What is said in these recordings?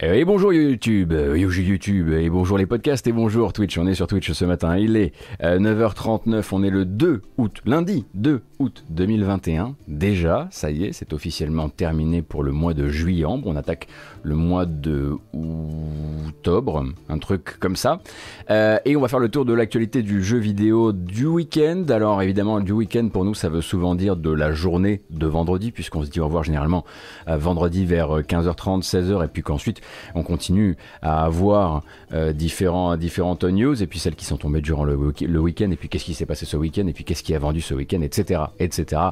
Et bonjour YouTube, euh, YouTube, et bonjour les podcasts, et bonjour Twitch. On est sur Twitch ce matin. Il est 9h39, euh, on est le 2 août, lundi 2 août 2021. Déjà, ça y est, c'est officiellement terminé pour le mois de juillet. On attaque le mois de octobre, un truc comme ça. Euh, et on va faire le tour de l'actualité du jeu vidéo du week-end. Alors évidemment, du week-end pour nous, ça veut souvent dire de la journée de vendredi, puisqu'on se dit au revoir généralement vendredi vers 15h30, 16h, et puis qu'ensuite on continue à avoir euh, différents, différentes news et puis celles qui sont tombées durant le, week-end et puis qu'est-ce qui s'est passé ce week-end et puis qu'est-ce qui a vendu ce week-end, etc. etc.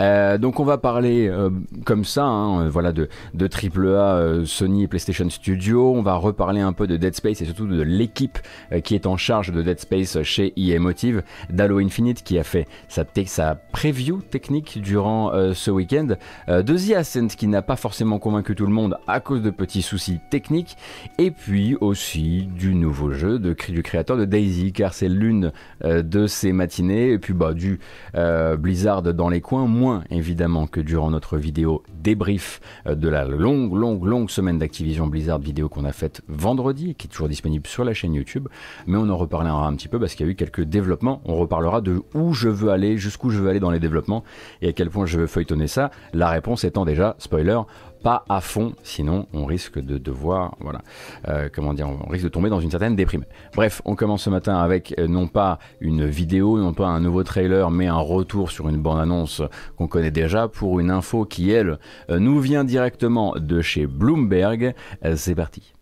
Euh, donc on va parler euh, comme ça, hein, voilà, de, de AAA, Sony et PlayStation Studio. On va reparler un peu de Dead Space et surtout de l'équipe qui est en charge de Dead Space chez EA Motive, d'Halo Infinite qui a fait sa, sa preview technique durant ce week-end, de The Ascent qui n'a pas forcément convaincu tout le monde à cause de petits soucis technique, et puis aussi du nouveau jeu de, du créateur de Daisy, car c'est l'une euh, de ces matinées, et puis bah, du euh, Blizzard dans les coins, moins évidemment que durant notre vidéo débrief euh, de la longue, longue, longue semaine d'Activision Blizzard vidéo qu'on a faite vendredi, qui est toujours disponible sur la chaîne YouTube, mais on en reparlera un petit peu parce qu'il y a eu quelques développements, on reparlera de où je veux aller, jusqu'où je veux aller dans les développements, et à quel point je veux feuilletonner ça, la réponse étant déjà, spoiler, pas à fond, sinon on risque de devoir, voilà, euh, comment dire, on risque de tomber dans une certaine déprime. Bref, on commence ce matin avec euh, non pas une vidéo, non pas un nouveau trailer, mais un retour sur une bande-annonce qu'on connaît déjà pour une info qui, elle, euh, nous vient directement de chez Bloomberg. C'est parti.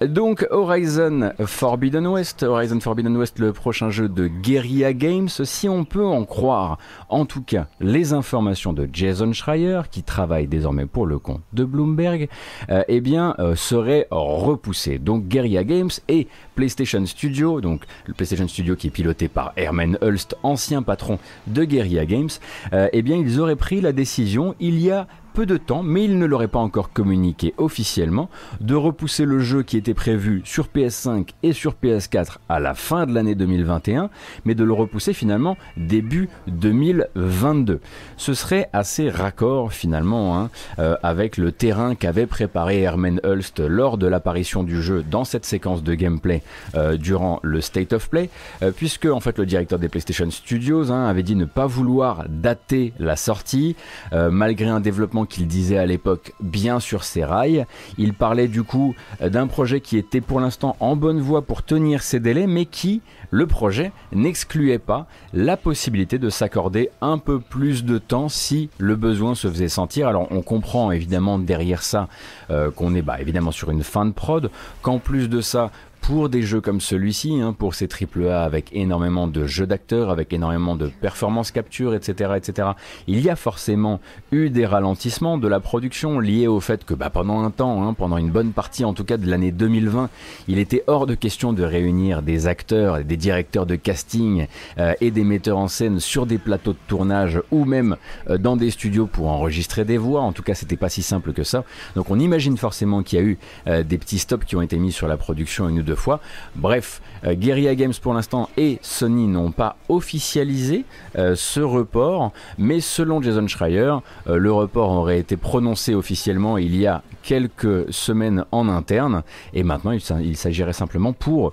Donc Horizon Forbidden West, Horizon Forbidden West, le prochain jeu de Guerrilla Games, si on peut en croire, en tout cas les informations de Jason Schreier, qui travaille désormais pour le compte de Bloomberg, euh, eh bien euh, serait repoussé. Donc Guerrilla Games et PlayStation Studio, donc le PlayStation Studio qui est piloté par Herman Hulst, ancien patron de Guerrilla Games, euh, eh bien ils auraient pris la décision il y a peu de temps, mais il ne l'aurait pas encore communiqué officiellement, de repousser le jeu qui était prévu sur PS5 et sur PS4 à la fin de l'année 2021, mais de le repousser finalement début 2022. Ce serait assez raccord finalement hein, euh, avec le terrain qu'avait préparé Herman Hulst lors de l'apparition du jeu dans cette séquence de gameplay euh, durant le State of Play, euh, puisque en fait le directeur des PlayStation Studios hein, avait dit ne pas vouloir dater la sortie, malgré un développement qu'il disait à l'époque bien sur ses rails. Il parlait du coup euh, d'un projet qui était pour l'instant en bonne voie pour tenir ses délais, mais qui, le projet, n'excluait pas la possibilité de s'accorder un peu plus de temps si le besoin se faisait sentir. Alors on comprend évidemment derrière ça euh, qu'on est bah, évidemment sur une fin de prod, qu'en plus de ça, pour des jeux comme celui-ci, hein, pour ces AAA avec énormément de jeux d'acteurs, avec énormément de performance capture, etc., etc., il y a forcément eu des ralentissements de la production liés au fait que bah, pendant un temps, hein, pendant une bonne partie en tout cas de l'année 2020, il était hors de question de réunir des acteurs, des directeurs de casting euh, et des metteurs en scène sur des plateaux de tournage ou même euh, dans des studios pour enregistrer des voix. En tout cas, c'était pas si simple que ça. Donc on imagine forcément qu'il y a eu euh, des petits stops qui ont été mis sur la production une ou deux fois. Bref, euh, Guerrilla Games pour l'instant et Sony n'ont pas officialisé euh, ce report, mais selon Jason Schreier, euh, le report aurait été prononcé officiellement il y a quelques semaines en interne, et maintenant il, s'agirait simplement pour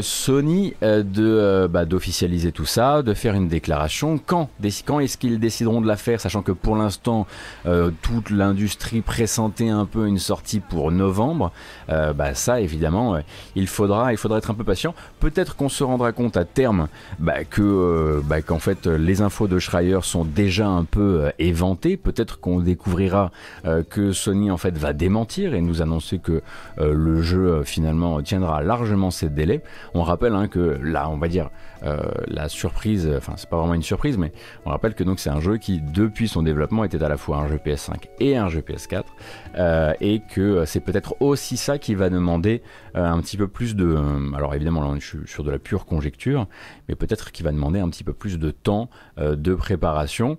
Sony de bah, d'officialiser tout ça, de faire une déclaration. Quand, quand est-ce qu'ils décideront de la faire, sachant que pour l'instant toute l'industrie pressentait un peu une sortie pour novembre, bah ça évidemment il faudra, il faudra être un peu patient. Peut-être qu'on se rendra compte à terme bah, que, euh, bah, fait les infos de Schreier sont déjà un peu euh, éventées. Peut-être qu'on découvrira euh, que Sony en fait va démentir et nous annoncer que le jeu finalement tiendra largement ses délais. On rappelle hein, que là, on va dire la surprise, enfin c'est pas vraiment une surprise, mais on rappelle que donc c'est un jeu qui depuis son développement était à la fois un jeu PS5 et un jeu PS4 et que c'est peut-être aussi ça qui va demander un petit peu plus de... Euh, alors évidemment, là, je suis sur de la pure conjecture, mais peut-être qu'il va demander un petit peu plus de temps euh, de préparation.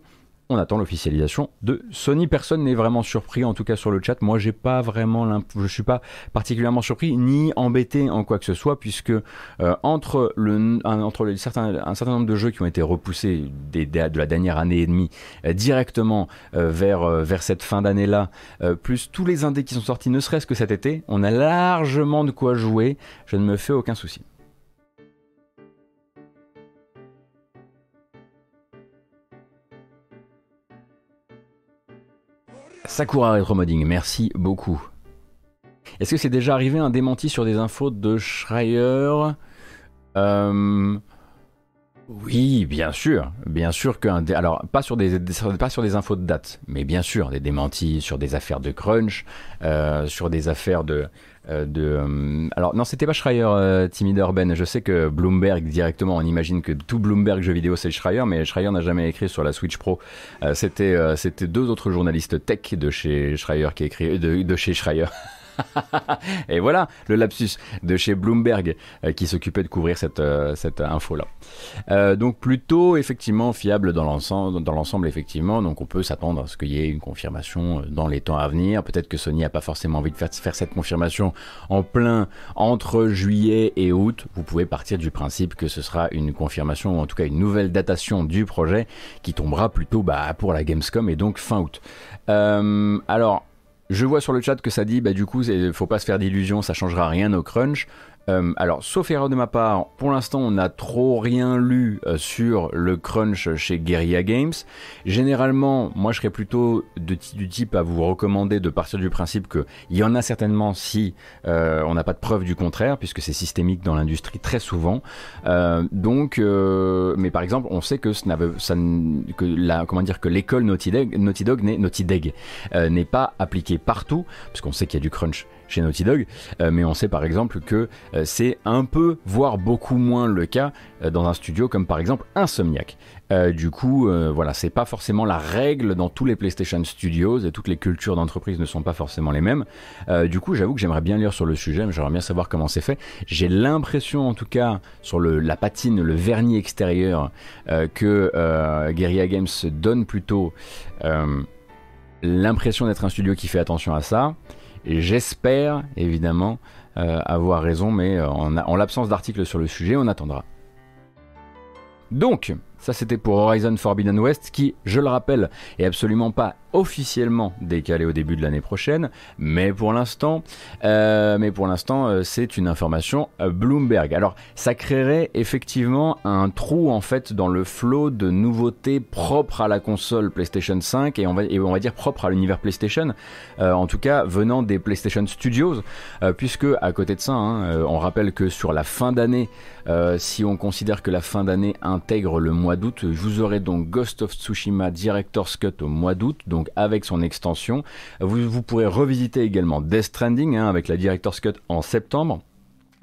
On attend l'officialisation de Sony. Personne n'est vraiment surpris, en tout cas sur le chat. Moi, j'ai pas vraiment, je suis pas particulièrement surpris ni embêté en quoi que ce soit, puisque euh, entre un, certain nombre de jeux qui ont été repoussés des, de la dernière année et demie euh, directement euh, vers vers cette fin d'année-là, plus tous les indés qui sont sortis, ne serait-ce que cet été, on a largement de quoi jouer. Je ne me fais aucun souci. Sakura Retromodding, merci beaucoup. Est-ce que c'est déjà arrivé un démenti sur des infos de Schreier? Euh, Oui, bien sûr. Bien sûr qu'un. Alors, pas sur, des, pas sur des infos de date, mais bien sûr, des démentis sur des affaires de crunch, euh, sur des affaires de. Euh, de alors, non, c'était pas Schreier, Timide Urban. Je sais que Bloomberg, directement, on imagine que tout Bloomberg jeux vidéo, c'est Schreier, mais Schreier n'a jamais écrit sur la Switch Pro. c'était, c'était deux autres journalistes tech de chez Schreier qui écrit. de chez Schreier. et voilà le lapsus de chez Bloomberg euh, qui s'occupait de couvrir cette, euh, cette info-là. Euh, donc plutôt effectivement fiable dans l'ensemble, effectivement. Donc on peut s'attendre à ce qu'il y ait une confirmation dans les temps à venir. Peut-être que Sony n'a pas forcément envie de faire, faire cette confirmation en plein entre juillet et août. Vous pouvez partir du principe que ce sera une confirmation ou en tout cas une nouvelle datation du projet qui tombera plutôt bah, pour la Gamescom et donc fin août. alors je vois sur le chat que ça dit, bah du coup, faut pas se faire d'illusions, ça changera rien au crunch. Euh, alors, sauf erreur de ma part, pour l'instant, on n'a trop rien lu euh, sur le crunch chez Guerrilla Games. Généralement, moi, je serais plutôt du type à vous recommander de partir du principe qu'il y en a certainement si euh, on n'a pas de preuve du contraire, puisque c'est systémique dans l'industrie très souvent. donc, mais par exemple, on sait que ça, que la, comment dire que l'école Naughty Dog, Naughty Dog n'est pas appliquée partout, parce qu'on sait qu'il y a du crunch chez Naughty Dog, euh, mais on sait par exemple que euh, c'est un peu, voire beaucoup moins le cas euh, dans un studio comme par exemple Insomniac. du coup, voilà, c'est pas forcément la règle dans tous les PlayStation Studios et toutes les cultures d'entreprise ne sont pas forcément les mêmes. du coup, j'avoue que j'aimerais bien lire sur le sujet, mais j'aimerais bien savoir comment c'est fait. J'ai l'impression, en tout cas, sur la patine, le vernis extérieur, que Guerrilla Games donne plutôt l'impression d'être un studio qui fait attention à ça. J'espère évidemment euh, avoir raison, mais euh, en l'absence d'articles sur le sujet, on attendra. Donc, ça c'était pour Horizon Forbidden West qui, je le rappelle, est absolument pas officiellement décalé au début de l'année prochaine, mais pour l'instant, euh, mais pour l'instant, euh, c'est une information euh, Bloomberg. Alors, ça créerait effectivement un trou en fait dans le flot de nouveautés propres à la console PlayStation 5 et on va, dire propres à l'univers PlayStation, en tout cas venant des PlayStation Studios, puisque à côté de ça, hein, on rappelle que sur la fin d'année, si on considère que la fin d'année intègre le mois d'août, vous aurez donc Ghost of Tsushima Director's Cut au mois d'août, donc avec son extension. Vous, pourrez revisiter également Death Stranding hein, avec la Director's Cut en septembre.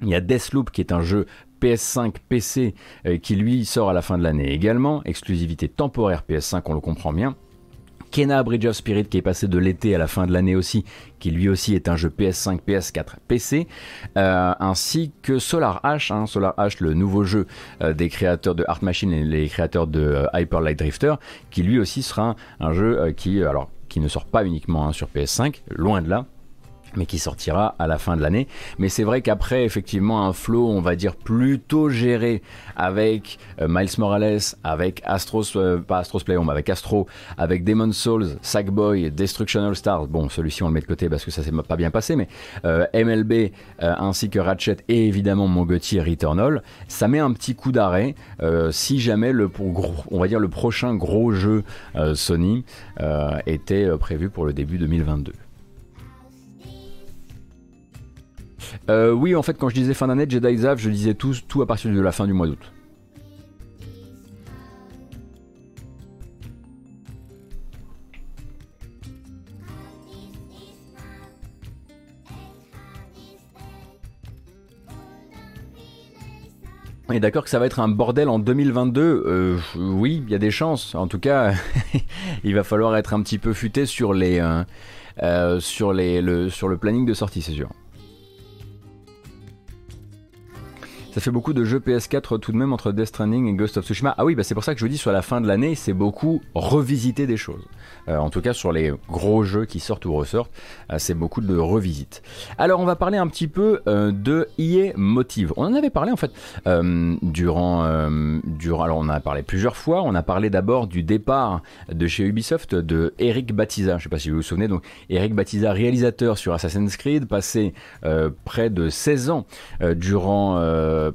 Il y a Deathloop qui est un jeu PS5, PC euh, qui lui sort à la fin de l'année également, exclusivité temporaire PS5, on le comprend bien. Kena Bridge of Spirit qui est passé de l'été à la fin de l'année aussi, qui lui aussi est un jeu PS5, PS4, PC, ainsi que Solar H, hein, Solar H, le nouveau jeu euh, des créateurs de Art Machine et les créateurs de euh, Hyper Light Drifter, qui lui aussi sera un, jeu euh, qui, ne sort pas uniquement hein, sur PS5, loin de là, mais qui sortira à la fin de l'année. Mais c'est vrai qu'après, effectivement, un flow, on va dire, plutôt géré avec euh, Miles Morales, avec Astros, euh, pas Astros Playroom, avec Astro, avec Demon Souls, Sackboy, Destruction All Stars. Bon, celui-ci, on le met de côté parce que ça s'est pas bien passé, mais euh, MLB, ainsi que Ratchet et évidemment mon Gauthier Returnal, ça met un petit coup d'arrêt si jamais le, on va dire, le prochain gros jeu Sony était prévu pour le début 2022. Euh, oui, en fait, quand je disais fin d'année, Jedi Zav, je disais tout, tout à partir de la fin du mois d'août. On est d'accord que ça va être un bordel en 2022 euh, Oui, il y a des chances. En tout cas, il va falloir être un petit peu futé sur les, euh, sur les, le, sur le planning de sortie, c'est sûr. Ça fait beaucoup de jeux PS4 tout de même entre Death Stranding et Ghost of Tsushima. Ah oui, bah c'est pour ça que je vous dis sur la fin de l'année, c'est beaucoup revisiter des choses. Euh, en tout cas sur les gros jeux qui sortent ou ressortent, euh, c'est beaucoup de revisite. Alors on va parler un petit peu euh, de EA Motive. On en avait parlé en fait durant, durant, alors on en a parlé plusieurs fois. On a parlé d'abord du départ de chez Ubisoft de Eric Batiza. Je ne sais pas si vous vous souvenez. Donc Eric Batiza, réalisateur sur Assassin's Creed, passé près de 16 ans durant,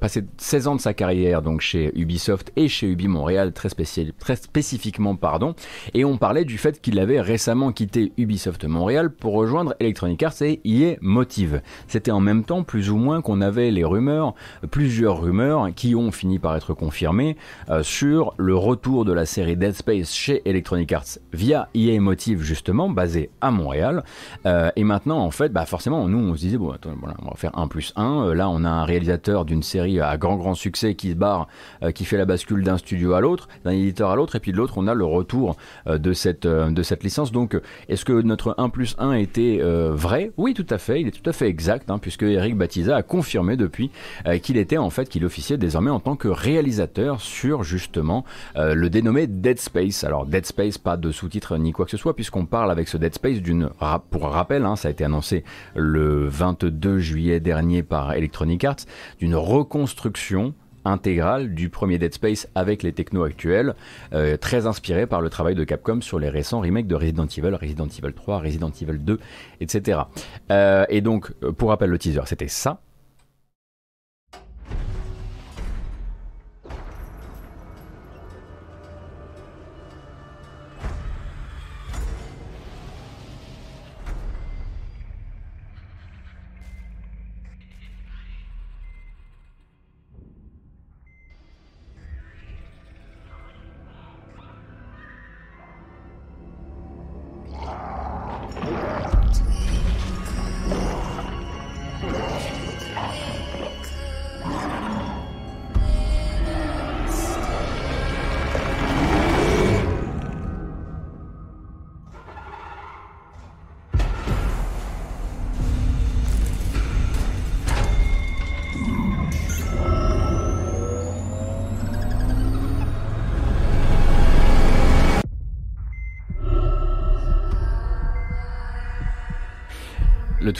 passé 16 ans de sa carrière donc chez Ubisoft et chez Ubi Montréal très, spécial, très spécifiquement pardon. Et on parlait du fait qu'il avait récemment quitté Ubisoft Montréal pour rejoindre Electronic Arts et est Motive. C'était en même temps plus ou moins qu'on avait les rumeurs, plusieurs rumeurs qui ont fini par être confirmées euh, sur le retour de la série Dead Space chez Electronic Arts via EA Motive justement basé à Montréal. Euh, et maintenant en fait, bah forcément nous on se disait bon attends, voilà, on va faire 1 plus 1. Euh, là on a un réalisateur d'une série à grand grand succès qui se barre, qui fait la bascule d'un studio à l'autre, d'un éditeur à l'autre, et puis de l'autre on a le retour de cette de cette licence. Donc, est-ce que notre 1 plus 1 était euh, vrai? Oui, tout à fait. Il est tout à fait exact, hein, puisque Eric Batiza a confirmé depuis euh, qu'il était en fait, qu'il officiait désormais en tant que réalisateur sur justement euh, le dénommé Dead Space. Alors, Dead Space, pas de sous-titres ni quoi que ce soit, puisqu'on parle avec ce Dead Space d'une, pour rappel, hein, ça a été annoncé le 22 juillet dernier par Electronic Arts, d'une reconstruction intégrale du premier Dead Space avec les technos actuels, euh, très inspiré par le travail de Capcom sur les récents remakes de Resident Evil, Resident Evil 3, Resident Evil 2, etc. Euh, et donc, euh, pour rappel, le teaser, c'était ça.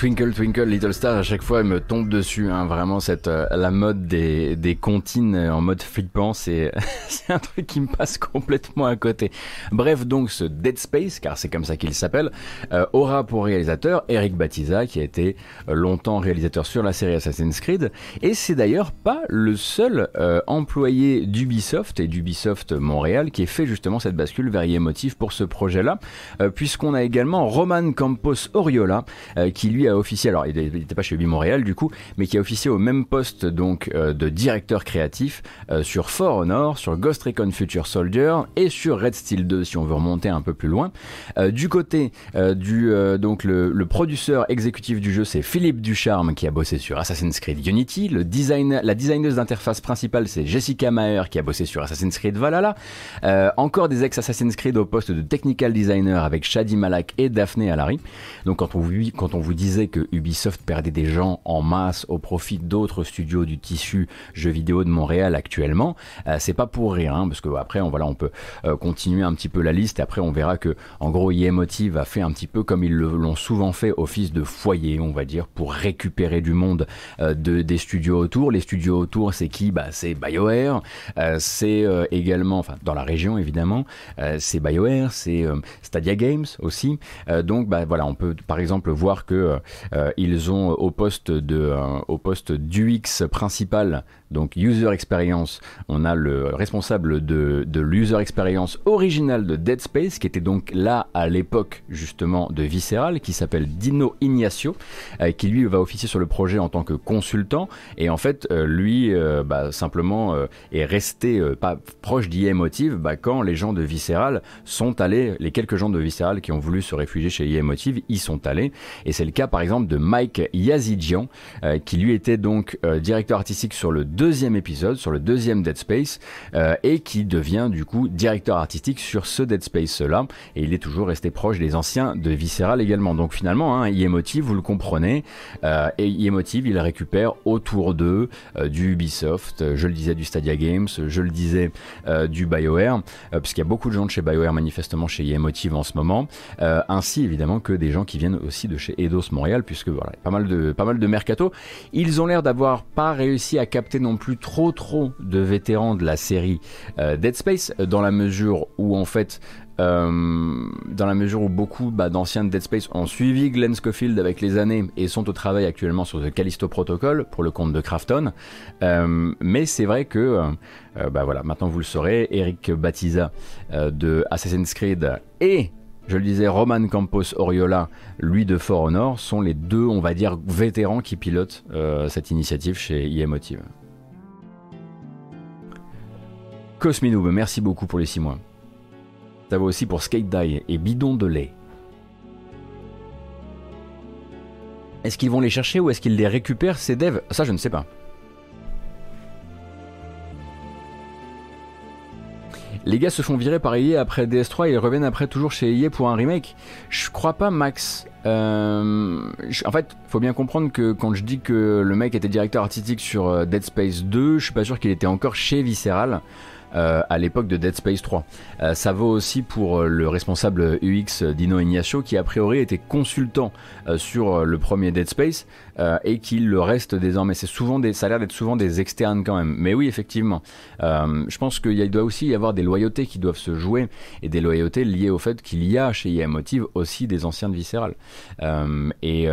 Twinkle Twinkle Little Star à chaque fois elle me tombe dessus hein. vraiment cette euh, la mode des, des comptines en mode flippant c'est un truc qui me passe complètement à côté bref donc ce Dead Space car c'est comme ça qu'il s'appelle euh, aura pour réalisateur Eric Batiza qui a été euh, longtemps réalisateur sur la série Assassin's Creed et c'est d'ailleurs pas le seul employé d'Ubisoft et d'Ubisoft Montréal qui ait fait justement cette bascule vers Emotive pour ce projet là puisqu'on a également Roman Campos Oriola qui lui a officié, alors il n'était pas chez Ubi Montréal du coup, mais qui a officié au même poste donc euh, de directeur créatif euh, sur For Honor, sur Ghost Recon Future Soldier et sur Red Steel 2 si on veut remonter un peu plus loin. Euh, du côté du donc le, le, producteur exécutif du jeu c'est Philippe Ducharme qui a bossé sur Assassin's Creed Unity, le design, la designeuse d'interface principale c'est Jessica Maher qui a bossé sur Assassin's Creed Valhalla. encore des ex Assassin's Creed au poste de technical designer avec Shadi Malak et Daphne Alari. Donc quand on vous quand on vous disait que Ubisoft perdait des gens en masse au profit d'autres studios du tissu jeux vidéo de Montréal actuellement, euh, c'est pas pour rien, hein, parce que après, on, voilà, on peut euh, continuer un petit peu la liste. Et après, on verra que, en gros, Emotive a fait un petit peu comme ils l'ont souvent fait, office de foyer, on va dire, pour récupérer du monde euh, de, des studios autour. Les studios autour, c'est qui? Bah, C'est BioWare, c'est également, enfin, dans la région évidemment, c'est BioWare, c'est Stadia Games aussi. donc, bah, voilà, on peut par exemple voir que euh, ils ont au poste de euh, au poste d'UX principal donc User Experience, on a le responsable de, de l'User Experience original de Dead Space, qui était donc là à l'époque justement de Visceral, qui s'appelle Dino Ignacio, euh, qui lui va officier sur le projet en tant que consultant, et en fait euh, lui euh, bah, simplement est resté pas proche d'IEmotive bah, quand les gens de Visceral sont allés, les quelques gens de Visceral qui ont voulu se réfugier chez IEmotive, y sont allés, et c'est le cas par exemple de Mike Yazidian, qui lui était donc directeur artistique sur le deuxième épisode, sur le deuxième Dead Space, et qui devient du coup directeur artistique sur ce Dead Space là, et il est toujours resté proche des anciens de Visceral également. Donc finalement, hein, Emotive, vous le comprenez, et Emotive, il récupère autour d'eux du Ubisoft, je le disais du Stadia Games, je le disais du BioWare, puisqu'il y a beaucoup de gens de chez BioWare manifestement chez Emotive en ce moment, ainsi évidemment que des gens qui viennent aussi de chez Eidos Montréal, puisque voilà, pas mal de, pas mercato. Ils ont l'air d'avoir pas réussi à capter plus trop trop de vétérans de la série Dead Space, dans la mesure où en fait euh, dans la mesure où beaucoup bah, d'anciens de Dead Space ont suivi Glenn Schofield avec les années et sont au travail actuellement sur The Callisto Protocol pour le compte de Krafton. Euh, mais c'est vrai que, euh, bah voilà, maintenant vous le saurez, Eric Batiza de Assassin's Creed et je le disais, Roman Campos Oriola, lui de For Honor, sont les deux, on va dire, vétérans qui pilotent cette initiative chez Emotive. Cosminoob, merci beaucoup pour les 6 mois. Ça va aussi pour Skate Die et Bidon de lait. Est-ce qu'ils vont les chercher ou est-ce qu'ils les récupèrent ces devs? Ça, je ne sais pas. Les gars se font virer par EA après DS3 et ils reviennent après toujours chez EA pour un remake. Je crois pas, Max. Euh, en fait, faut bien comprendre que quand je dis que le mec était directeur artistique sur euh, Dead Space 2, je suis pas sûr qu'il était encore chez Visceral. Euh, à l'époque de Dead Space 3. Euh, ça vaut aussi pour euh, le responsable UX Dino Ignacio qui a priori était consultant sur le premier Dead Space et qui le reste désormais. C'est souvent des, ça a l'air d'être souvent des externes quand même. Mais oui, effectivement, je pense qu'il doit aussi y avoir des loyautés qui doivent se jouer et des loyautés liées au fait qu'il y a chez EA Motive aussi des anciens de Visceral. et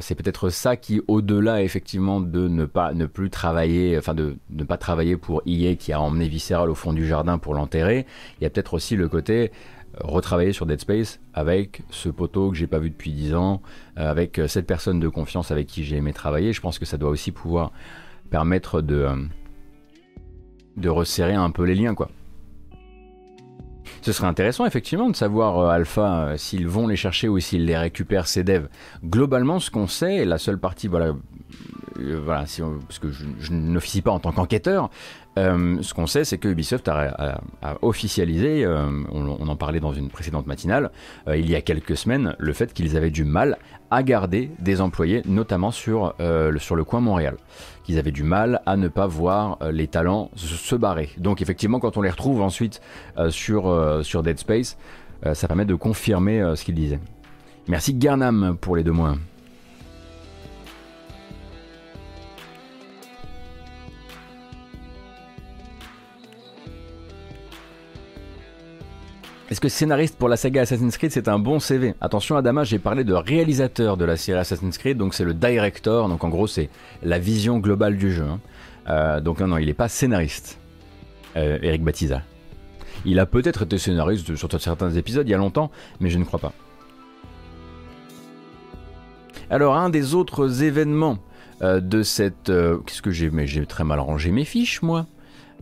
c'est peut-être ça qui, au-delà effectivement de ne pas ne plus travailler, enfin de ne pas travailler pour EA qui a emmené Visceral au fond du jardin pour l'enterrer. Il y a peut-être aussi le côté euh, retravailler sur Dead Space avec ce poteau que j'ai pas vu depuis 10 ans, euh, avec euh, cette personne de confiance avec qui j'ai aimé travailler. Je pense que ça doit aussi pouvoir permettre de, de resserrer un peu les liens, quoi. Ce serait intéressant effectivement de savoir Alpha s'ils vont les chercher ou s'ils les récupèrent ces devs. Globalement, ce qu'on sait, la seule partie, voilà, voilà, parce que je, je n'officie pas en tant qu'enquêteur, euh, ce qu'on sait, c'est que Ubisoft a, officialisé, euh, on, en parlait dans une précédente matinale, euh, il y a quelques semaines, le fait qu'ils avaient du mal à garder des employés, notamment sur, le, coin Montréal. Qu'ils avaient du mal à ne pas voir les talents se, barrer. Donc effectivement, quand on les retrouve ensuite sur, sur Dead Space, ça permet de confirmer ce qu'ils disaient. Merci Garnam pour les deux mois. Est-ce que scénariste pour la saga Assassin's Creed c'est un bon CV Attention Adama, j'ai parlé de réalisateur de la série Assassin's Creed, donc c'est le director, donc en gros c'est la vision globale du jeu. Hein. Euh, donc non, non, il n'est pas scénariste, euh, Eric Batiza. Il a peut-être été scénariste sur certains épisodes il y a longtemps, mais je ne crois pas. Alors un des autres événements euh, de cette... Qu'est-ce que j'ai... Mais j'ai très mal rangé mes fiches moi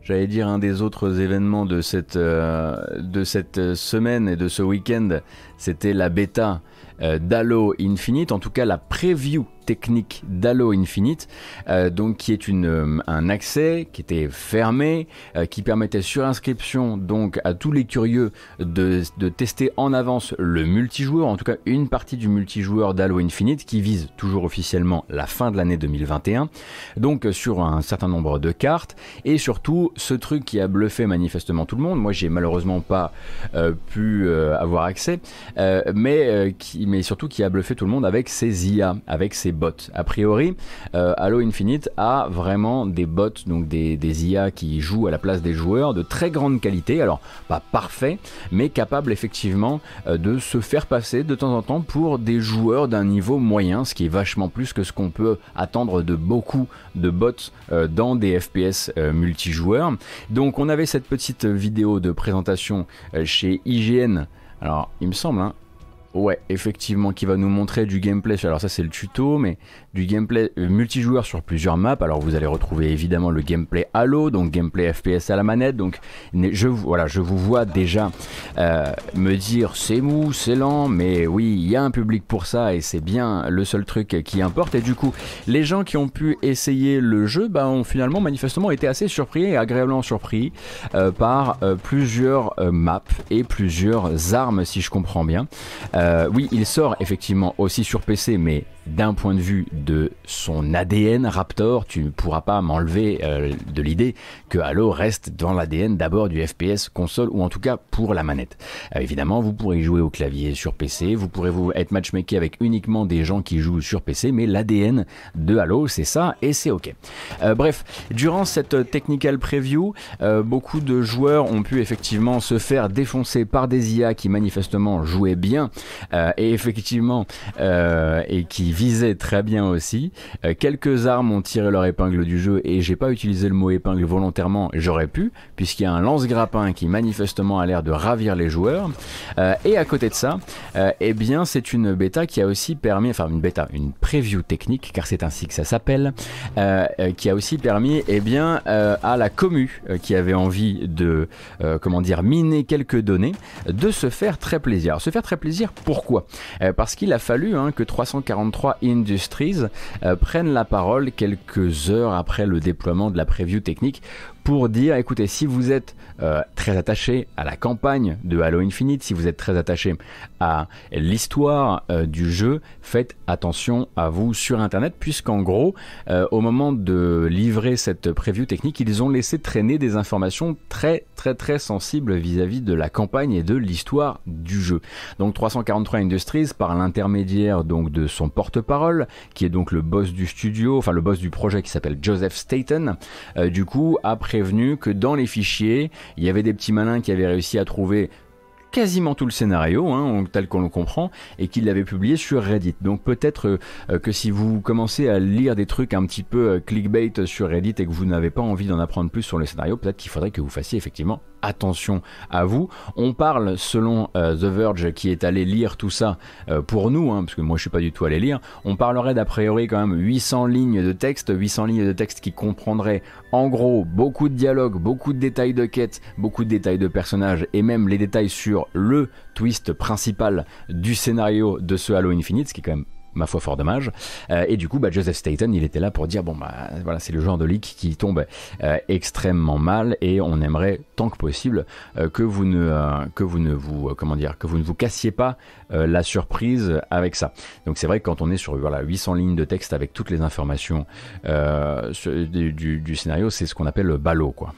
j'allais dire un des autres événements de cette, euh, de cette semaine et de ce week-end, c'était la bêta euh, d'Halo Infinite, en tout cas la preview technique d'Halo Infinite, euh, donc qui est une, euh, un accès qui était fermé, euh, qui permettait sur inscription donc à tous les curieux de, de, tester en avance le multijoueur, en tout cas une partie du multijoueur d'Halo Infinite qui vise toujours officiellement la fin de l'année 2021, donc sur un certain nombre de cartes et surtout ce truc qui a bluffé manifestement tout le monde. Moi j'ai malheureusement pas pu avoir accès, mais qui, mais surtout qui a bluffé tout le monde avec ses IA, avec ses A priori, euh, Halo Infinite a vraiment des bots, donc des, IA qui jouent à la place des joueurs de très grande qualité, alors pas parfait, mais capable effectivement euh, de se faire passer de temps en temps pour des joueurs d'un niveau moyen, ce qui est vachement plus que ce qu'on peut attendre de beaucoup de bots euh, dans des FPS multijoueurs. Donc on avait cette petite vidéo de présentation chez IGN. Alors il me semble, hein, Ouais, effectivement, qui va nous montrer du gameplay. Alors ça c'est le tuto, mais du gameplay euh, multijoueur sur plusieurs maps. Alors vous allez retrouver évidemment le gameplay Halo, donc gameplay FPS à la manette. Donc je, voilà, je vous vois déjà euh, me dire c'est mou, c'est lent, mais oui, il y a un public pour ça et c'est bien le seul truc qui importe. Et du coup, les gens qui ont pu essayer le jeu, bah, ont finalement manifestement été assez surpris et agréablement surpris euh, par plusieurs maps et plusieurs armes, si je comprends bien. Oui, il sort effectivement aussi sur PC, mais d'un point de vue de son ADN Raptor, tu ne pourras pas m'enlever euh, de l'idée que Halo reste dans l'ADN d'abord du FPS console ou en tout cas pour la manette. Euh, évidemment, vous pourrez jouer au clavier sur PC, vous pourrez vous être matchmaké avec uniquement des gens qui jouent sur PC, mais l'ADN de Halo, c'est ça et c'est ok. Euh, bref, durant cette technical preview, beaucoup de joueurs ont pu effectivement se faire défoncer par des IA qui manifestement jouaient bien et effectivement et qui visait très bien aussi. Euh, quelques armes ont tiré leur épingle du jeu et j'ai pas utilisé le mot épingle volontairement, j'aurais pu, puisqu'il y a un lance-grappin qui manifestement a l'air de ravir les joueurs. Euh, et à côté de ça, euh, eh bien c'est une bêta qui a aussi permis, enfin une bêta, une preview technique, car c'est ainsi que ça s'appelle, qui a aussi permis eh bien, à la commu qui avait envie de comment dire miner quelques données, de se faire très plaisir. se faire très plaisir, pourquoi? Parce qu'il a fallu hein, que 343 Industries euh, prennent la parole quelques heures après le déploiement de la preview technique pour dire écoutez, si vous êtes euh, très attaché à la campagne de Halo Infinite, si vous êtes très attaché à l'histoire euh, du jeu, faites attention à vous sur Internet, puisqu'en gros, euh, au moment de livrer cette preview technique, ils ont laissé traîner des informations très très très sensibles vis-à-vis de la campagne et de l'histoire du jeu. Donc 343 Industries, par l'intermédiaire donc de son porte-parole, qui est donc le boss du studio, enfin le boss du projet qui s'appelle Joseph Staten, du coup, après que dans les fichiers, il y avait des petits malins qui avaient réussi à trouver quasiment tout le scénario, hein, tel qu'on le comprend, et qu'il l'avait publié sur Reddit. Donc peut-être euh, que si vous commencez à lire des trucs un petit peu euh, clickbait sur Reddit et que vous n'avez pas envie d'en apprendre plus sur le scénario, peut-être qu'il faudrait que vous fassiez effectivement attention à vous. On parle, selon euh, The Verge, qui est allé lire tout ça pour nous, hein, parce que moi je suis pas du tout allé lire, on parlerait d'a priori quand même 800 lignes de texte, 800 lignes de texte qui comprendraient en gros beaucoup de dialogues, beaucoup de détails de quête, beaucoup de détails de personnages et même les détails sur le twist principal du scénario de ce Halo Infinite, ce qui est quand même ma foi fort dommage. Euh, et du coup, bah, Joseph Staten, il était là pour dire bon bah voilà, c'est le genre de leak qui tombe euh, extrêmement mal et on aimerait tant que possible euh, que vous ne vous comment dire que vous ne vous cassiez pas la surprise avec ça. Donc c'est vrai que quand on est sur voilà 800 lignes de texte avec toutes les informations du, du, scénario, c'est ce qu'on appelle le ballot quoi.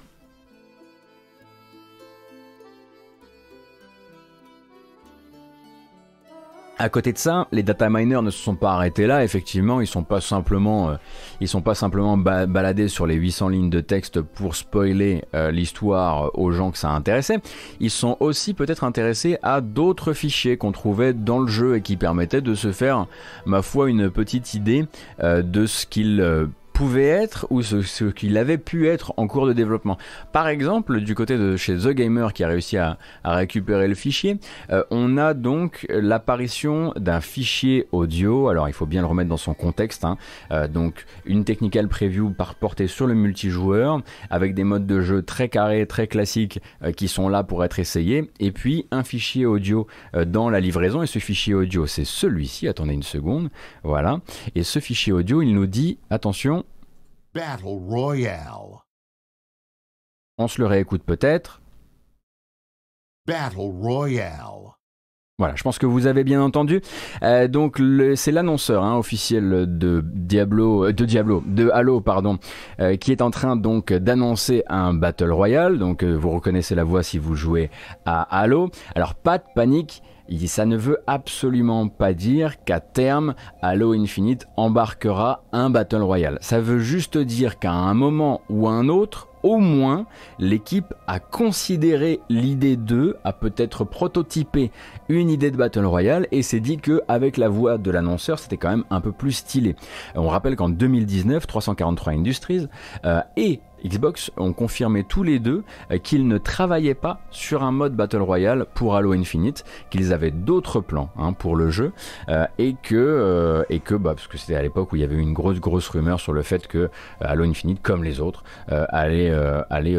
À côté de ça, les data miners ne se sont pas arrêtés là. Effectivement, ils sont pas simplement, euh, sont pas simplement baladés sur les 800 lignes de texte pour spoiler euh, l'histoire aux gens que ça intéressait. Ils sont aussi peut-être intéressés à d'autres fichiers qu'on trouvait dans le jeu et qui permettaient de se faire, ma foi, une petite idée euh, de ce qu'ils pouvait être ou ce, qu'il avait pu être en cours de développement. Par exemple, du côté de chez The Gamer qui a réussi à, récupérer le fichier, euh, on a donc l'apparition d'un fichier audio. Alors il faut bien le remettre dans son contexte. Hein. Euh, donc une technical preview par portée sur le multijoueur avec des modes de jeu très carrés, très classiques euh, qui sont là pour être essayés. Et puis un fichier audio dans la livraison. Et ce fichier audio, c'est celui-ci. Attendez une seconde. Voilà. Et ce fichier audio, il nous dit attention Battle Royale. On se le réécoute peut-être. Battle Royale. Voilà, je pense que vous avez bien entendu. Euh, donc c'est l'annonceur hein, officiel de Diablo, euh, de Diablo, de Halo, pardon, euh, qui est en train donc d'annoncer un battle royale. Donc vous reconnaissez la voix si vous jouez à Halo. Alors pas de panique, ça ne veut absolument pas dire qu'à terme, Halo Infinite embarquera un Battle Royale. Ça veut juste dire qu'à un moment ou un autre, au moins, l'équipe a considéré l'idée d'eux, a peut-être prototypé une idée de Battle Royale et s'est dit que avec la voix de l'annonceur, c'était quand même un peu plus stylé. On rappelle qu'en 2019, 343 Industries euh, et Xbox ont confirmé tous les deux qu'ils ne travaillaient pas sur un mode Battle Royale pour Halo Infinite, qu'ils avaient d'autres plans hein, pour le jeu, et que, et que bah, parce que c'était à l'époque où il y avait une grosse grosse rumeur sur le fait que Halo Infinite, comme les autres, allait, allait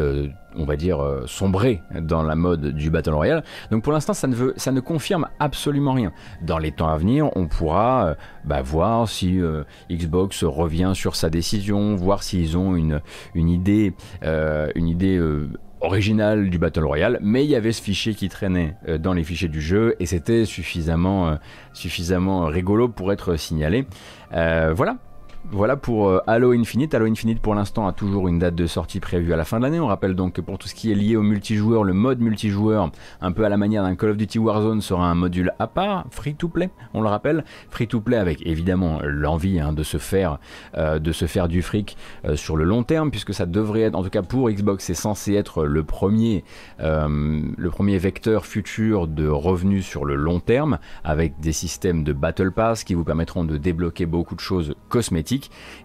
on va dire, euh, sombrer dans la mode du Battle Royale. Donc pour l'instant, ça ne, veut, ça ne confirme absolument rien. Dans les temps à venir, on pourra euh, bah, voir si euh, Xbox revient sur sa décision, voir s'ils ont une, idée, une idée originale du Battle Royale, mais il y avait ce fichier qui traînait dans les fichiers du jeu et c'était suffisamment rigolo pour être signalé. voilà, voilà pour euh, Halo Infinite. Halo Infinite pour l'instant a toujours une date de sortie prévue à la fin de l'année. On rappelle donc que pour tout ce qui est lié au multijoueur, le mode multijoueur, un peu à la manière d'un Call of Duty Warzone, sera un module à part, free to play, on le rappelle, free to play avec évidemment l'envie hein, de se faire euh, de se faire du fric euh, sur le long terme, puisque ça devrait être, en tout cas pour Xbox, c'est censé être le premier vecteur futur de revenus sur le long terme, avec des systèmes de Battle Pass qui vous permettront de débloquer beaucoup de choses cosmétiques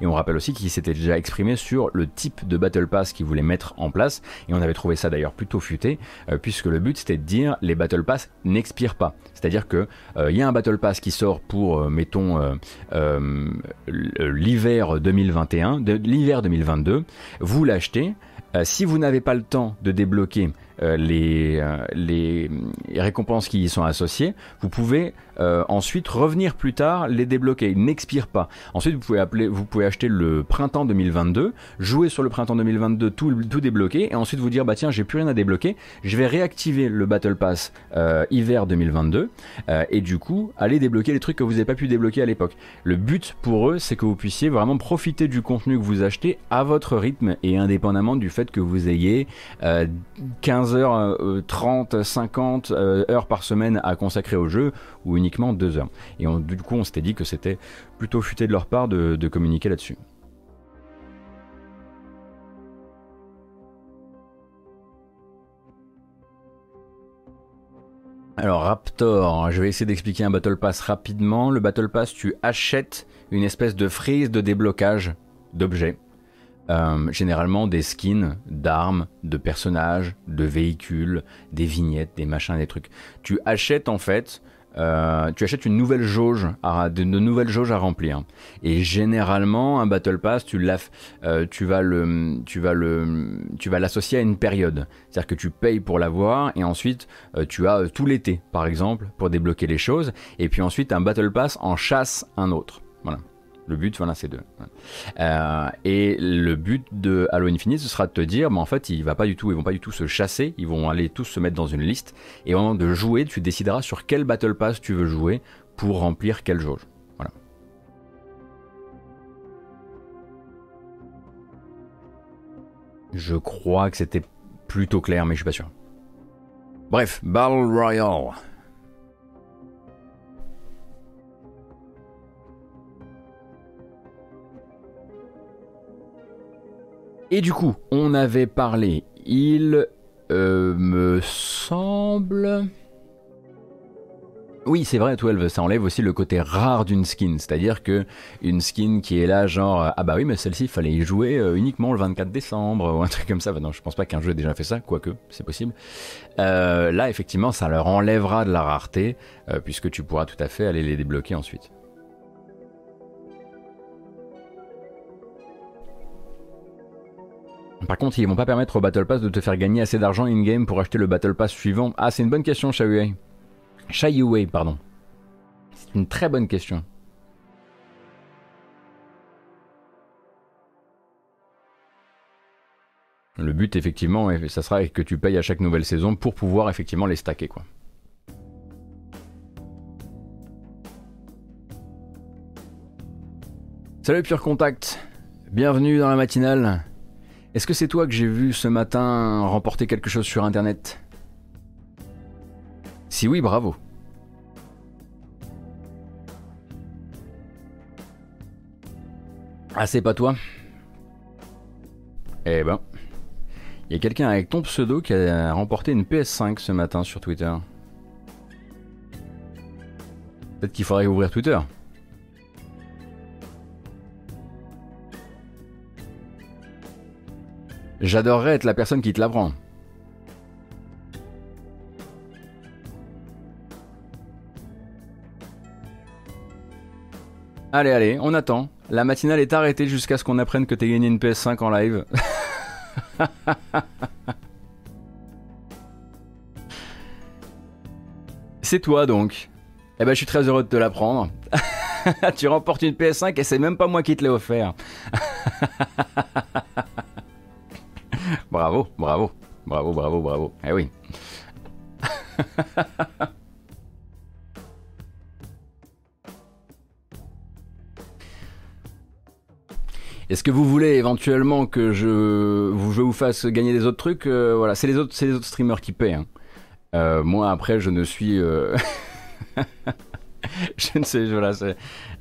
et on rappelle aussi qu'il s'était déjà exprimé sur le type de Battle Pass qu'il voulait mettre en place. Et on avait trouvé ça d'ailleurs plutôt futé, euh, puisque le but c'était de dire les Battle Pass n'expirent pas. C'est-à-dire que euh, il y a un Battle Pass qui sort pour, euh, mettons, l'hiver 2021, l'hiver 2022. Vous l'achetez. si vous n'avez pas le temps de débloquer les, les, récompenses qui y sont associées, vous pouvez euh, ensuite, revenir plus tard, les débloquer. Ils n'expirent pas. Ensuite, vous pouvez, acheter le printemps 2022, jouer sur le printemps 2022, tout, débloquer, et ensuite vous dire, bah tiens, j'ai plus rien à débloquer, je vais réactiver le Battle Pass euh, hiver 2022, euh, et du coup, aller débloquer les trucs que vous n'avez pas pu débloquer à l'époque. Le but pour eux, c'est que vous puissiez vraiment profiter du contenu que vous achetez à votre rythme, et indépendamment du fait que vous ayez 15 heures, 30, 50 heures par semaine à consacrer au jeu, ou uniquement deux heures. Et du coup, on s'était dit que c'était plutôt futé de leur part de, communiquer là-dessus. Alors Raptor, je vais essayer d'expliquer un Battle Pass rapidement. Le Battle Pass, tu achètes une espèce de frise de déblocage d'objets. Euh, généralement des skins d'armes, de personnages, de véhicules, des vignettes, des machins, des trucs. Tu achètes en fait euh, tu achètes une nouvelle jauge, à, de, nouvelles jauges à remplir. Et généralement, un battle pass, tu, euh, tu vas le, tu vas le, tu vas l'associer à une période. C'est-à-dire que tu payes pour l'avoir et ensuite tu as tout l'été, par exemple, pour débloquer les choses. Et puis ensuite, un battle pass en chasse un autre. Voilà. Le but, voilà, c'est deux. Euh, et le but de Halo Infinite, ce sera de te dire, mais en fait, ils, va pas du tout, ils vont pas du tout se chasser, ils vont aller tous se mettre dans une liste. Et au moment de jouer, tu décideras sur quel Battle Pass tu veux jouer pour remplir quelle jauge. Voilà. Je crois que c'était plutôt clair, mais je suis pas sûr. Bref, Battle Royale. Et du coup, on avait parlé, il euh, me semble... Oui, c'est vrai, 12, ça enlève aussi le côté rare d'une skin, c'est-à-dire que une skin qui est là, genre, ah bah oui, mais celle-ci, il fallait y jouer euh, uniquement le 24 décembre, ou un truc comme ça. non, je pense pas qu'un jeu ait déjà fait ça, quoique, c'est possible. Euh, là, effectivement, ça leur enlèvera de la rareté, puisque tu pourras tout à fait aller les débloquer ensuite. Par contre, ils vont pas permettre au Battle Pass de te faire gagner assez d'argent in-game pour acheter le Battle Pass suivant. Ah, c'est une bonne question, Shayuei. Shayuei, pardon. C'est une très bonne question. Le but, effectivement, ça sera que tu payes à chaque nouvelle saison pour pouvoir effectivement les stacker, quoi. Salut Pure Contact, bienvenue dans la matinale. Est-ce que c'est toi que j'ai vu ce matin remporter quelque chose sur Internet? Si oui, bravo. Ah, c'est pas toi? Eh ben. Il y a quelqu'un avec ton pseudo qui a remporté une PS5 ce matin sur Twitter. Peut-être qu'il faudrait ouvrir Twitter. J'adorerais être la personne qui te l'apprend. Allez, allez, on attend. La matinale est arrêtée jusqu'à ce qu'on apprenne que t'es gagné une PS5 en live. c'est toi donc. Eh ben, je suis très heureux de te l'apprendre. tu remportes une PS5 et c'est même pas moi qui te l'ai offert. bravo, bravo, bravo, bravo. Eh oui. Est-ce que vous voulez éventuellement que je vous, fasse gagner des autres trucs? Euh, Voilà, c'est les autres, c'est les autres streamers qui paient. Hein. Euh, moi, après, je ne suis. Euh, je ne sais, voilà.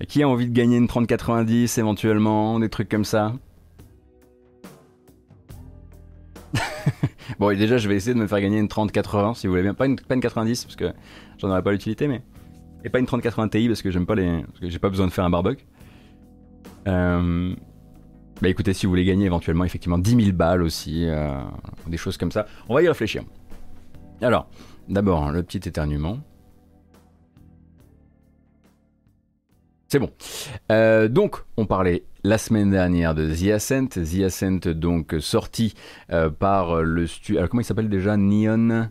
Qui a envie de gagner une 3090 éventuellement Des trucs comme ça? Bon, déjà, je vais essayer de me faire gagner une 3080 si vous voulez bien. Pas une, pas une 90 parce que j'en aurais pas l'utilité, mais. Et pas une 3080 Ti parce que j'aime pas les. J'ai pas besoin de faire un barbecue. Euh. Bah écoutez, si vous voulez gagner éventuellement effectivement 10 000 balles aussi, euh, des choses comme ça, on va y réfléchir. Alors, d'abord, le petit éternuement. C'est bon. Euh, donc, on parlait la semaine dernière de The Ascent. The Ascent, donc, sorti euh, par le studio... Alors, comment il s'appelle déjà? Neon...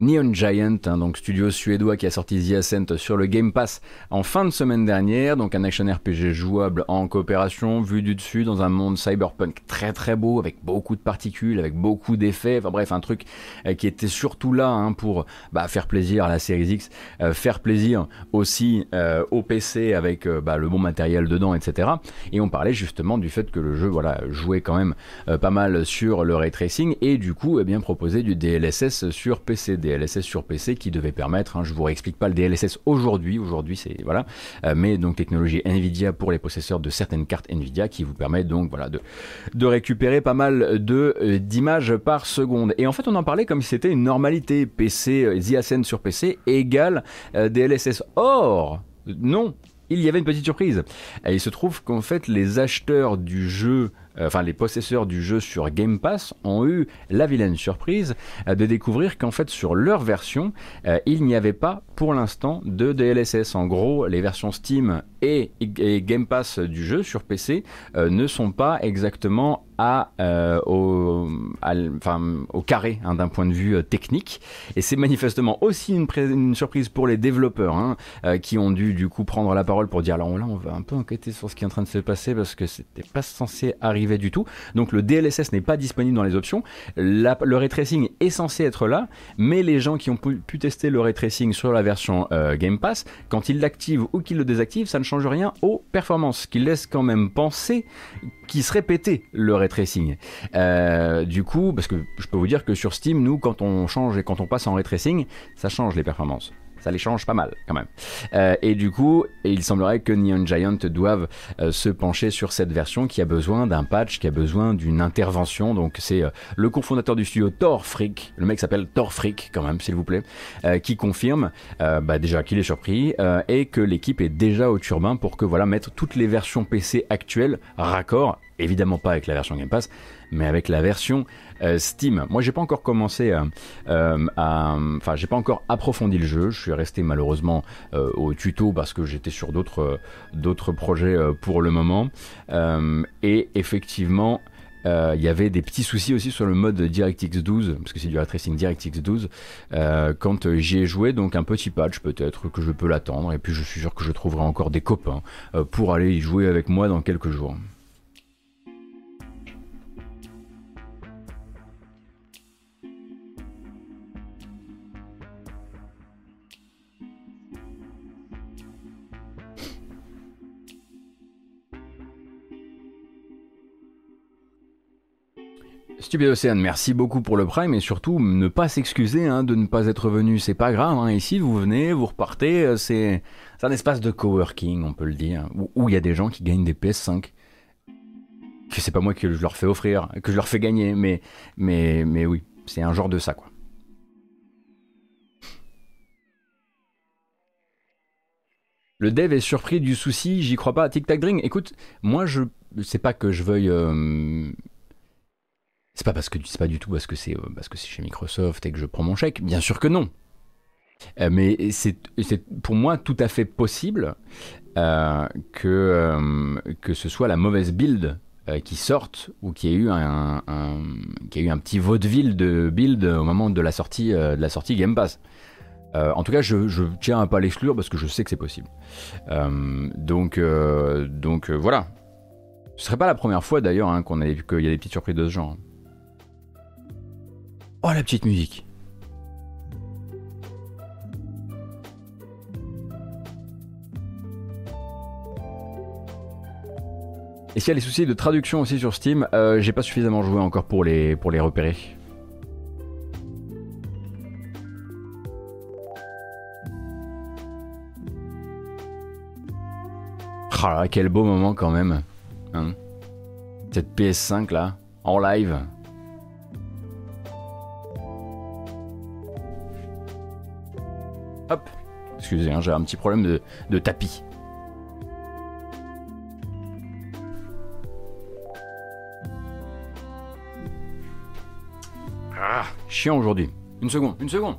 Neon Giant, hein, donc studio suédois qui a sorti The Ascent sur le Game Pass en fin de semaine dernière, donc un action RPG jouable en coopération, vu du dessus dans un monde cyberpunk très très beau, avec beaucoup de particules, avec beaucoup d'effets, enfin bref, un truc euh, qui était surtout là hein, pour bah, faire plaisir à la Series X, euh, faire plaisir aussi euh, au PC avec bah, le bon matériel dedans, etc. Et on parlait justement du fait que le jeu voilà, jouait quand même pas mal sur le ray tracing et du coup eh bien proposait du DLSS sur PC. DLSS sur PC qui devait permettre, hein, je vous réexplique pas le DLSS aujourd'hui, aujourd'hui c'est voilà, euh, mais donc technologie Nvidia pour les possesseurs de certaines cartes Nvidia qui vous permet donc voilà de, récupérer pas mal de euh, d'images par seconde. Et en fait on en parlait comme si c'était une normalité PC, euh, The sur PC égale DLSS. Or non, il y avait une petite surprise. Et il se trouve qu'en fait les acheteurs du jeu enfin les possesseurs du jeu sur Game Pass ont eu la vilaine surprise euh, de découvrir qu'en fait sur leur version, euh, il n'y avait pas pour l'instant de DLSS. En gros, les versions Steam et, Game Pass du jeu sur PC ne sont pas exactement à, au, enfin, au carré hein, d'un point de vue technique. Et c'est manifestement aussi une, surprise pour les développeurs hein, qui ont dû du coup prendre la parole pour dire alors là on va un peu enquêter sur ce qui est en train de se passer parce que c'était pas censé arriver du tout. Donc le DLSS n'est pas disponible dans les options. le ray tracing est censé être là, mais les gens qui ont pu, tester le ray tracing sur la version euh, Game Pass, quand ils l'activent ou qu'ils le désactivent, ça ne change rien aux performances, ce qui laisse quand même penser qu'il serait pété le ray tracing. Euh, du coup, parce que je peux vous dire que sur Steam, nous, quand on change et quand on passe en ray tracing, ça change les performances ça les change pas mal quand même. Euh, et du coup, il semblerait que Neon Giant doivent euh, se pencher sur cette version qui a besoin d'un patch, qui a besoin d'une intervention. Donc c'est euh, le cofondateur du studio Thor Freak, le mec s'appelle Thor Freak quand même, s'il vous plaît, qui confirme bah, déjà qu'il est surpris et que l'équipe est déjà au turbin pour que voilà mettre toutes les versions PC actuelles raccord, évidemment pas avec la version Game Pass, mais avec la version Steam. Moi, j'ai pas encore commencé à, euh, enfin, j'ai pas encore approfondi le jeu. Je suis resté malheureusement euh, au tuto parce que j'étais sur d'autres projets pour le moment. et effectivement. Il y avait des petits soucis aussi sur le mode DirectX 12, parce que c'est du ray tracing DirectX 12, quand j'y ai joué, donc un petit patch peut-être que je peux l'attendre, et puis je suis sûr que je trouverai encore des copains pour aller y jouer avec moi dans quelques jours. Stupid Océane, merci beaucoup pour le prime et surtout ne pas s'excuser hein, de ne pas être venu, c'est pas grave. Hein. Ici, vous venez, vous repartez, euh, c'est un espace de coworking, on peut le dire, où il y a des gens qui gagnent des PS5. Que c'est pas moi que je leur fais offrir, que je leur fais gagner, mais, mais, mais oui, c'est un genre de ça quoi. Le dev est surpris du souci, j'y crois pas. Tic Tac Drink, écoute, moi je c'est pas que je veuille. euh, c'est pas parce que c'est pas du tout parce que c'est euh, parce que c'est chez Microsoft et que je prends mon chèque. Bien sûr que non. Euh, mais c'est pour moi tout à fait possible euh, que que ce soit la mauvaise build qui sorte ou qu'il y ait eu un, ait eu un petit vaudeville de build au moment de la sortie de la sortie Game Pass. En tout cas, je, je tiens à pas l'exclure parce que je sais que c'est possible. Donc, donc voilà. Ce serait pas la première fois d'ailleurs hein, qu'on ait- qu'il y a des petites surprises de ce genre. Oh la petite musique. Et s'il y a les soucis de traduction aussi sur Steam, euh, j'ai pas suffisamment joué encore pour les, pour les repérer. Là, quel beau moment quand même. hein. Cette PS5 là, en live. Hop. Excusez, hein, j'ai un petit problème de, tapis. Ah, chiant aujourd'hui. Une seconde, une seconde.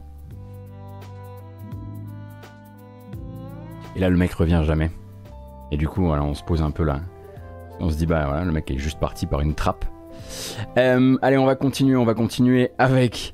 Et là, le mec revient jamais. Et du coup, voilà, on se pose un peu là. On se dit, bah voilà, le mec est juste parti par une trappe. Euh, allez, on va continuer, on va continuer avec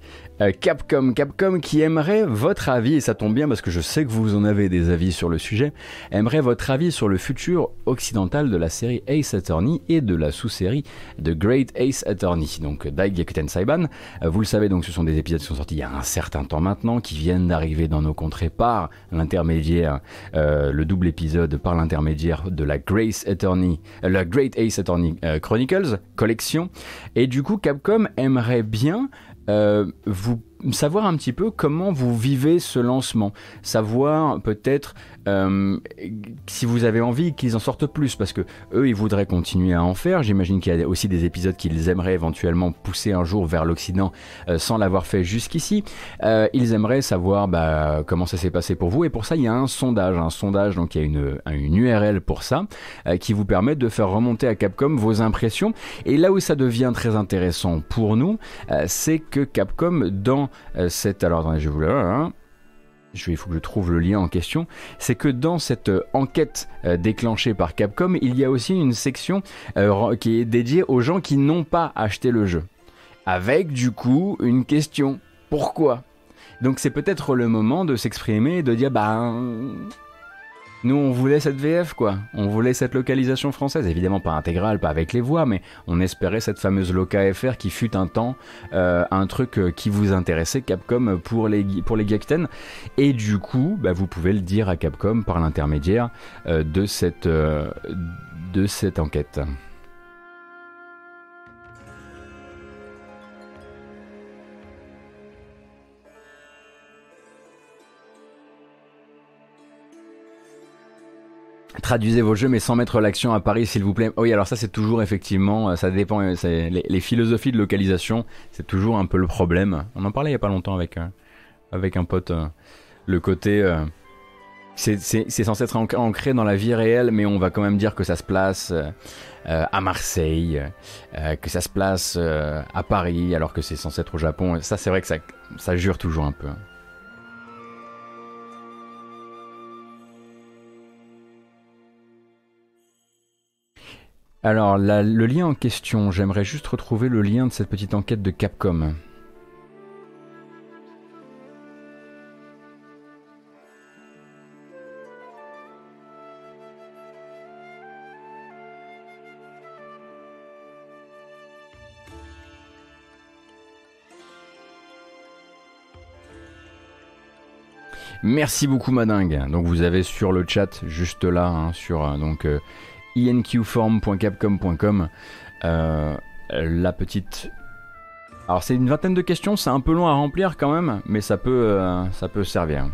Capcom. Capcom qui aimerait votre avis, et ça tombe bien parce que je sais que vous en avez des avis sur le sujet, aimerait votre avis sur le futur occidental de la série Ace Attorney et de la sous-série The Great Ace Attorney. Donc Daigekuten Saiban, Euh, vous le savez, donc ce sont des épisodes qui sont sortis il y a un certain temps maintenant, qui viennent d'arriver dans nos contrées par l'intermédiaire, euh, le double épisode par l'intermédiaire de la Grace Attorney, euh, la Great Ace Attorney euh, Chronicles collection. Et du coup, Capcom aimerait bien euh, vous savoir un petit peu comment vous vivez ce lancement, savoir peut-être euh, si vous avez envie qu'ils en sortent plus, parce que eux ils voudraient continuer à en faire. J'imagine qu'il y a aussi des épisodes qu'ils aimeraient éventuellement pousser un jour vers l'Occident euh, sans l'avoir fait jusqu'ici. Euh, ils aimeraient savoir bah, comment ça s'est passé pour vous, et pour ça il y a un sondage, un sondage donc il y a une, une URL pour ça euh, qui vous permet de faire remonter à Capcom vos impressions. Et là où ça devient très intéressant pour nous, euh, c'est que Capcom dans cette alors attendez je vous le hein, vais, il faut que je trouve le lien en question, c'est que dans cette euh, enquête euh, déclenchée par Capcom, il y a aussi une section euh, qui est dédiée aux gens qui n'ont pas acheté le jeu. Avec du coup une question, pourquoi? Donc c'est peut-être le moment de s'exprimer et de dire, bah... Nous, on voulait cette VF, quoi. On voulait cette localisation française. Évidemment, pas intégrale, pas avec les voix, mais on espérait cette fameuse Loca FR qui fut un temps euh, un truc euh, qui vous intéressait, Capcom, pour les, pour les. Et du coup, bah, vous pouvez le dire à Capcom par l'intermédiaire euh, de, cette, de cette enquête. Traduisez vos jeux mais sans mettre l'action à Paris s'il vous plaît. Oui alors ça c'est toujours effectivement, euh, ça dépend, euh, les, philosophies de localisation c'est toujours un peu le problème. On en parlait il y a pas longtemps avec, euh, avec un pote. euh, le côté... euh, c'est censé être anc- ancré dans la vie réelle mais on va quand même dire que ça se place à Marseille, que ça se place à Paris alors que c'est censé être au Japon. Ça c'est vrai que ça, ça jure toujours un peu. Alors, le lien en question, j'aimerais juste retrouver le lien de cette petite enquête de Capcom. Merci beaucoup Madingue. Donc vous avez sur le chat juste là, hein, sur euh, donc euh, inqform.capcom.com euh, la petite. Alors c'est une vingtaine de questions, c'est un peu long à remplir quand même, mais ça peut, euh, ça peut servir.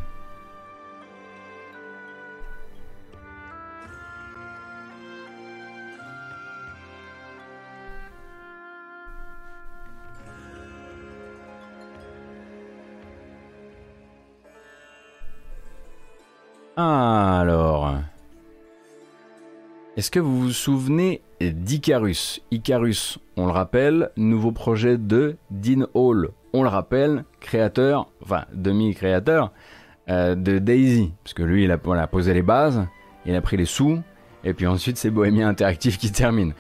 Alors. Est-ce que vous vous souvenez d'Icarus? Icarus, on le rappelle, nouveau projet de Dean Hall. On le rappelle, créateur, enfin demi-créateur euh, de Daisy, parce que lui, il a, posé les bases, il a pris les sous, et puis ensuite c'est Bohemia Interactive qui termine.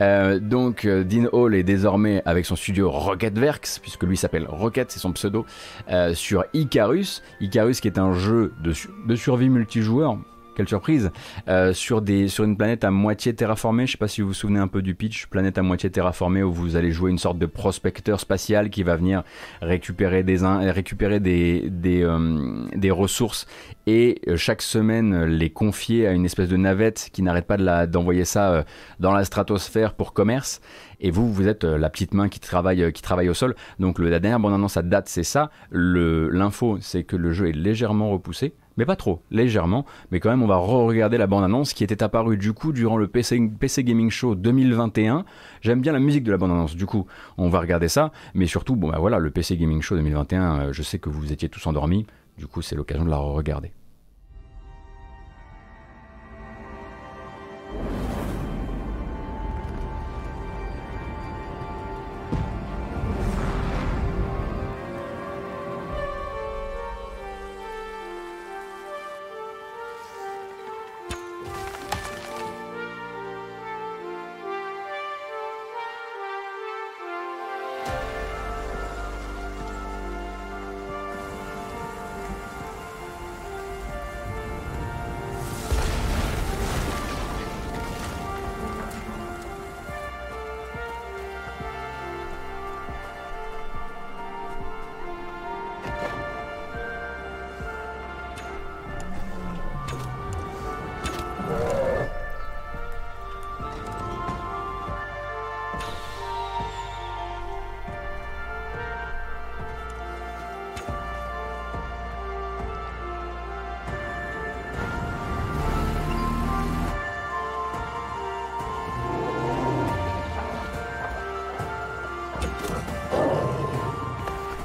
Euh, donc euh, Dean Hall est désormais avec son studio Rocketworks, puisque lui s'appelle Rocket, c'est son pseudo, sur Icarus. Icarus qui est un jeu de survie multijoueur, quelle surprise, euh, sur, des, sur une planète à moitié terraformée. Je sais pas si vous vous souvenez un peu du pitch, planète à moitié terraformée où vous allez jouer une sorte de prospecteur spatial qui va venir récupérer des, récupérer des, des, euh, ressources et euh, chaque semaine les confier à une espèce de navette qui n'arrête pas d'envoyer ça dans la stratosphère pour commerce et vous, vous êtes la petite main qui travaille, qui travaille au sol. Donc le, la dernière bande annonce à date, c'est ça. L'info, c'est que le jeu est légèrement repoussé mais pas trop, légèrement. Mais quand même, on va re-regarder la bande-annonce qui était apparue du coup durant le PC, PC Gaming Show 2021. J'aime bien la musique de la bande-annonce, du coup, on va regarder ça. Mais surtout, bon bah voilà, le PC Gaming Show 2021, euh, je sais que vous étiez tous endormis. Du coup, c'est l'occasion de la re-regarder.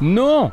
Non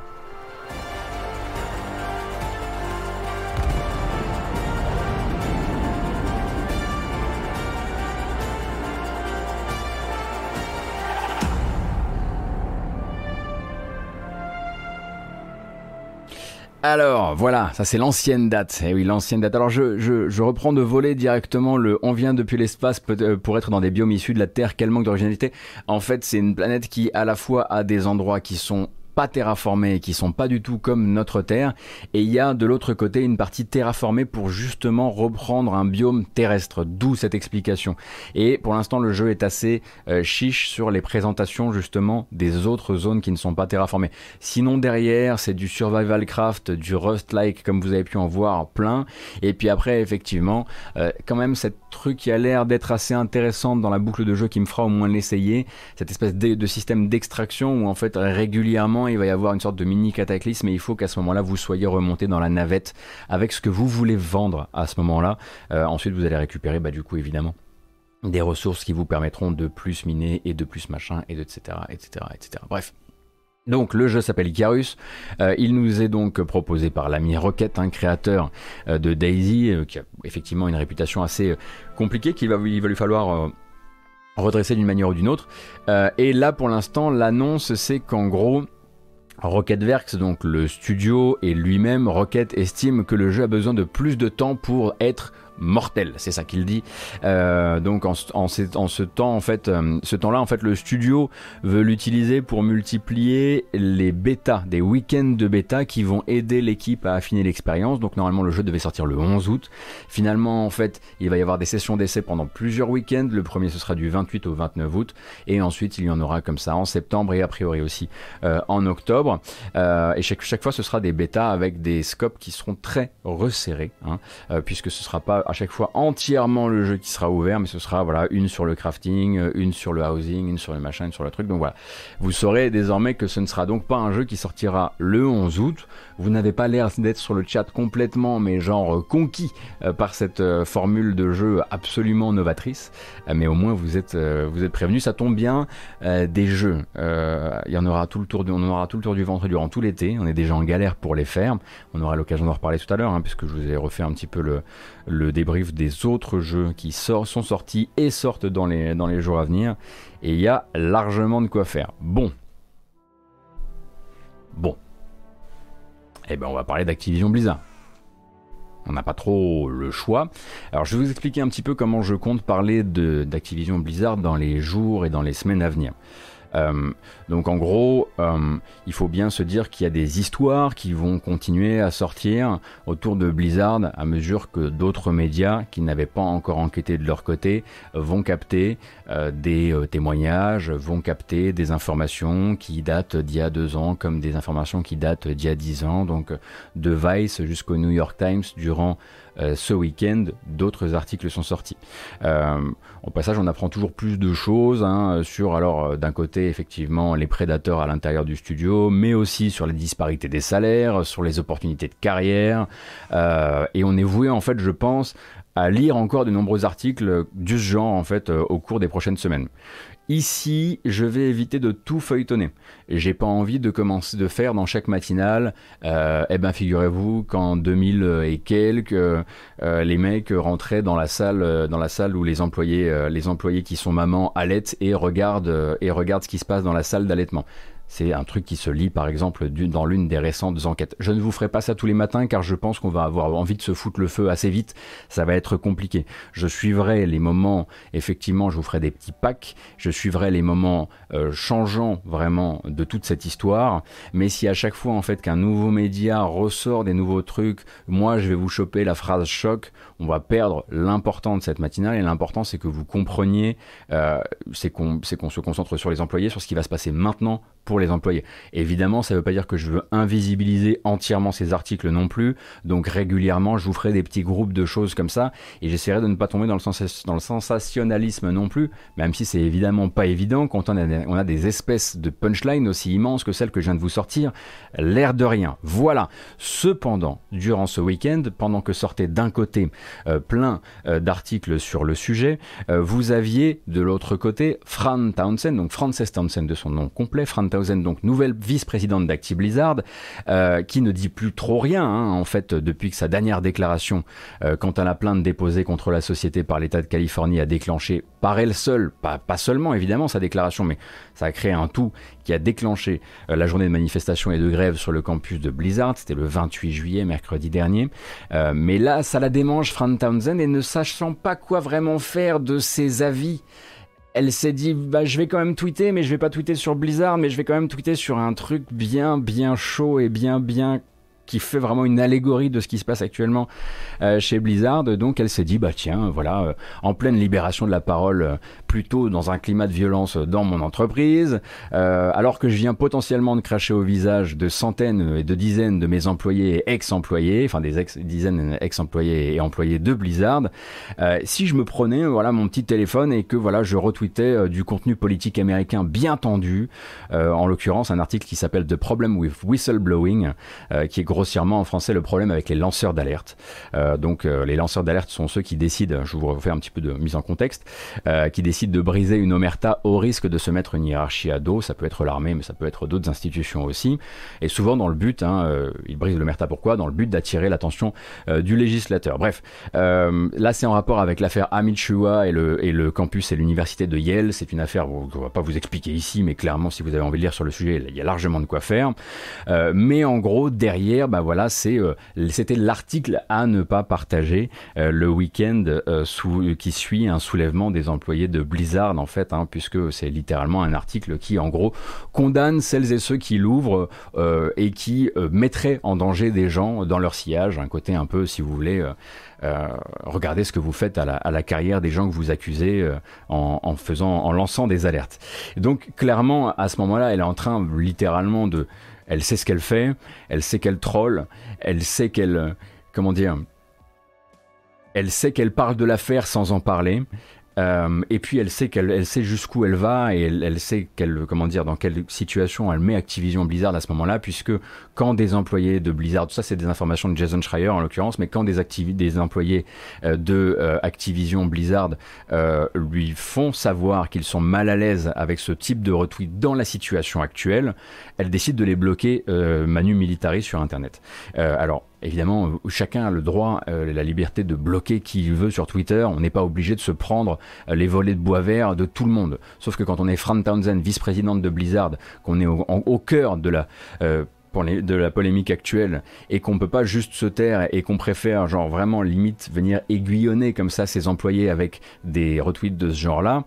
Alors voilà, ça c'est l'ancienne date. Eh oui, l'ancienne date. Alors je, reprends de voler directement le on vient depuis l'espace euh, pour être dans des biomes issus de la Terre, quel manque d'originalité. En fait, c'est une planète qui à la fois a des endroits qui sont pas terraformés, qui sont pas du tout comme notre Terre, et il y a de l'autre côté une partie terraformée pour justement reprendre un biome terrestre, d'où cette explication. Et pour l'instant, le jeu est assez euh, chiche sur les présentations justement des autres zones qui ne sont pas terraformées. Sinon derrière, c'est du survival craft, du Rust-like comme vous avez pu en voir plein, et puis après effectivement, euh, quand même cette truc qui a l'air d'être assez intéressant dans la boucle de jeu qui me fera au moins l'essayer, cette espèce de système d'extraction où en fait régulièrement il va y avoir une sorte de mini cataclysme et il faut qu'à ce moment-là, vous soyez remonté dans la navette avec ce que vous voulez vendre à ce moment-là. Euh, ensuite, vous allez récupérer, bah, du coup, évidemment, des ressources qui vous permettront de plus miner et de plus machin, et etc., etc., etc. Bref. Donc le jeu s'appelle Icarus, euh, il nous est donc proposé par l'ami Rocket, un créateur euh, de Daisy, qui a effectivement une réputation assez compliquée qu'il va, va lui falloir redresser d'une manière ou d'une autre. et là pour l'instant l'annonce c'est qu'en gros Rocketworks, donc le studio et lui-même, Rocket estime que le jeu a besoin de plus de temps pour être mortel, c'est ça qu'il dit. Euh, donc en, ce temps en fait, euh, ce temps-là en fait, le studio veut l'utiliser pour multiplier les bêtas, des week-ends de bêta qui vont aider l'équipe à affiner l'expérience. Donc normalement le jeu devait sortir le 11 août. Finalement en fait, il va y avoir des sessions d'essai pendant plusieurs week-ends. Le premier ce sera du 28 au 29 août et ensuite il y en aura comme ça en septembre et a priori aussi euh, en octobre. et chaque, chaque fois ce sera des bêtas avec des scopes qui seront très resserrés, hein, puisque ce sera pas à chaque fois entièrement le jeu qui sera ouvert, mais ce sera voilà une sur le crafting, euh, une sur le housing, une sur le machin, une sur le truc. Donc voilà, vous saurez désormais que ce ne sera donc pas un jeu qui sortira le 11 août. Vous n'avez pas l'air d'être sur le chat complètement, mais genre euh, conquis euh, par cette formule de jeu absolument novatrice. mais au moins vous êtes vous êtes prévenu. Ça tombe bien. des jeux, il y en aura tout le tour du, on aura tout le tour du ventre durant tout l'été. On est déjà en galère pour les faire. On aura l'occasion d'en reparler tout à l'heure, hein, puisque je vous ai refait un petit peu le le débrief des autres jeux qui sont sortis et sortent dans les, dans les jours à venir. Et il y a largement de quoi faire. Bon. Bon. Eh ben on va parler d'Activision Blizzard. On n'a pas trop le choix. Alors je vais vous expliquer un petit peu comment je compte parler d'Activision Blizzard dans les jours et dans les semaines à venir. Euh, donc en gros, euh, il faut bien se dire qu'il y a des histoires qui vont continuer à sortir autour de Blizzard à mesure que d'autres médias qui n'avaient pas encore enquêté de leur côté vont capter euh, des témoignages, vont capter des informations qui datent d'il y a deux ans comme des informations qui datent d'il y a dix ans. Donc de Vice jusqu'au New York Times durant euh, ce week-end, d'autres articles sont sortis. Euh, au passage, on apprend toujours plus de choses hein, sur, alors, euh, d'un côté, effectivement, les prédateurs à l'intérieur du studio, mais aussi sur les disparités des salaires, sur les opportunités de carrière. et on est voué, en fait, je pense, à lire encore de nombreux articles du genre, en fait, au cours des prochaines semaines. Ici, je vais éviter de tout feuilletonner. J'ai pas envie de commencer de faire dans chaque matinale. Euh, eh ben, figurez-vous qu'en 2000 et quelques, euh, les mecs rentraient dans la salle, euh, dans la salle où les employés, qui sont mamans allaitent et regardent et regardent ce qui se passe dans la salle d'allaitement. C'est un truc qui se lit par exemple dans l'une des récentes enquêtes. Je ne vous ferai pas ça tous les matins car je pense qu'on va avoir envie de se foutre le feu assez vite. Ça va être compliqué. Je suivrai les moments, effectivement, je vous ferai des petits packs. Je suivrai les moments euh, changeants vraiment de toute cette histoire. Mais si à chaque fois en fait qu'un nouveau média ressort des nouveaux trucs, moi je vais vous choper la phrase choc, on va perdre l'important de cette matinale. Et l'important c'est que vous compreniez, euh, c'est qu'on se concentre sur les employés, sur ce qui va se passer maintenant pour les employés. Évidemment, ça ne veut pas dire que je veux invisibiliser entièrement ces articles non plus. Donc régulièrement, je vous ferai des petits groupes de choses comme ça et j'essaierai de ne pas tomber dans le, dans le sensationnalisme non plus, même si c'est évidemment pas évident quand on a, on a des espèces de punchlines aussi immenses que celles que je viens de vous sortir. L'air de rien. Voilà. Cependant, durant ce week-end, pendant que sortait d'un côté euh, plein euh, d'articles sur le sujet, euh, vous aviez de l'autre côté Fran Townsend, donc Frances Townsend de son nom complet, Fran Donc nouvelle vice-présidente d'Acti Blizzard, euh, qui ne dit plus trop rien, hein, en fait, depuis que sa dernière déclaration euh, quant à la plainte déposée contre la société par l'État de Californie a déclenché par elle seule, pas, pas seulement évidemment sa déclaration, mais ça a créé un tout qui a déclenché euh, la journée de manifestation et de grève sur le campus de Blizzard, c'était le 28 juillet, mercredi dernier. mais là, ça la démange, Fran Townsend, et ne sachant pas quoi vraiment faire de ses avis elle s'est dit bah je vais quand même tweeter mais je vais pas tweeter sur Blizzard mais je vais quand même tweeter sur un truc bien bien chaud et bien bien qui fait vraiment une allégorie de ce qui se passe actuellement euh, chez Blizzard. Donc elle s'est dit, bah tiens, voilà, euh, en pleine libération de la parole, euh, plutôt dans un climat de violence dans mon entreprise, alors que je viens potentiellement de cracher au visage de centaines et de dizaines de mes employés et ex-employés, enfin des dizaines ex-employés et employés de Blizzard, si je me prenais voilà mon petit téléphone et que voilà je retweetais du contenu politique américain bien tendu, en l'occurrence un article qui s'appelle The Problem with Whistleblowing, qui est grossièrement en français le problème avec les lanceurs d'alerte. Euh, donc euh, les lanceurs d'alerte sont ceux qui décident, je vous refais un petit peu de mise en contexte, euh, qui décident de briser une omerta au risque de se mettre une hiérarchie à dos. Ça peut être l'armée, mais ça peut être d'autres institutions aussi. Et souvent dans le but, hein, ils brisent l'omerta pourquoi? Dans le but d'attirer l'attention du législateur. Bref, là c'est en rapport avec l'affaire Amit Shua et le, campus et l'université de Yale. C'est une affaire, on ne va pas vous expliquer ici, mais clairement si vous avez envie de lire sur le sujet, il y a largement de quoi faire. mais en gros, derrière, bah voilà, euh, c'était l'article à ne pas partager euh, le week-end euh, qui suit un soulèvement des employés de Blizzard, en fait, hein, puisque c'est littéralement un article qui, en gros, condamne celles et ceux qui l'ouvrent et qui mettraient en danger des gens dans leur sillage, un côté un peu, si vous voulez, regardez ce que vous faites à la, carrière des gens que vous accusez en, faisant, en lançant des alertes. donc clairement, à ce moment-là, elle est en train littéralement de elle sait ce qu'elle fait, elle sait qu'elle troll, elle sait qu'elle... Comment dire Elle sait qu'elle parle de l'affaire sans en parler. Euh, et puis elle sait qu'elle elle sait jusqu'où elle va et elle, sait qu'elle comment dire dans quelle situation elle met Activision Blizzard à ce moment-là puisque quand des employés de Blizzard tout ça c'est des informations de Jason Schreier en l'occurrence mais quand des des employés euh, de euh, Activision Blizzard lui font savoir qu'ils sont mal à l'aise avec ce type de retweet dans la situation actuelle elle décide de les bloquer manu militari sur internet. Alors évidemment, chacun a le droit, la liberté de bloquer qui il veut sur Twitter. On n'est pas obligé de se prendre les volets de bois vert de tout le monde. Sauf que quand on est Fran Townsend, vice-présidente de Blizzard, qu'on est au, cœur de la de la polémique actuelle et qu'on peut pas juste se taire et qu'on préfère genre vraiment limite venir aiguillonner comme ça ses employés avec des retweets de ce genre-là,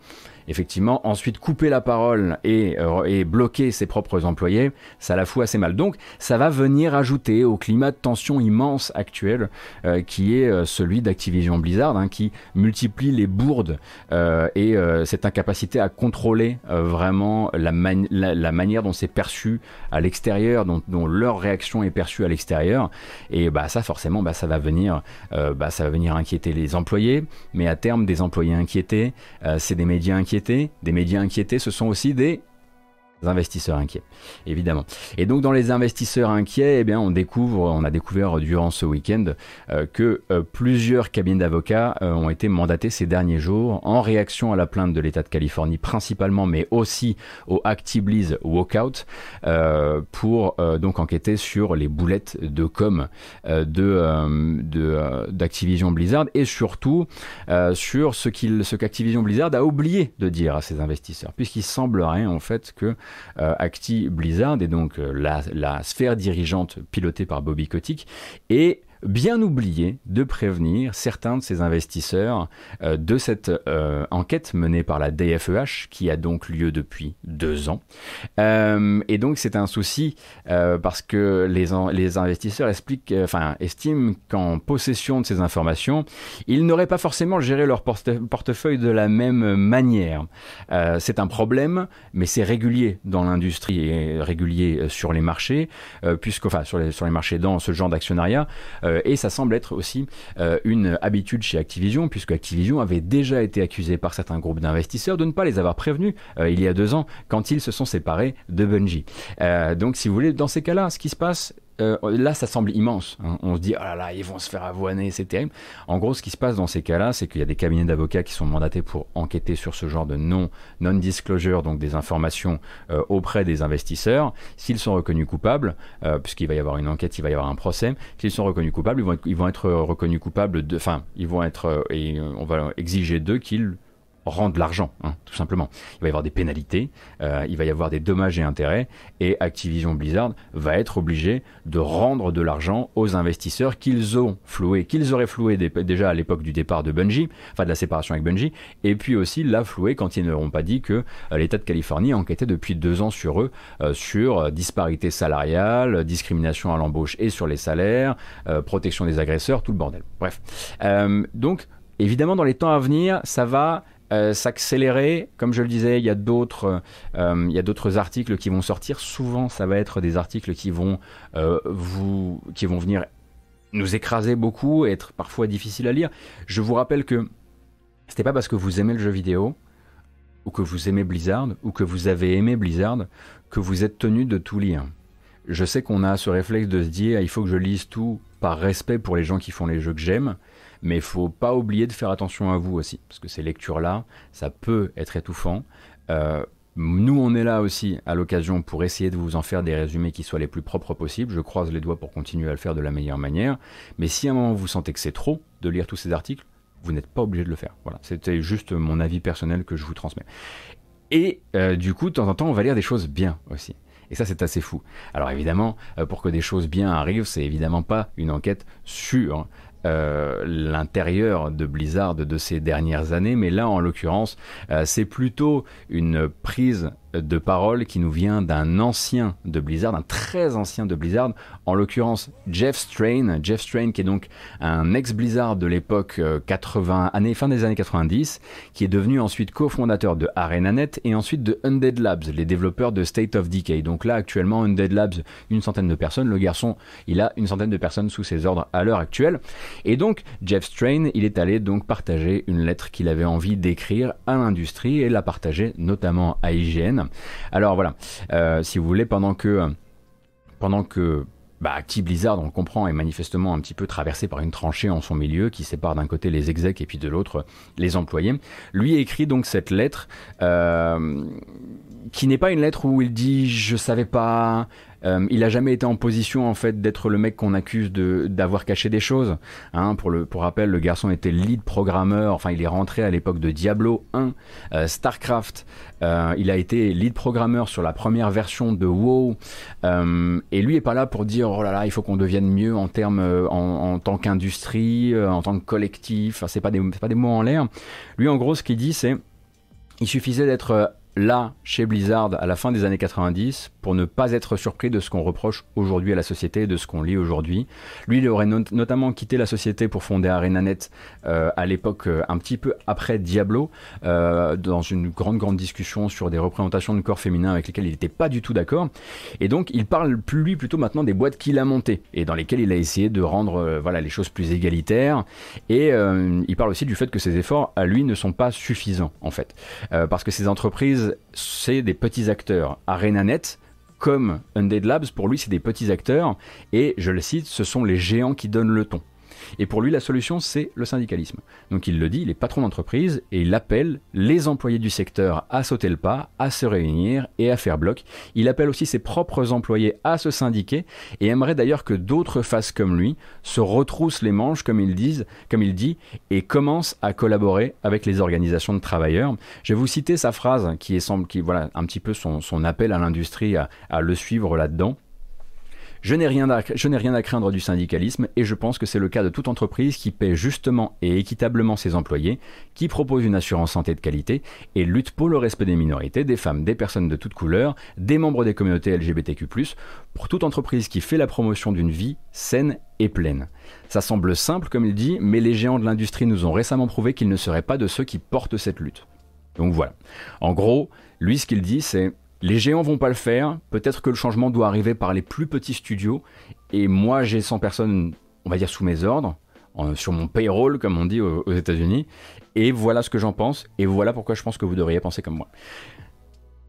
effectivement, ensuite couper la parole et, euh, et, bloquer ses propres employés, ça la fout assez mal. Donc, ça va venir ajouter au climat de tension immense actuel, euh, qui est euh, celui d'Activision Blizzard, hein, qui multiplie les bourdes et cette incapacité à contrôler vraiment la, la, manière dont c'est perçu à l'extérieur, dont, dont, leur réaction est perçue à l'extérieur. Et bah ça, forcément, bah, ça va venir, bah, ça va venir inquiéter les employés, mais à terme, des employés inquiétés, c'est des médias inquiétés des médias inquiétés, ce sont aussi des investisseurs inquiets, évidemment. Et donc dans les investisseurs inquiets, eh bien, on découvre, on a découvert durant ce week-end euh, que euh, plusieurs cabinets d'avocats euh, ont été mandatés ces derniers jours en réaction à la plainte de l'État de Californie principalement, mais aussi au ActiBliz Walkout pour donc enquêter sur les boulettes de com de d'Activision Blizzard et surtout sur ce ce qu'Activision Blizzard a oublié de dire à ses investisseurs, puisqu'il semblerait en fait que Acti Blizzard et donc euh, la, la, sphère dirigeante pilotée par Bobby Kotick et bien oublié de prévenir certains de ces investisseurs euh, de cette euh, enquête menée par la DFEH qui a donc lieu depuis deux ans. Euh, et donc c'est un souci parce que les, les investisseurs estiment qu'en possession de ces informations, ils n'auraient pas forcément géré leur portefeuille de la même manière. c'est un problème, mais c'est régulier dans l'industrie et régulier sur les marchés, puisque, enfin, sur les, sur les marchés dans ce genre d'actionnariat. Euh, et ça semble être aussi euh, une habitude chez Activision, puisque Activision avait déjà été accusé par certains groupes d'investisseurs de ne pas les avoir prévenus euh, il y a deux ans quand ils se sont séparés de Bungie. donc si vous voulez, dans ces cas-là, ce qui se passe, euh, là, ça semble immense. Hein. On se dit, oh là là, ils vont se faire avoiner, c'est terrible. En gros, ce qui se passe dans ces cas-là, c'est qu'il y a des cabinets d'avocats qui sont mandatés pour enquêter sur ce genre de non, non-disclosure, donc des informations euh, auprès des investisseurs. S'ils sont reconnus coupables, euh, puisqu'il va y avoir une enquête, il va y avoir un procès, s'ils sont reconnus coupables, ils vont être, reconnus coupables de, enfin, ils vont être, et on va exiger d'eux qu'ils rendre l'argent, hein, tout simplement. Il va y avoir des pénalités, euh, il va y avoir des dommages et intérêts, et Activision Blizzard va être obligé de rendre de l'argent aux investisseurs qu'ils ont floué, qu'ils auraient floué déjà à l'époque du départ de Bungie, enfin de la séparation avec Bungie, et puis aussi l'a floué quand ils n'auront pas dit que euh, l'État de Californie enquêtait depuis deux ans sur eux, euh, sur disparité salariale, discrimination à l'embauche et sur les salaires, protection des agresseurs, tout le bordel. Bref. donc, évidemment, dans les temps à venir, ça va euh, s'accélérer. Comme je le disais, il y a d'autres, euh, il y a d'autres articles qui vont sortir. Souvent, ça va être des articles qui vont euh, vous, qui vont venir nous écraser beaucoup, être parfois difficiles à lire. Je vous rappelle que c'était pas parce que vous aimez le jeu vidéo ou que vous aimez Blizzard ou que vous avez aimé Blizzard que vous êtes tenu de tout lire. Je sais qu'on a ce réflexe de se dire il faut que je lise tout par respect pour les gens qui font les jeux que j'aime. Mais il faut pas oublier de faire attention à vous aussi, parce que ces lectures-là, ça peut être étouffant. Euh, nous, on est là aussi à l'occasion pour essayer de vous en faire des résumés qui soient les plus propres possibles. Je croise les doigts pour continuer à le faire de la meilleure manière. Mais si à un moment vous sentez que c'est trop de lire tous ces articles, vous n'êtes pas obligé de le faire. Voilà, c'était juste mon avis personnel que je vous transmets. Et euh, du coup, de temps en temps, on va lire des choses bien aussi. Et ça, c'est assez fou. Alors évidemment, euh, pour que des choses bien arrivent, c'est évidemment pas une enquête sur euh, l'intérieur de Blizzard de ces dernières années, mais là en l'occurrence euh, c'est plutôt une prise de parole qui nous vient d'un ancien de Blizzard, un très ancien de Blizzard, en l'occurrence Jeff Strain, Jeff Strain qui est donc un ex-Blizzard de l'époque 80, euh, fin des années 90, qui est devenu ensuite cofondateur de ArenaNet et ensuite de Undead Labs, les développeurs de State of Decay. Donc là actuellement Undead Labs, une centaine de personnes, le garçon, il a une centaine de personnes sous ses ordres à l'heure actuelle. Et donc Jeff Strain, il est allé donc partager une lettre qu'il avait envie d'écrire à l'industrie et l'a partager notamment à IGN alors voilà, euh, si vous voulez, pendant que pendant bah, Blizzard, on le comprend, est manifestement un petit peu traversé par une tranchée en son milieu qui sépare d'un côté les execs et puis de l'autre les employés. Lui écrit donc cette lettre. Euh, qui n'est pas une lettre où il dit je savais pas, euh, il a jamais été en position en fait d'être le mec qu'on accuse de d'avoir caché des choses. Hein, pour le pour rappel, le garçon était lead programmeur. Enfin, il est rentré à l'époque de Diablo 1, euh, Starcraft. Euh, il a été lead programmeur sur la première version de WoW. et lui est pas là pour dire oh là là, il faut qu'on devienne mieux en termes en, tant qu'industrie, en tant que collectif. Enfin, c'est pas des pas des mots en l'air. Lui, en gros, ce qu'il dit, c'est il suffisait d'être là, chez Blizzard, à la fin des années 90, pour ne pas être surpris de ce qu'on reproche aujourd'hui à la société, de ce qu'on lit aujourd'hui. Lui, il aurait notamment quitté la société pour fonder ArenaNet euh, à l'époque euh, un petit peu après Diablo, euh, dans une grande grande discussion sur des représentations de corps féminins avec lesquelles il n'était pas du tout d'accord. Et donc, il parle lui plutôt maintenant des boîtes qu'il a montées et dans lesquelles il a essayé de rendre voilà les choses plus égalitaires. Et il parle aussi du fait que ses efforts à lui ne sont pas suffisants en fait, parce que ces entreprises c'est des petits acteurs. ArenaNet comme Undead Labs, pour lui, c'est des petits acteurs, et je le cite, ce sont les géants qui donnent le ton. Et pour lui, la solution, c'est le syndicalisme. Donc il le dit, il est patron d'entreprise et il appelle les employés du secteur à sauter le pas, à se réunir et à faire bloc. Il appelle aussi ses propres employés à se syndiquer et aimerait d'ailleurs que d'autres fassent comme lui, se retroussent les manches, comme il, disent, comme il dit, et commencent à collaborer avec les organisations de travailleurs. Je vais vous citer sa phrase qui est, qui, voilà, un petit peu son, appel à l'industrie à le suivre là-dedans. Je n'ai rien, à, craindre du syndicalisme et je pense que c'est le cas de toute entreprise qui paie justement et équitablement ses employés, qui propose une assurance santé de qualité et lutte pour le respect des minorités, des femmes, des personnes de toutes couleurs, des membres des communautés LGBTQ+, pour toute entreprise qui fait la promotion d'une vie saine et pleine. Ça semble simple comme il dit, mais les géants de l'industrie nous ont récemment prouvé qu'ils ne seraient pas de ceux qui portent cette lutte. Donc voilà. En gros, lui ce qu'il dit c'est les géants vont pas le faire. Peut-être que le changement doit arriver par les plus petits studios. Et moi, j'ai 100 personnes, on va dire, sous mes ordres, sur mon payroll, comme on dit aux, États-Unis. Et voilà ce que j'en pense. Et voilà pourquoi je pense que vous devriez penser comme moi.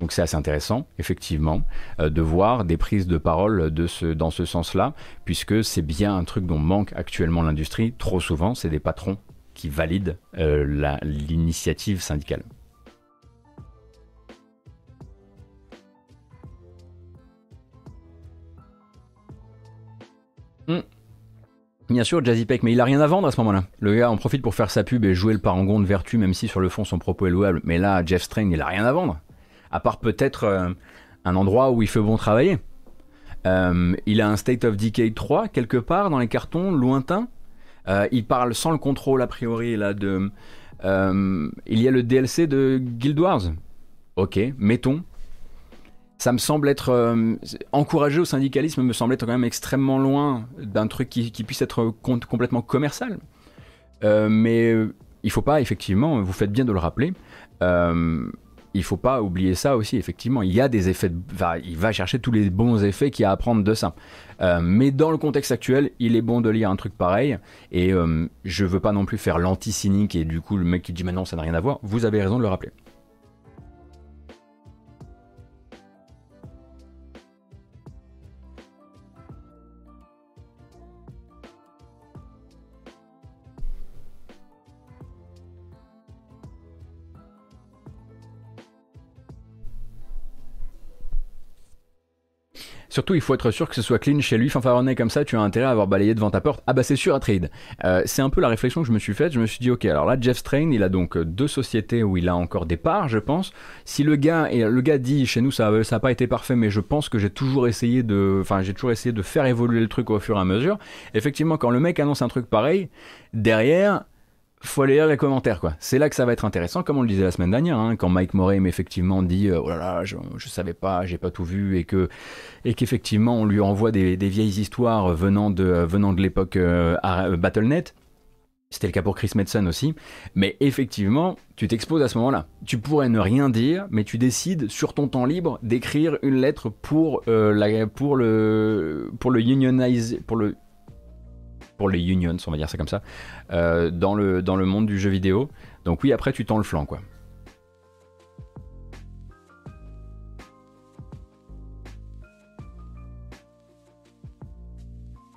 Donc c'est assez intéressant, effectivement, euh, de voir des prises de parole dans ce sens-là, puisque c'est bien un truc dont manque actuellement l'industrie. Trop souvent, c'est des patrons qui valident euh, l'initiative syndicale. Bien sûr, Jazzy Peck, mais il a rien à vendre à ce moment-là. Le gars en profite pour faire sa pub et jouer le parangon de vertu, même si sur le fond son propos est louable. Mais là, Jeff Strain, il a rien à vendre. À part peut-être euh, un endroit où il fait bon travailler. Euh, il a un State of Decay 3 quelque part dans les cartons lointains. Euh, il parle sans le contrôle a priori de. il y a le DLC de Guild Wars. Ok, mettons ça me semble être euh, encourager au syndicalisme me semble être quand même extrêmement loin d'un truc qui, puisse être complètement commercial. Euh, mais euh, il faut pas effectivement, vous faites bien de le rappeler. Euh, il faut pas oublier ça aussi, effectivement. Il y a des effets, il va chercher tous les bons effets qu'il y a à prendre de ça. mais dans le contexte actuel, il est bon de lire un truc pareil. Et je veux pas non plus faire l'anti-cynique et du coup le mec qui dit maintenant ça n'a rien à voir. Vous avez raison de le rappeler. Surtout, il faut être sûr que ce soit clean chez lui, fanfaronné comme ça, tu as intérêt à avoir balayé devant ta porte. Ah bah c'est sûr à trade. Euh, c'est un peu la réflexion que je me suis faite. Je me suis dit, ok, alors là, Jeff Strain, il a donc deux sociétés où il a encore des parts, je pense. Si le gars, le gars dit, chez nous, ça n'a pas été parfait, mais je pense que j'ai toujours essayé de, enfin, j'ai toujours essayé de faire évoluer le truc au fur et à mesure. Effectivement, quand le mec annonce un truc pareil, derrière, faut aller lire les commentaires quoi. C'est là que ça va être intéressant, comme on le disait la semaine dernière, hein, quand Mike Morey effectivement dit euh, oh là là, je, je savais pas, j'ai pas tout vu et que et qu'effectivement on lui envoie des, vieilles histoires venant de venant de l'époque euh, BattleNet. C'était le cas pour Chris Metzen aussi, mais effectivement, tu t'exposes à ce moment-là. Tu pourrais ne rien dire, mais tu décides sur ton temps libre d'écrire une lettre euh, pour le pour le unionize pour le pour les unions, on va dire ça comme ça, euh, dans, le, monde du jeu vidéo. Donc oui, après tu tends le flanc, quoi.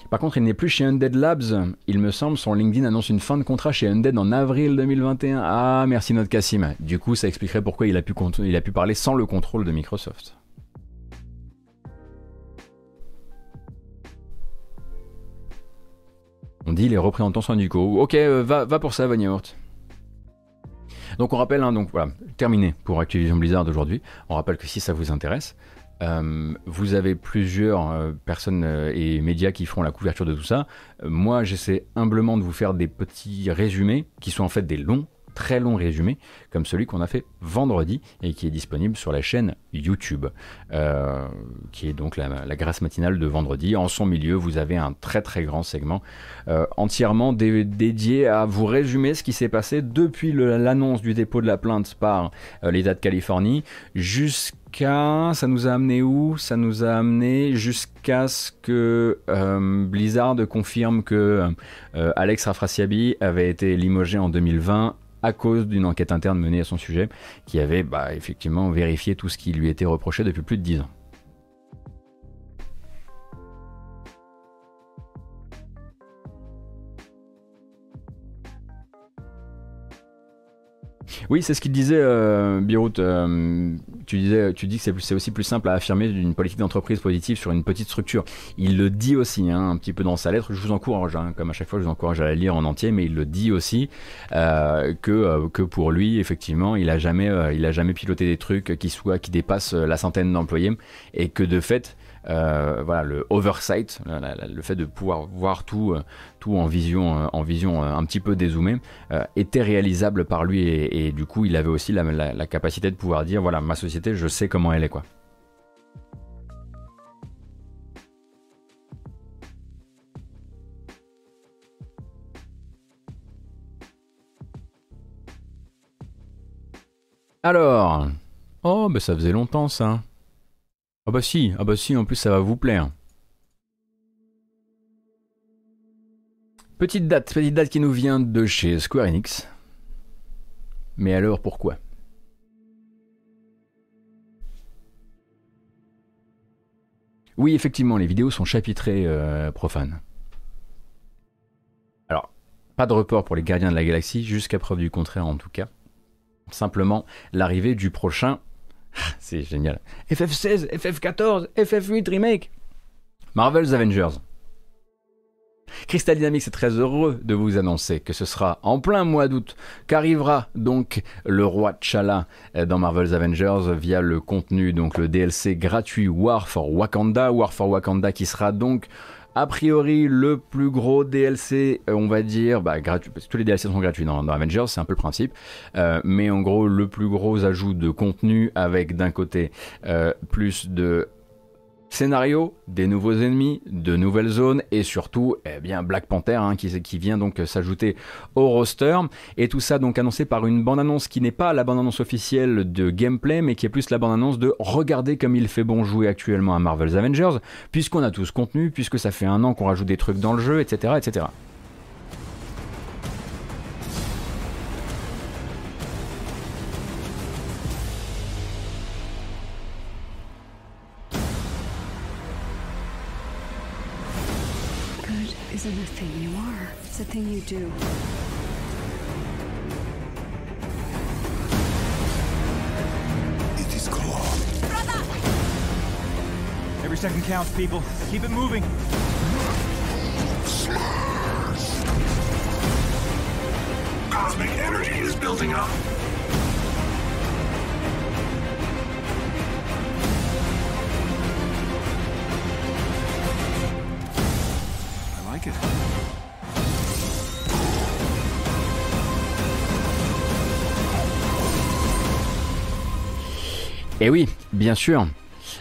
Par contre, il n'est plus chez Undead Labs. Il me semble, son LinkedIn annonce une fin de contrat chez Undead en avril 2021. Ah, merci notre Cassim. Du coup, ça expliquerait pourquoi il a pu parler sans le contrôle de Microsoft. On dit les représentants syndicaux. Ok, euh, va, va pour ça, Vanyort. Donc on rappelle, hein, donc terminé pour Activision Blizzard aujourd'hui. On rappelle que si ça vous intéresse, euh, vous avez plusieurs euh, personnes et médias qui feront la couverture de tout ça. moi, j'essaie humblement de vous faire des petits résumés qui sont en fait des longs très long résumé, comme celui qu'on a fait vendredi et qui est disponible sur la chaîne YouTube, euh, qui est donc la, grâce matinale de vendredi. En son milieu, vous avez un très très grand segment euh, entièrement dédié à vous résumer ce qui s'est passé depuis l'annonce du dépôt de la plainte par euh, l'État de Californie jusqu'à... Ça nous a amené où? Ça nous a amené jusqu'à ce que Blizzard confirme que Alex Rafrasiabi avait été limogé en 2020 à cause d'une enquête interne menée à son sujet, qui avait bah, effectivement vérifié tout ce qui lui était reproché depuis plus de 10 ans. Oui, c'est ce qu'il disait, euh, euh, tu, disais, tu dis que c'est aussi plus simple à affirmer d'une politique d'entreprise positive sur une petite structure. Il le dit aussi, hein, un petit peu dans sa lettre. Je vous encourage, hein, comme à chaque fois, je vous encourage à la lire en entier, mais il le dit aussi euh, que, euh, que pour lui, effectivement, il a jamais, il a jamais piloté des trucs qui soient qui dépassent la centaine d'employés et que de fait, euh, voilà, le oversight, le fait de pouvoir voir tout, euh, tout en vision, euh, en vision un petit peu dézoomée, était réalisable par lui et, du coup il avait aussi la, capacité de pouvoir dire voilà ma société je sais comment elle est quoi. Alors, oh, ben ça faisait longtemps ça. Ah bah si, ah bah si, en plus ça va vous plaire. Petite date, petite date qui nous vient de chez Square Enix. Mais alors pourquoi? Oui, effectivement, les vidéos sont chapitrées euh, profanes. Alors, pas de report pour les gardiens de la galaxie, jusqu'à preuve du contraire en tout cas. Simplement, l'arrivée du prochain C'est génial. FF16, FF14, FF8 Remake. Marvel's Avengers. Crystal Dynamics est très heureux de vous annoncer que ce sera en plein mois d'août qu'arrivera donc le roi T'Challa dans Marvel's Avengers via le contenu, donc le DLC gratuit War for Wakanda. War for Wakanda qui sera donc a priori, le plus gros DLC, euh, on va dire, bah, gratuit, parce que tous les DLC sont gratuits dans, Avengers, c'est un peu le principe. Euh, mais en gros, le plus gros ajout de contenu avec d'un côté euh, plus de Scénario, des nouveaux ennemis, de nouvelles zones et surtout eh bien Black Panther hein, qui, vient donc s'ajouter au roster. Et tout ça donc annoncé par une bande-annonce qui n'est pas la bande-annonce officielle de gameplay mais qui est plus la bande-annonce de regarder comme il fait bon jouer actuellement à Marvel's Avengers puisqu'on a tout ce contenu, puisque ça fait un an qu'on rajoute des trucs dans le jeu, etc. etc. you do. It is Claw. Brother! Every second counts, people. Keep it moving. Smash! Cosmic energy is building up. I like it. Et eh oui, bien sûr.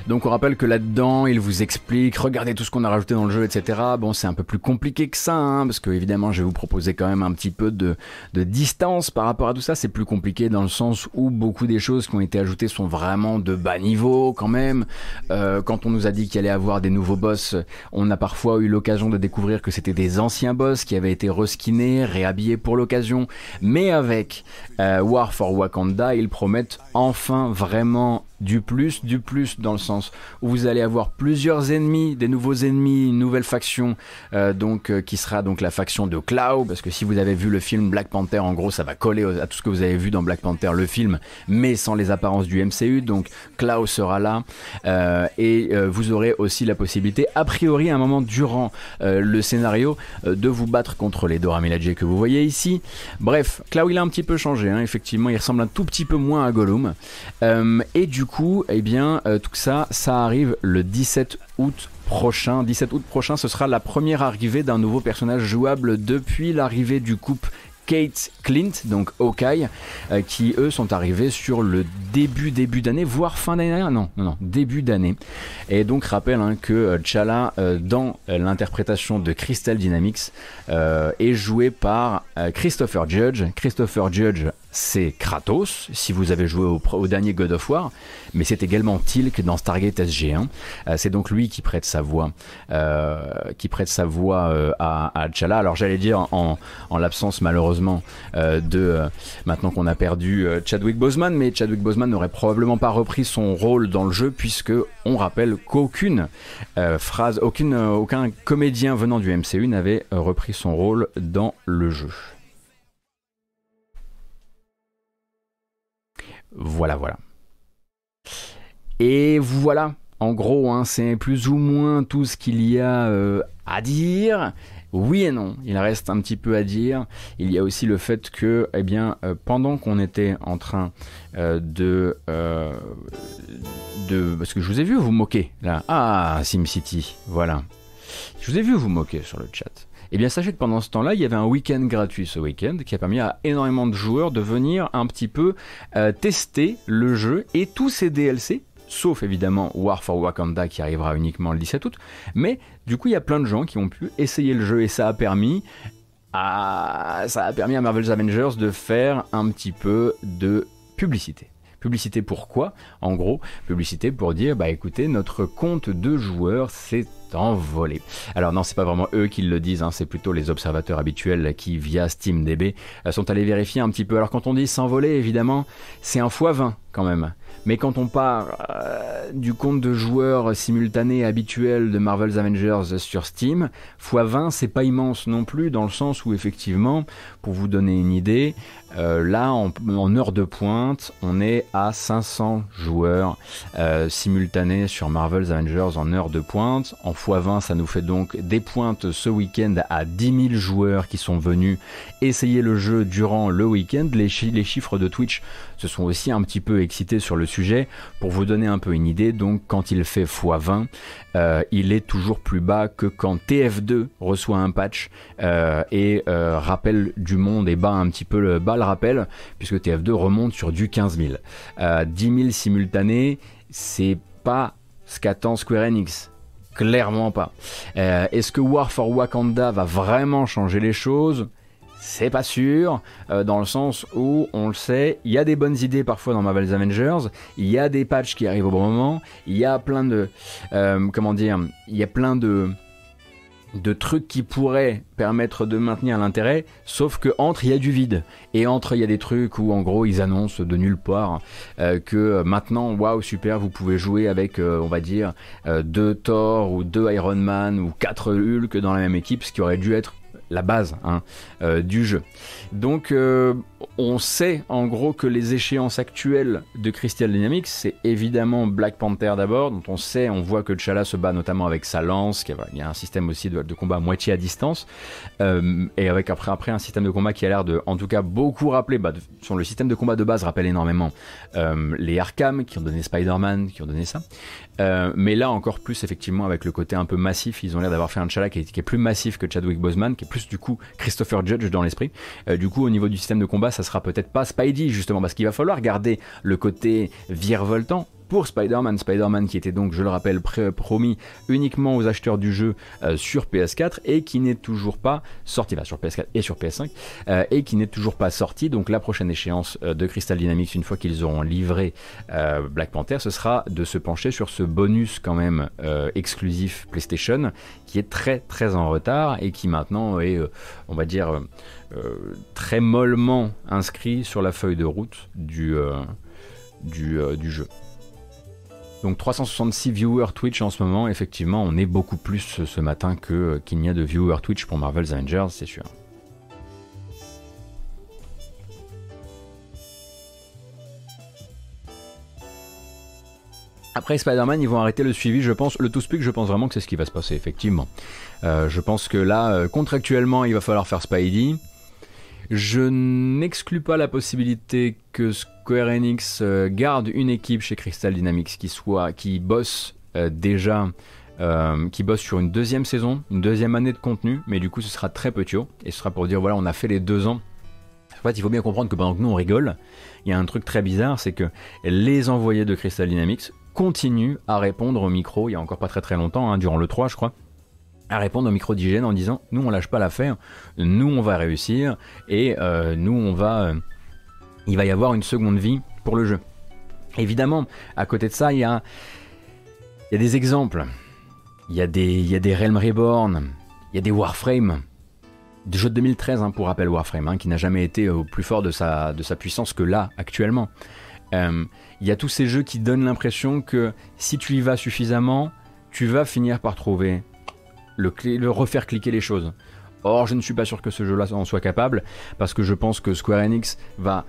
Donc on rappelle que là-dedans, il vous explique, regardez tout ce qu'on a rajouté dans le jeu, etc. Bon, c'est un peu plus compliqué que ça, hein, parce que évidemment, je vais vous proposer quand même un petit peu de, distance par rapport à tout ça. C'est plus compliqué dans le sens où beaucoup des choses qui ont été ajoutées sont vraiment de bas niveau quand même. Euh, quand on nous a dit qu'il allait avoir des nouveaux boss, on a parfois eu l'occasion de découvrir que c'était des anciens boss qui avaient été reskinés, réhabillés pour l'occasion. Mais avec euh, War for Wakanda, ils promettent enfin vraiment du plus, du plus dans le sens où vous allez avoir plusieurs ennemis, des nouveaux ennemis, une nouvelle faction, euh, donc euh, qui sera donc la faction de Cloud, parce que si vous avez vu le film Black Panther, en gros, ça va coller à tout ce que vous avez vu dans Black Panther, le film, mais sans les apparences du MCU. Donc Cloud sera là euh, et vous aurez aussi la possibilité, a priori, à un moment durant le scénario, de vous battre contre les Dora Milaje que vous voyez ici. Bref, Cloud il a un petit peu changé, hein, effectivement, il ressemble un tout petit peu moins à Gollum. et du coup, eh bien, tout ça, ça arrive le 17 août prochain. 17 août prochain, ce sera la première arrivée d'un nouveau personnage jouable depuis l'arrivée du couple Kate Clint, donc Hawkeye, euh, qui eux sont arrivés sur le début début d'année, voire fin d'année, non, non, non, début d'année. Et donc rappelle hein, que euh, euh, dans l'interprétation de Crystal Dynamics, est joué par Christopher Judge. Christopher Judge c'est Kratos, si vous avez joué au, dernier God of War, mais c'est également Tilk dans Stargate SG1. Euh, c'est donc lui qui prête sa voix, euh, qui prête sa voix euh, à, à. Alors j'allais dire en, l'absence malheureusement de maintenant qu'on a perdu Chadwick Boseman, mais Chadwick Boseman n'aurait probablement pas repris son rôle dans le jeu puisque on rappelle qu'aucune phrase, aucun comédien venant du MCU n'avait repris son rôle dans le jeu. Voilà, voilà. Et voilà, en gros, hein, c'est plus ou moins tout ce qu'il y a euh, à dire. Oui et non, il reste un petit peu à dire. Il y a aussi le fait que, eh bien, euh, pendant qu'on était en train euh, de, de, parce que je vous ai vu vous moquer là. Ah, SimCity, voilà. Je vous ai vu vous moquer sur le chat. Eh bien, sachez que pendant ce temps-là, il y avait un week-end gratuit ce week-end qui a permis à énormément de joueurs de venir un petit peu euh, tester le jeu et tous ces DLC sauf évidemment War for Wakanda qui arrivera uniquement le 17 août. Mais du coup, il y a plein de gens qui ont pu essayer le jeu et ça a permis à, ça a permis à Marvel's Avengers de faire un petit peu de publicité. Publicité pourquoi? En gros, publicité pour dire bah écoutez, notre compte de joueurs s'est Alors non, c'est pas vraiment eux qui le disent, hein, c'est plutôt les observateurs habituels qui, via SteamDB, euh, sont allés vérifier un petit peu. Alors quand on dit s'envoler, évidemment, c'est un x20 quand même. Mais quand on part euh, du compte de joueurs simultanés habituels de Marvel's Avengers sur Steam, x20 c'est pas immense non plus, dans le sens où effectivement, pour vous donner une idée, euh, là en, heure de pointe, on est à 500 joueurs simultanés sur Marvel's Avengers en heure de pointe. En x20, ça nous fait donc des pointes ce week-end à 10 000 joueurs qui sont venus essayer le jeu durant le week-end. Les, chiffres de Twitch se sont aussi un petit peu excités sur le sujet. Pour vous donner un peu une idée, donc quand il fait x20, euh, il est toujours plus bas que quand TF2 reçoit un patch euh, et euh, rappelle du monde et bat un petit peu le, bas le rappel, puisque TF2 remonte sur du 15 000. 10 000 simultanés, c'est pas ce qu'attend Square Enix Clairement pas. Euh, est-ce que War for Wakanda va vraiment changer les choses? C'est pas sûr, euh, dans le sens où, on le sait, il y a des bonnes idées parfois dans Marvel's Avengers, il y a des patchs qui arrivent au bon moment, il y a plein de... Euh, comment dire Il y a plein de de trucs qui pourraient permettre de maintenir l'intérêt, sauf que entre il y a du vide et entre il y a des trucs où en gros ils annoncent de nulle part euh, que maintenant waouh super vous pouvez jouer avec euh, on va dire euh, deux Thor ou deux Iron Man ou quatre Hulk dans la même équipe, ce qui aurait dû être la base hein, euh, du jeu. Donc euh, on sait en gros que les échéances actuelles de Crystal Dynamics, c'est évidemment Black Panther d'abord, dont on sait, on voit que T'Challa se bat notamment avec sa lance, il y a un système aussi de, combat à moitié à distance, euh, et avec après, après un système de combat qui a l'air de, en tout cas, beaucoup rappeler, bah, sur le système de combat de base rappelle énormément les Arkham qui ont donné Spider-Man, qui ont donné ça, mais là encore plus effectivement avec le côté un peu massif, ils ont l'air d'avoir fait un T'Challa qui, qui est, plus massif que Chadwick Boseman, qui est plus du coup Christopher Judge dans l'esprit. Euh, du coup, au niveau du système de combat, ça sera peut-être pas Spidey justement, parce qu'il va falloir garder le côté virevoltant pour Spider-Man. Spider-Man qui était donc, je le rappelle, promis uniquement aux acheteurs du jeu euh, sur PS4 et qui n'est toujours pas sorti, sur PS4 et sur PS5, euh, et qui n'est toujours pas sorti. Donc la prochaine échéance euh, de Crystal Dynamics, une fois qu'ils auront livré Black Panther, ce sera de se pencher sur ce bonus quand même exclusif PlayStation qui est très très en retard et qui maintenant est, on va dire, très mollement inscrit sur la feuille de route du, du, du jeu. Donc 366 viewers Twitch en ce moment, effectivement, on est beaucoup plus ce matin que qu'il n'y a de viewers Twitch pour Marvel's Avengers, c'est sûr. Après Spider-Man, ils vont arrêter le suivi, je pense. Le to-speak, je pense vraiment que c'est ce qui va se passer, effectivement. Euh, je pense que là, euh, contractuellement, il va falloir faire Spidey. Je n'exclus pas la possibilité que Square Enix euh, garde une équipe chez Crystal Dynamics qui soit, qui bosse déjà, qui bosse sur une deuxième saison, une deuxième année de contenu, mais du coup, ce sera très petit et ce sera pour dire voilà, on a fait les deux ans. En fait, il faut bien comprendre que pendant que nous on rigole, il y a un truc très bizarre, c'est que les envoyés de Crystal Dynamics continue à répondre au micro, il y a encore pas très très longtemps, hein, durant le 3 je crois, à répondre au micro d'hygiène en disant nous on lâche pas l'affaire, nous on va réussir et euh, nous on va... Euh, il va y avoir une seconde vie pour le jeu. Évidemment, à côté de ça, il y a, y a des exemples. Il y a des, y a des Realm Reborn, il y a des Warframe, des jeux de 2013 hein, pour rappel Warframe, hein, qui n'a jamais été au plus fort de sa, de sa puissance que là actuellement. Euh, il y a tous ces jeux qui donnent l'impression que si tu y vas suffisamment, tu vas finir par trouver le, refaire cliquer les choses. Or, je ne suis pas sûr que ce jeu-là en soit capable, parce que je pense que Square Enix va,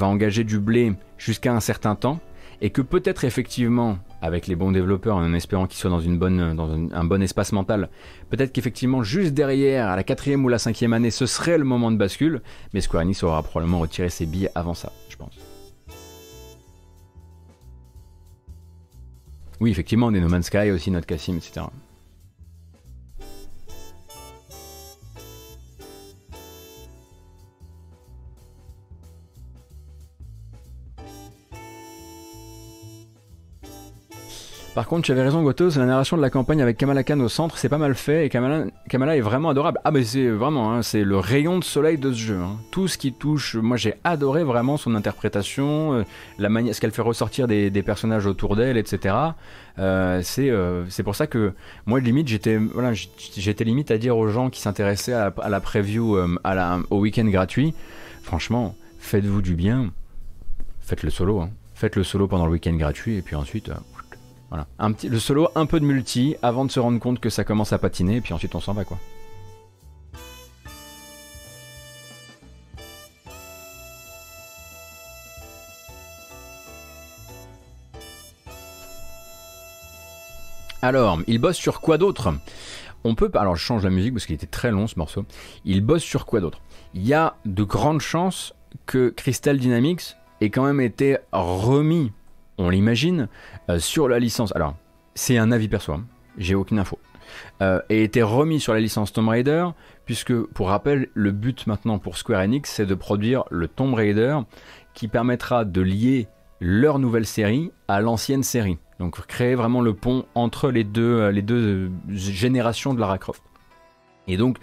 engager du blé jusqu'à un certain temps, et que peut-être effectivement, avec les bons développeurs, en espérant qu'ils soient dans un, bon espace mental, peut-être qu'effectivement, juste derrière, à la quatrième ou la cinquième année, ce serait le moment de bascule, mais Square Enix aura probablement retiré ses billes avant ça, je pense. Oui, effectivement, des No Man's Sky aussi, notre Cassim, etc. Par contre, tu avais raison, Goto, la narration de la campagne avec Kamala Khan au centre, c'est pas mal fait et Kamala, Kamala est vraiment adorable. Ah, mais c'est vraiment, hein, c'est le rayon de soleil de ce jeu. Hein. Tout ce qui touche, moi j'ai adoré vraiment son interprétation, euh, la manière, ce qu'elle fait ressortir des, personnages autour d'elle, etc. Euh, euh, c'est pour ça que moi limite j'étais voilà, j'étais limite à dire aux gens qui s'intéressaient à, la preview au week-end gratuit, franchement, faites-vous du bien, faites le solo, hein. faites le solo pendant le week-end gratuit et puis ensuite voilà. Un petit, le solo, un peu de multi, avant de se rendre compte que ça commence à patiner, et puis ensuite on s'en va quoi. Alors, il bosse sur quoi d'autre? On peut alors je change la musique parce qu'il était très long ce morceau. Il bosse sur quoi d'autre? Il y a de grandes chances que Crystal Dynamics ait quand même été remis on l'imagine, euh, sur la licence. Alors, c'est un avis perso, hein. j'ai aucune info. Euh, et était remis sur la licence Tomb Raider, puisque, pour rappel, le but maintenant pour Square Enix, c'est de produire le Tomb Raider qui permettra de lier leur nouvelle série à l'ancienne série. Donc créer vraiment le pont entre les deux, euh, les deux générations de Lara Croft. Et donc,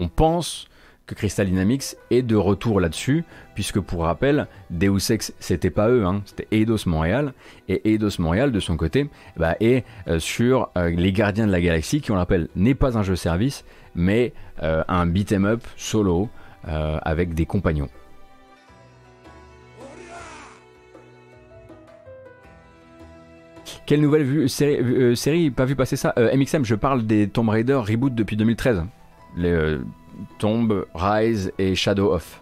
on pense que Crystal Dynamics est de retour là-dessus, puisque pour rappel, Deus Ex, c'était pas eux, hein, c'était Eidos Montréal, et Eidos Montréal, de son côté, bah, est euh, sur euh, les Gardiens de la Galaxie, qui on l'appelle n'est pas un jeu service, mais euh, un beat'em up solo avec des compagnons. Quelle nouvelle série, série, pas vu passer ça? MXM, je parle des Tomb Raider reboot depuis 2013. Les, Tomb, Rise et Shadow of.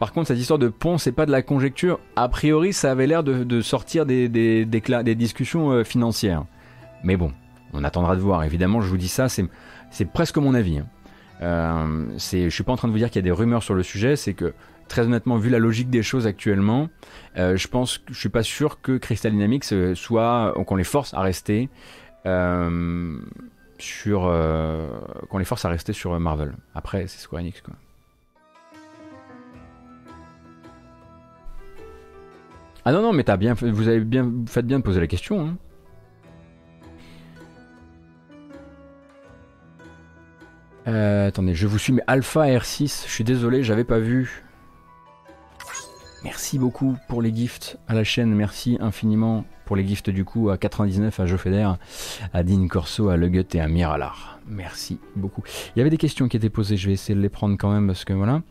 Par contre, cette histoire de pont, c'est pas de la conjecture. A priori, ça avait l'air de, sortir des, discussions euh, financières. Mais bon, on attendra de voir. Évidemment, je vous dis ça, c'est presque mon avis. Hein. Euh, je suis pas en train de vous dire qu'il y a des rumeurs sur le sujet, c'est que très honnêtement, vu la logique des choses actuellement, euh, je pense que je suis pas sûr que Crystal Dynamics euh, soit qu'on les force à rester euh, sur qu'on les force à rester sur Marvel. Après, c'est Square Enix quoi. Ah non non, mais t'as bien, vous avez bien, vous faites bien de poser la question. Hein. attendez, je vous suis, mais Alpha R6, je suis désolé, j'avais pas vu. Merci beaucoup pour les gifts à la chaîne. Merci infiniment pour les gifts du coup à 99, à Joe Feder, à Dean Corso, à Legut et à Miralar. Merci beaucoup. Il y avait des questions qui étaient posées. Je vais essayer de les prendre quand même parce que voilà.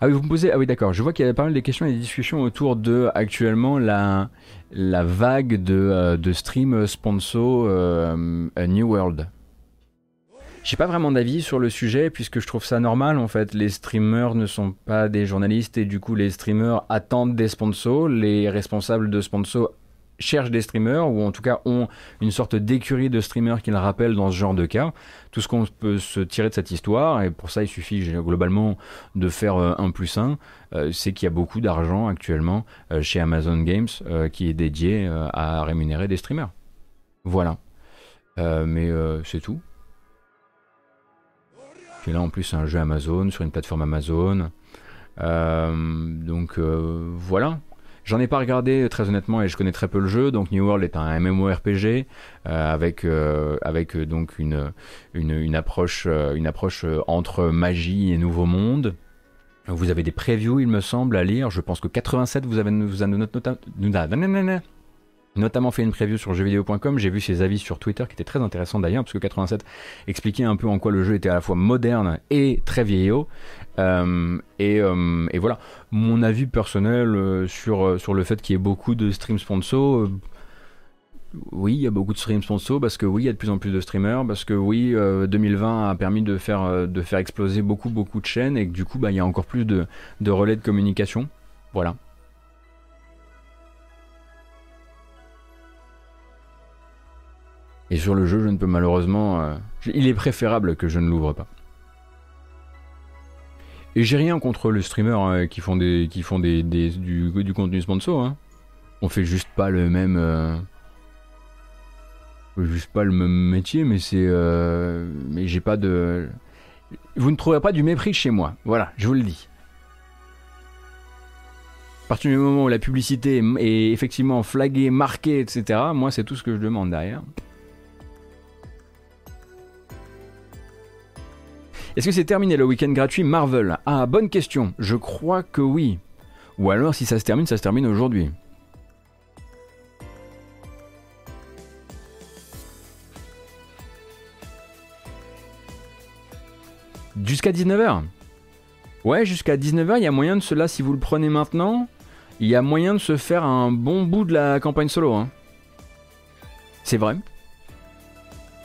Ah oui, vous me posez. Ah oui, d'accord. Je vois qu'il y a pas mal de questions et des discussions autour de actuellement la, la vague de, euh, de stream sponsor euh, New World. J'ai pas vraiment d'avis sur le sujet puisque je trouve ça normal en fait. Les streamers ne sont pas des journalistes et du coup les streamers attendent des sponsors. Les responsables de sponsors cherchent des streamers ou en tout cas ont une sorte d'écurie de streamers qui le rappellent dans ce genre de cas. Tout ce qu'on peut se tirer de cette histoire, et pour ça il suffit globalement de faire euh, un plus 1, euh, c'est qu'il y a beaucoup d'argent actuellement euh, chez Amazon Games qui est dédié à rémunérer des streamers. Voilà. mais c'est tout là en plus un jeu Amazon sur une plateforme Amazon. Euh, donc euh, voilà. J'en ai pas regardé très honnêtement et je connais très peu le jeu. Donc New World est un MMORPG euh, avec avec donc une, une, approche une approche entre magie et nouveau monde. Vous avez des previews, il me semble, à lire. Je pense que 87 vous avez vous avez notamment fait une preview sur jeuxvideo.com. J'ai vu ses avis sur Twitter qui étaient très intéressants d'ailleurs, parce que 87 expliquait un peu en quoi le jeu était à la fois moderne et très vieillot. Euh, euh, et, voilà, mon avis personnel euh, sur, sur le fait qu'il y ait beaucoup de streams sponsors. oui, il y a beaucoup de streams sponsors parce que oui, il y a de plus en plus de streamers, parce que oui, 2020 a permis de faire, de faire exploser beaucoup, beaucoup de chaînes et que du coup, bah, il y a encore plus de, de relais de communication. Voilà. Et sur le jeu, je ne peux malheureusement... Euh, il est préférable que je ne l'ouvre pas. Et j'ai rien contre les streamers hein, qui font des qui font des, du, contenu sponsor. Hein. On fait juste pas le même euh, juste pas le même métier, mais c'est euh, mais j'ai pas de vous ne trouverez pas du mépris chez moi. Voilà, je vous le dis. À partir du moment où la publicité est effectivement flaguée, marquée, etc., moi c'est tout ce que je demande derrière. Est-ce que c'est terminé le week-end gratuit Marvel? Ah, bonne question. Je crois que oui. Ou alors, si ça se termine, ça se termine aujourd'hui. Jusqu'à 19h Ouais, jusqu'à 19h, il y a moyen de cela, si vous le prenez maintenant, il y a moyen de se faire un bon bout de la campagne solo. Hein. C'est vrai.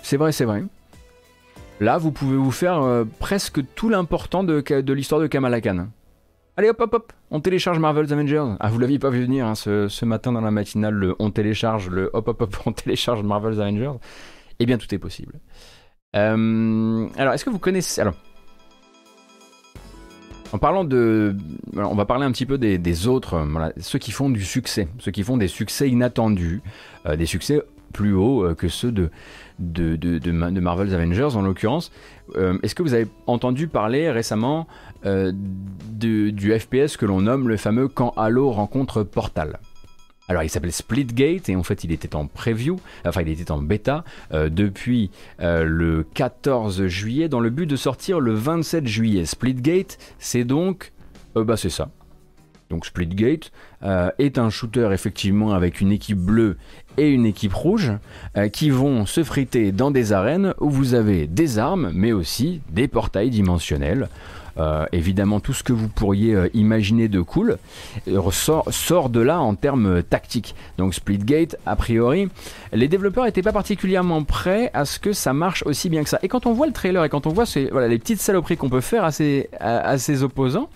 C'est vrai, c'est vrai. Là, vous pouvez vous faire euh, presque tout l'important de, de l'histoire de Kamala Khan. Allez hop hop hop, on télécharge Marvel's Avengers. Ah vous l'aviez pas vu venir hein, ce, matin dans la matinale, le on télécharge, le hop hop hop, on télécharge Marvel's Avengers. Eh bien tout est possible. Euh, alors est-ce que vous connaissez... Alors, en parlant de... on va parler un petit peu des, autres, ceux qui font du succès, ceux qui font des succès inattendus, euh, des succès plus hauts que ceux de, de, de, Marvel's Avengers en l'occurrence. Euh, est-ce que vous avez entendu parler récemment euh, du FPS que l'on nomme le fameux Quand Halo rencontre Portal alors il s'appelle Splitgate et en fait il était en preview, enfin il était en bêta euh, depuis le 14 juillet dans le but de sortir le 27 juillet. Splitgate c'est donc, bah c'est ça, donc Splitgate, euh, est un shooter effectivement avec une équipe bleue et une équipe rouge euh, qui vont se friter dans des arènes où vous avez des armes mais aussi des portails dimensionnels. Euh, évidemment, tout ce que vous pourriez imaginer de cool sort, de là en termes tactiques. Donc Splitgate, a priori, les développeurs n'étaient pas particulièrement prêts à ce que ça marche aussi bien que ça. Et quand on voit le trailer et quand on voit les petites saloperies qu'on peut faire à ses, à, ses opposants,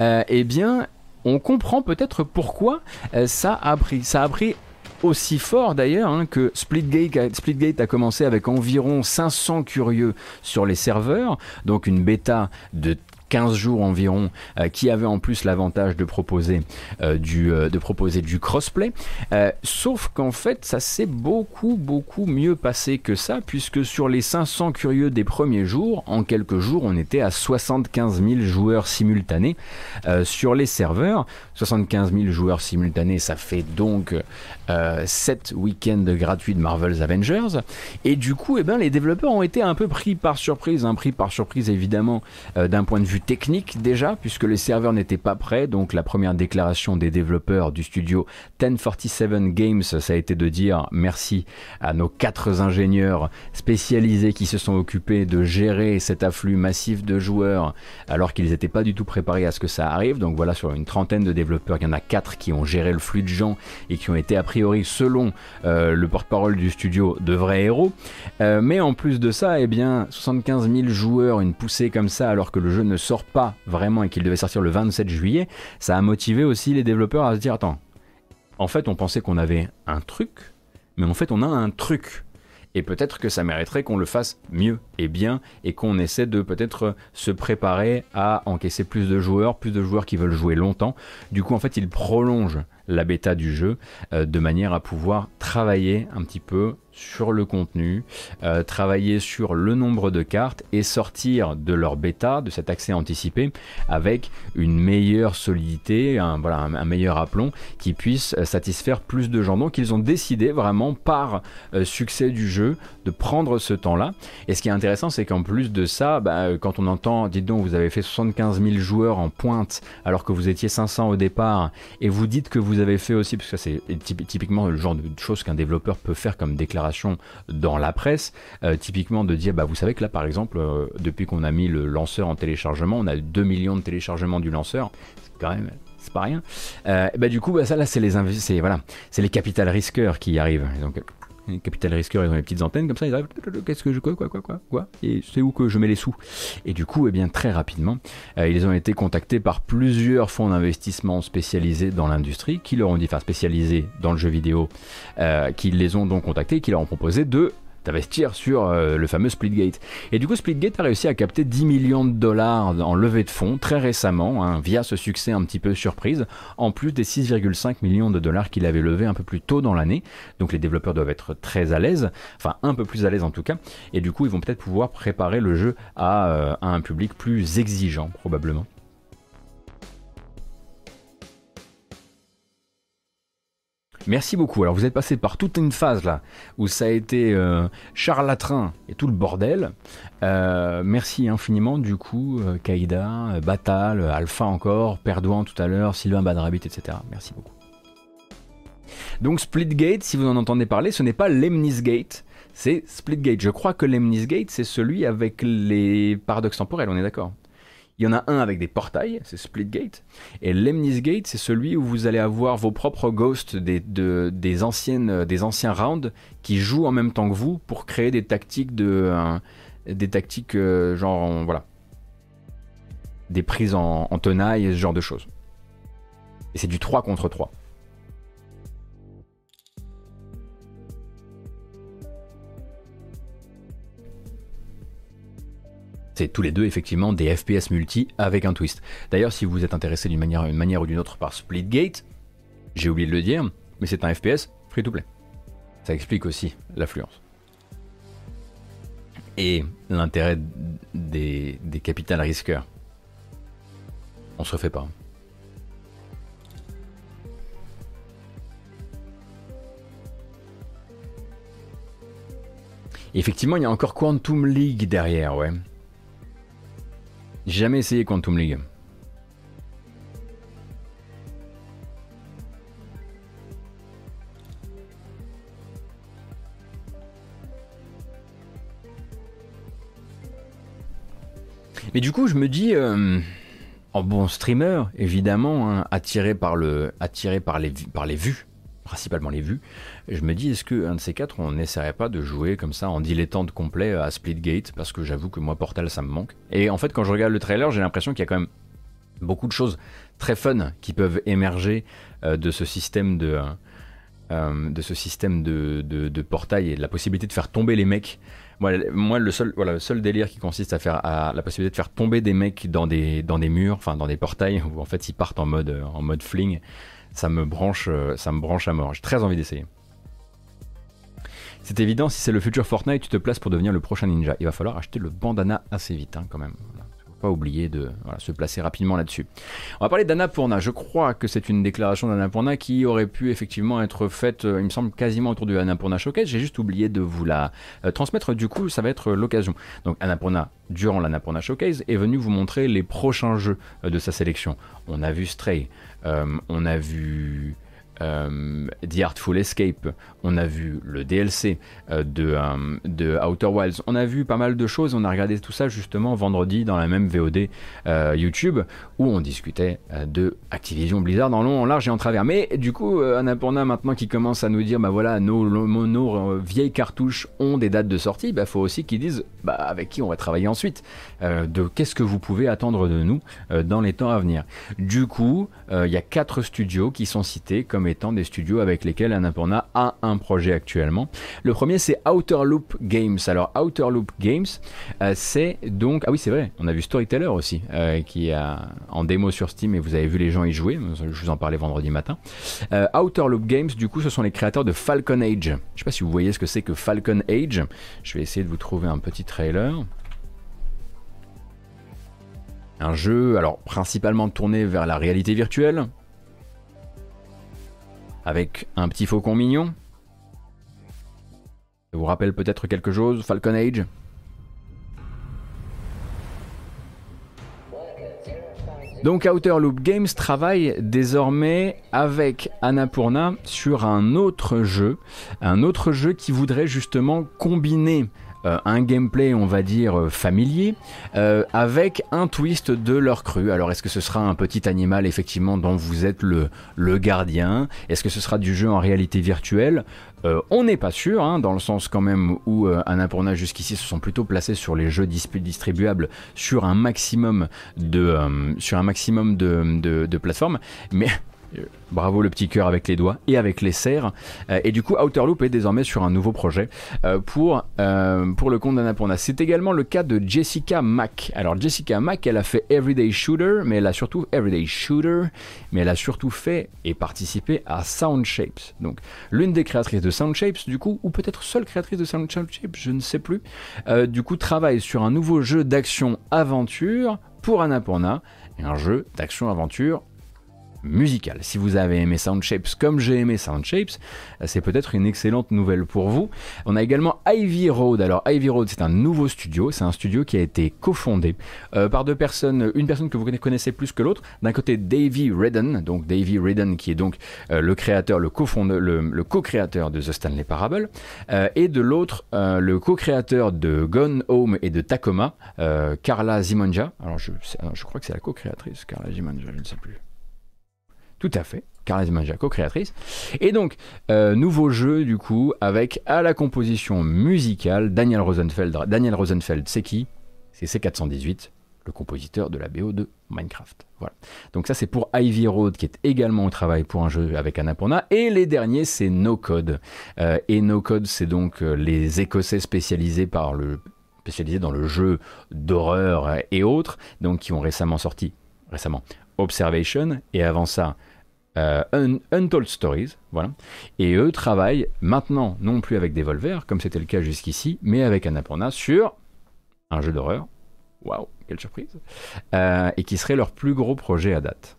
eh bien, on comprend peut-être pourquoi euh, ça a pris. Ça a pris aussi fort d'ailleurs hein, que Splitgate, Splitgate a commencé avec environ 500 curieux sur les serveurs, donc une bêta de 15 jours environ, qui avait en plus l'avantage de proposer du de proposer du crossplay. sauf qu'en fait, ça s'est beaucoup beaucoup mieux passé que ça, puisque sur les 500 curieux des premiers jours, en quelques jours, on était à 75 000 joueurs simultanés sur les serveurs. 75 000 joueurs simultanés, ça fait donc 7 week-ends gratuits de Marvel's Avengers. Et du coup, eh ben, les développeurs ont été un peu pris par surprise, un pris par surprise évidemment euh, d'un point de vue technique déjà, puisque les serveurs n'étaient pas prêts. Donc la première déclaration des développeurs du studio 1047 Games, ça a été de dire merci à nos quatre ingénieurs spécialisés qui se sont occupés de gérer cet afflux massif de joueurs, alors qu'ils n'étaient pas du tout préparés à ce que ça arrive. Donc voilà, sur une trentaine de développeurs, il y en a quatre qui ont géré le flux de gens et qui ont été a priori, selon euh, le porte-parole du studio, de vrais héros. Euh, mais en plus de ça, eh bien, 75 000 joueurs, une poussée comme ça, alors que le jeu ne sort pas vraiment et qu'il devait sortir le 27 juillet, ça a motivé aussi les développeurs à se dire attends, en fait, on pensait qu'on avait un truc, mais en fait, on a un truc. Et peut-être que ça mériterait qu'on le fasse mieux et bien et qu'on essaie de peut-être se préparer à encaisser plus de joueurs, plus de joueurs qui veulent jouer longtemps. Du coup, en fait, ils prolongent la bêta du jeu euh, de manière à pouvoir travailler un petit peu sur le contenu, euh, travailler sur le nombre de cartes et sortir de leur bêta, de cet accès anticipé, avec une meilleure solidité, un, voilà, un, meilleur aplomb qui puisse euh, satisfaire plus de gens. Donc ils ont décidé vraiment par euh, succès du jeu de prendre ce temps-là. Et ce qui est intéressant, c'est qu'en plus de ça, bah, quand on entend, dites donc, vous avez fait 75 000 joueurs en pointe alors que vous étiez 500 au départ, et vous dites que vous avez fait aussi, parce que c'est typiquement le genre de choses qu'un développeur peut faire comme déclaration dans la presse, euh, typiquement de dire, bah, vous savez que là, par exemple, euh, depuis qu'on a mis le lanceur en téléchargement, on a 2 millions de téléchargements du lanceur. C'est quand même c'est pas rien. Euh, bah, du coup, bah, ça là, c'est les voilà, c'est les capital risqueurs qui arrivent. Donc, les capital risqueurs, ils ont les petites antennes comme ça, ils arrivent, qu'est-ce que je, quoi, quoi, quoi, quoi, quoi, et c'est où que je mets les sous. Et du coup, eh bien, très rapidement, euh, ils ont été contactés par plusieurs fonds d'investissement spécialisés dans l'industrie, qui leur ont dit, enfin spécialisés dans le jeu vidéo, euh, qui les ont donc contactés, qui leur ont proposé de d'investir sur euh, le fameux Splitgate. Et du coup, Splitgate a réussi à capter 10 millions de dollars en levée de fonds très récemment, hein, via ce succès un petit peu surprise, en plus des 6,5 millions de dollars qu'il avait levé un peu plus tôt dans l'année. Donc les développeurs doivent être très à l'aise, enfin un peu plus à l'aise en tout cas, et du coup ils vont peut-être pouvoir préparer le jeu à, euh, à un public plus exigeant probablement. Merci beaucoup. Alors vous êtes passé par toute une phase là où ça a été euh, charlatran et tout le bordel. Euh, merci infiniment du coup euh, Kaïda, Batal, Alpha encore, Perdouan tout à l'heure, Sylvain Badrabit, etc. Merci beaucoup. Donc Splitgate, si vous en entendez parler, ce n'est pas Lemnisgate, c'est Splitgate. Je crois que Lemnisgate, c'est celui avec les paradoxes temporels, on est d'accord? Il y en a un avec des portails, c'est Splitgate. Et Lemnisgate, c'est celui où vous allez avoir vos propres ghosts des, des anciens rounds qui jouent en même temps que vous pour créer des tactiques de. des tactiques euh, genre. voilà. Des prises en, en tenaille ce genre de choses. Et c'est du 3 contre 3. C'est tous les deux effectivement des FPS multi avec un twist. D'ailleurs, si vous êtes intéressé d'une manière, ou d'une autre par Splitgate, j'ai oublié de le dire, mais c'est un FPS free to play. Ça explique aussi l'affluence. Et l'intérêt des, des capital risqueurs. On se refait pas. effectivement, il y a encore Quantum League derrière, ouais. Jamais essayé Quantum League. Mais du coup, je me dis, euh, en bon streamer, évidemment, hein, attiré attiré par les, par les vues, principalement les vues, je me dis, est-ce qu'un de ces quatre, on n'essaierait pas de jouer comme ça en dilettante complet à Splitgate Parce que j'avoue que moi, Portal, ça me manque. Et en fait, quand je regarde le trailer, j'ai l'impression qu'il y a quand même beaucoup de choses très fun qui peuvent émerger euh, de ce système de. Euh, de ce système de, de, portail et de la possibilité de faire tomber les mecs Moi, le, seul, voilà, le seul délire qui consiste à faire la possibilité de faire tomber des mecs dans des, dans des murs, enfin dans des portails, où en fait ils partent en mode, en mode fling, ça me branche, ça me branche à mort. J'ai très envie d'essayer. C'est évident, si c'est le futur Fortnite, tu te places pour devenir le prochain ninja. Il va falloir acheter le bandana assez vite hein, quand même pas oublier de se placer rapidement là-dessus. On va parler d'Annapurna. Je crois que c'est une déclaration d'Annapurna qui aurait pu effectivement être faite, euh, il me semble, quasiment autour du Annapurna Showcase. J'ai juste oublié de vous la euh, transmettre. Du coup, ça va être l'occasion. Donc, Annapurna, durant l'Annapurna Showcase, est venu vous montrer les prochains jeux euh, de sa sélection. On a vu Stray, on a vu euh, The Artful Escape, on a vu le DLC euh, de, euh, de, Outer Wilds, on a vu pas mal de choses, on a regardé tout ça justement vendredi dans la même VOD YouTube où on discutait de Activision Blizzard en long, en large et en travers. Mais du coup, Annapurna maintenant qui commence à nous dire bah voilà, nos, nos, vieilles cartouches ont des dates de sortie, bah faut aussi qu'ils disent bah, avec qui on va travailler ensuite, de qu'est-ce que vous pouvez attendre de nous dans les temps à venir. Du coup, il y a quatre studios qui sont cités comme étant des studios avec lesquels Annapurna a un projet actuellement. Le premier c'est Outer Loop Games. Alors Outer Loop Games, euh, c'est donc ah oui c'est vrai, on a vu Storyteller aussi euh, qui est en démo sur Steam et vous avez vu les gens y jouer. Je vous en parlais vendredi matin. Euh, Outer Loop Games, du coup, ce sont les créateurs de Falcon Age. Je ne sais pas si vous voyez ce que c'est que Falcon Age. Je vais essayer de vous trouver un petit trailer. Un jeu, alors principalement tourné vers la réalité virtuelle, avec un petit faucon mignon. Ça vous rappelle peut-être quelque chose, Falcon Age? Donc Outer Loop Games travaille désormais avec Annapurna sur un autre jeu, un autre jeu qui voudrait justement combiner euh, un gameplay, on va dire, euh, familier, euh, avec un twist de leur cru. Alors, est-ce que ce sera un petit animal, effectivement, dont vous êtes le, gardien? Est-ce que ce sera du jeu en réalité virtuelle? On n'est pas sûr, hein, dans le sens quand même où euh, Annapurna jusqu'ici se sont plutôt placés sur les jeux distribuables sur un maximum de, sur un maximum de plateformes. Mais Bravo le petit cœur avec les doigts et avec les serres. Euh, et du coup, Outer Loop est désormais sur un nouveau projet euh, pour, euh, pour le compte d'Annapurna. C'est également le cas de Jessica Mack. Alors Jessica Mack, elle a fait Everyday Shooter, mais elle a surtout Everyday Shooter, mais elle a surtout fait et participé à Sound Shapes. Donc l'une des créatrices de Sound Shapes, du coup, ou peut-être seule créatrice de Sound Shapes, je ne sais plus, du coup travaille sur un nouveau jeu d'action aventure pour Annapurna, un jeu d'action aventure musical. Si vous avez aimé Sound Shapes comme j'ai aimé Sound Shapes, euh, c'est peut-être une excellente nouvelle pour vous. On a également Ivy Road. Alors Ivy Road, c'est un nouveau studio. C'est un studio qui a été cofondé euh, par deux personnes, une personne que vous connaissez plus que l'autre. D'un côté, Davey Redden, donc Davey Redden qui est donc euh, le créateur, le co-créateur de The Stanley Parable, et de l'autre, le co-créateur de Gone Home et de Tacoma, Carla Zimonja. Alors je, crois que c'est la co-créatrice, Carla Zimonja, je ne sais plus. Tout à fait. Carla Manja, co-créatrice. Et donc, euh, nouveau jeu, du coup, avec à la composition musicale Daniel Rosenfeld. Daniel Rosenfeld, c'est qui? C'est C418, le compositeur de la BO de Minecraft. Voilà. Donc ça, c'est pour Ivy Road, qui est également au travail pour un jeu avec Annapurna. Et les derniers, c'est No Code. Euh, et No Code, c'est donc euh, les Écossais spécialisés dans le jeu d'horreur et autres, donc qui ont récemment sorti, récemment, Observation, et avant ça, euh, Untold Stories, voilà. Et eux travaillent maintenant non plus avec Devolver, comme c'était le cas jusqu'ici, mais avec Annapurna sur un jeu d'horreur. Waouh, quelle surprise euh, Et qui serait leur plus gros projet à date.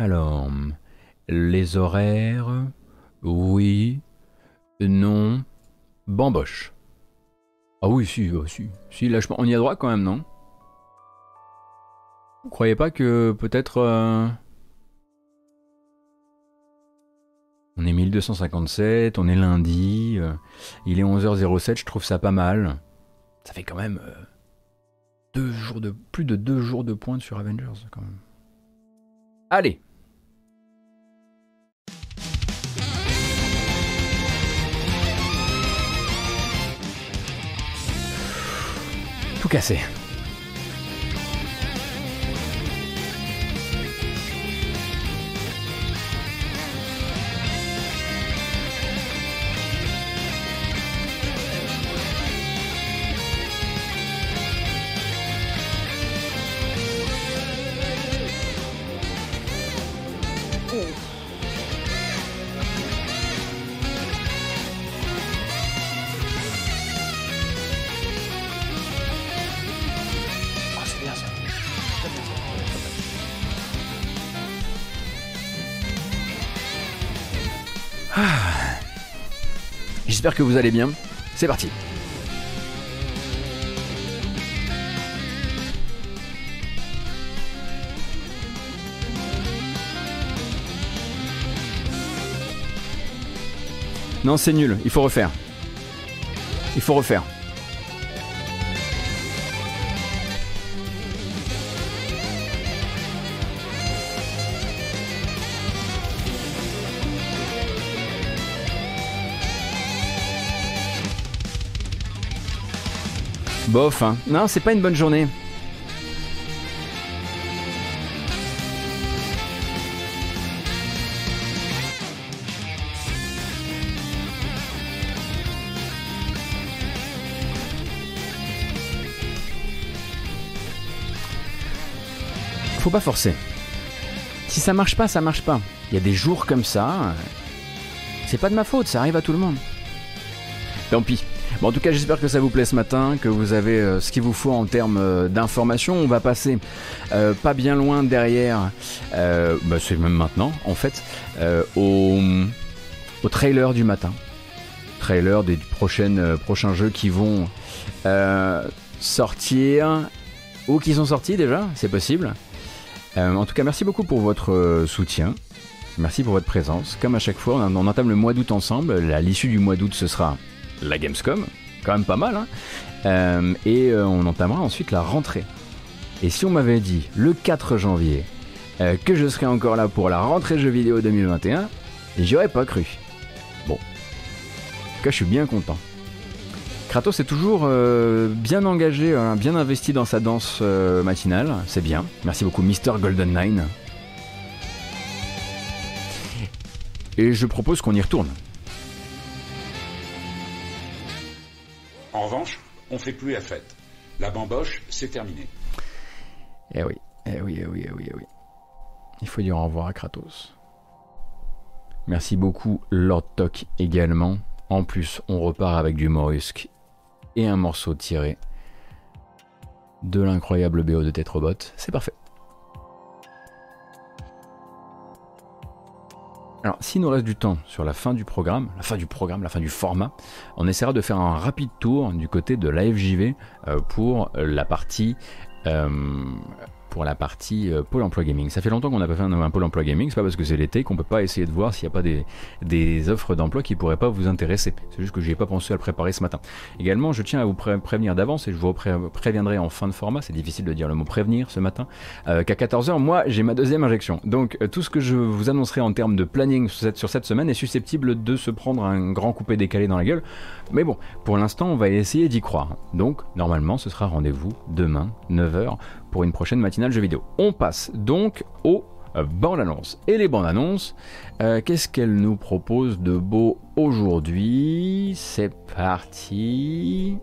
Alors, les horaires, oui, non, bamboche. Ah oui, si, oh, si, si, là, on y a droit quand même, non? Vous croyez pas que peut-être... Euh, on est 1257, on est lundi, euh, il est 11h07, je trouve ça pas mal. Ça fait quand même euh, deux jours de, plus de deux jours de pointe sur Avengers, quand même. Allez Tout cassé. J'espère que vous allez bien. C'est parti. Non, c'est nul. Il faut refaire. Il faut refaire. Bof, hein. Non, c'est pas une bonne journée. Faut pas forcer. Si ça marche pas, ça marche pas. Il y a des jours comme ça. C'est pas de ma faute, ça arrive à tout le monde. Tant pis. Bon, en tout cas, j'espère que ça vous plaît ce matin, que vous avez euh, ce qu'il vous faut en termes euh, d'informations. On va passer euh, pas bien loin derrière, bah, c'est même maintenant en fait, au, trailer du matin. Trailer des prochains jeux qui vont sortir ou qui sont sortis déjà, c'est possible. en tout cas, merci beaucoup pour votre soutien. Merci pour votre présence. Comme à chaque fois, on, entame le mois d'août ensemble. L'issue du mois d'août, ce sera la Gamescom, quand même pas mal, hein. euh, et euh, on entamera ensuite la rentrée. Et si on m'avait dit le 4 janvier euh, que je serais encore là pour la rentrée jeux vidéo 2021, j'y aurais pas cru. Bon. En tout cas, je suis bien content. Kratos est toujours bien engagé, hein, bien investi dans sa danse matinale, c'est bien. Merci beaucoup Mr. Golden Nine. Et je propose qu'on y retourne. Revanche, on fait plus la fête. La bamboche, c'est terminé. Eh oui, eh oui, eh oui, eh oui, eh oui. Il faut dire au revoir à Kratos. Merci beaucoup Lord Tok également. En plus, on repart avec du Morusque et un morceau tiré de l'incroyable BO de Tetrobot. C'est parfait. Alors, s'il nous reste du temps sur la fin du programme, la fin du programme, la fin du format, on essaiera de faire un rapide tour du côté de l'AFJV euh, pour la partie euh, pour la partie euh, Pôle emploi gaming. Ça fait longtemps qu'on n'a pas fait un, Pôle emploi gaming, c'est pas parce que c'est l'été qu'on peut pas essayer de voir s'il n'y a pas des, offres d'emploi qui pourraient pas vous intéresser. C'est juste que j'ai pas pensé à le préparer ce matin. Également, je tiens à vous prévenir d'avance et je vous préviendrai en fin de format, c'est difficile de dire le mot prévenir ce matin, euh, qu'à 14h, moi j'ai ma deuxième injection. Donc euh, tout ce que je vous annoncerai en termes de planning sur cette, sur cette semaine est susceptible de se prendre un grand coupé décalé dans la gueule. Mais bon, pour l'instant, on va essayer d'y croire. Donc, normalement, ce sera rendez-vous demain, 9h, pour une prochaine matinale jeux vidéo. On passe donc aux euh, bandes annonces. Et les bandes annonces, euh, qu'est-ce qu'elles nous proposent de beau aujourd'hui? C'est parti.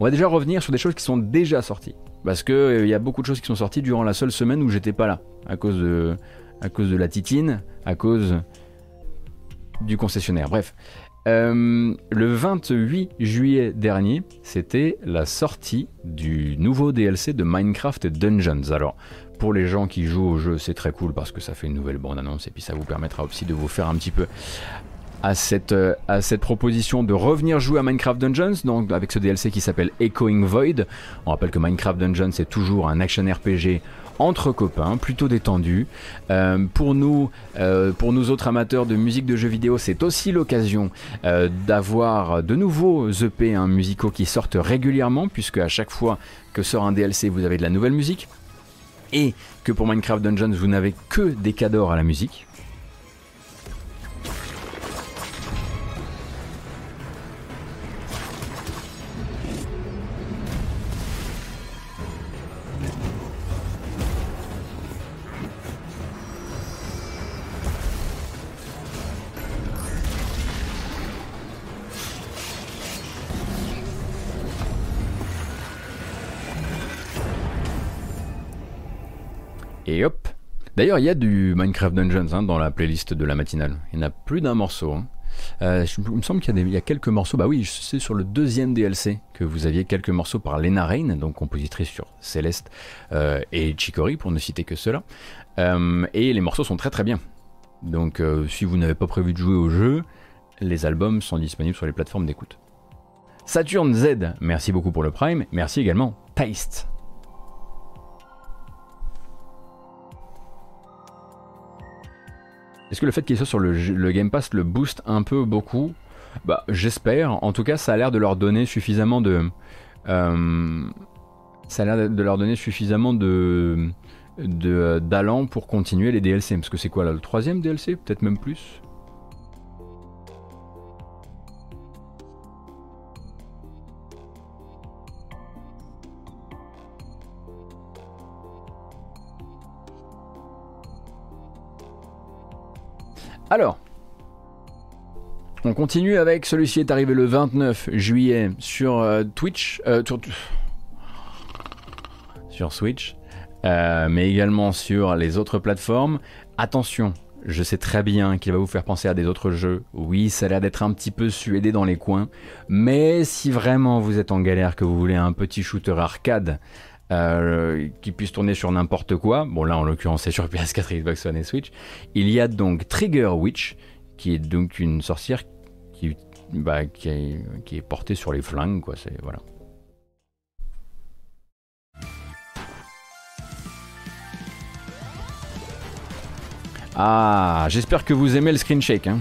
On va déjà revenir sur des choses qui sont déjà sorties. Parce qu'il euh, y a beaucoup de choses qui sont sorties durant la seule semaine où j'étais pas là. À cause de, à cause de la titine, à cause du concessionnaire. Bref. Euh, le 28 juillet dernier, c'était la sortie du nouveau DLC de Minecraft Dungeons. Alors, pour les gens qui jouent au jeu, c'est très cool parce que ça fait une nouvelle bande-annonce et puis ça vous permettra aussi de vous faire un petit peu à cette, euh, à cette proposition de revenir jouer à Minecraft Dungeons, donc avec ce DLC qui s'appelle Echoing Void. On rappelle que Minecraft Dungeons c'est toujours un action RPG entre copains, plutôt détendu. Euh, pour nous, euh, pour nous autres amateurs de musique de jeux vidéo, c'est aussi l'occasion euh, d'avoir de nouveaux EP hein, musicaux qui sortent régulièrement, puisque à chaque fois que sort un DLC, vous avez de la nouvelle musique. Et que pour Minecraft Dungeons, vous n'avez que des cadors à la musique. Et hop. D'ailleurs, il y a du Minecraft Dungeons hein, dans la playlist de la matinale. Il y en a plus d'un morceau. hein. Euh, il me semble qu'il y, a quelques morceaux. Bah oui, c'est sur le deuxième DLC que vous aviez quelques morceaux par Lena Rain, donc compositrice sur Céleste euh, et Chicory, pour ne citer que cela. Euh, et les morceaux sont très très bien. Donc si vous n'avez pas prévu de jouer au jeu, les albums sont disponibles sur les plateformes d'écoute. Saturn Z, merci beaucoup pour le Prime. Merci également Taste. Est-ce que le fait qu'il soit sur le, Game Pass le booste un peu beaucoup? Bah j'espère. En tout cas, ça a l'air de leur donner suffisamment de. euh, ça a l'air de leur donner suffisamment de- d'allant pour continuer les DLC. Parce que c'est quoi là Le troisième DLC Peut-être même plus? Alors, on continue avec celui-ci est arrivé le 29 juillet sur euh, Twitch, euh, sur, sur Switch, euh, mais également sur les autres plateformes. Attention, je sais très bien qu'il va vous faire penser à des autres jeux. Oui, ça a l'air d'être un petit peu suédé dans les coins, mais si vraiment vous êtes en galère, que vous voulez un petit shooter arcade euh, qui puisse tourner sur n'importe quoi, bon là en l'occurrence c'est sur PS4, Xbox One et Switch, il y a donc Trigger Witch, qui est donc une sorcière qui, bah, qui est portée sur les flingues, quoi. C'est voilà. Ah, j'espère que vous aimez le screen shake. Hein.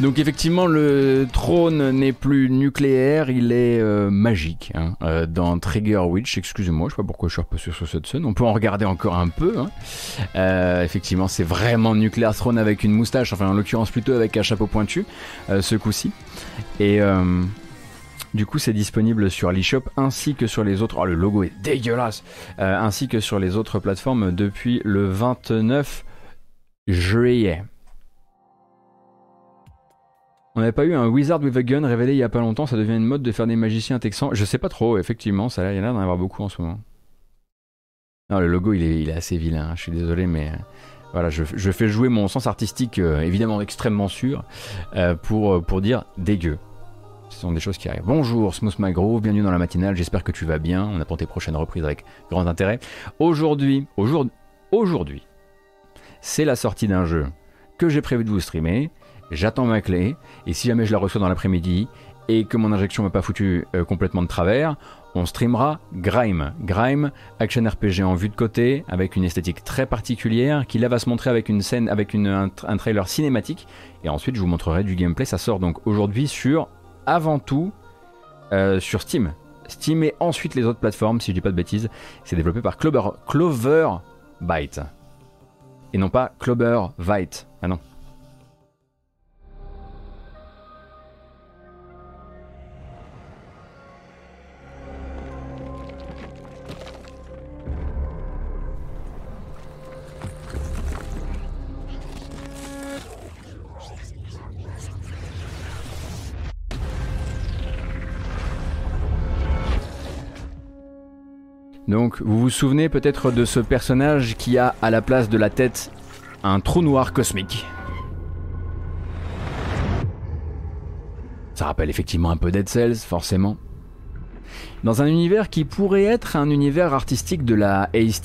Donc effectivement, le trône n'est plus nucléaire, il est euh, magique. hein. Euh, dans Trigger Witch, excusez-moi, je sais pas pourquoi je suis repassé sur cette scène. On peut en regarder encore un peu. hein. Euh, effectivement, c'est vraiment Nuclear Throne avec une moustache, enfin en l'occurrence plutôt avec un chapeau pointu, ce coup-ci. Et du coup, c'est disponible sur l'eShop ainsi que sur les autres. Oh, le logo est dégueulasse. Ainsi que sur les autres plateformes depuis le 29 juillet. On n'avait pas eu un Wizard with a Gun révélé il y a pas longtemps, ça devient une mode de faire des magiciens texans. Je sais pas trop, effectivement, ça il y en a d'en avoir beaucoup en ce moment. Non, le logo il est, assez vilain, hein, je suis désolé, mais euh, voilà, je, fais jouer mon sens artistique euh, évidemment extrêmement sûr euh, pour, dire dégueu. Ce sont des choses qui arrivent. Bonjour Smooth McGrove, bienvenue dans la matinale, j'espère que tu vas bien. On attend tes prochaines reprises avec grand intérêt. Aujourd'hui, aujourd'hui, aujourd'hui, c'est la sortie d'un jeu que j'ai prévu de vous streamer. J'attends ma clé, et si jamais je la reçois dans l'après-midi et que mon injection m'a pas foutu euh, complètement de travers, on streamera Grime. Grime, action RPG en vue de côté, avec une esthétique très particulière, qui là va se montrer avec une scène, avec une- un, tra- un trailer cinématique, et ensuite je vous montrerai du gameplay. Ça sort donc aujourd'hui sur, avant tout, euh, sur Steam. Steam et ensuite les autres plateformes, si je dis pas de bêtises. C'est développé par Clover, Clover Byte. Et non pas Clover Byte. Ah non. Donc, vous vous souvenez peut-être de ce personnage qui a à la place de la tête un trou noir cosmique. Ça rappelle effectivement un peu Dead Cells, forcément. Dans un univers qui pourrait être un univers artistique de la Ace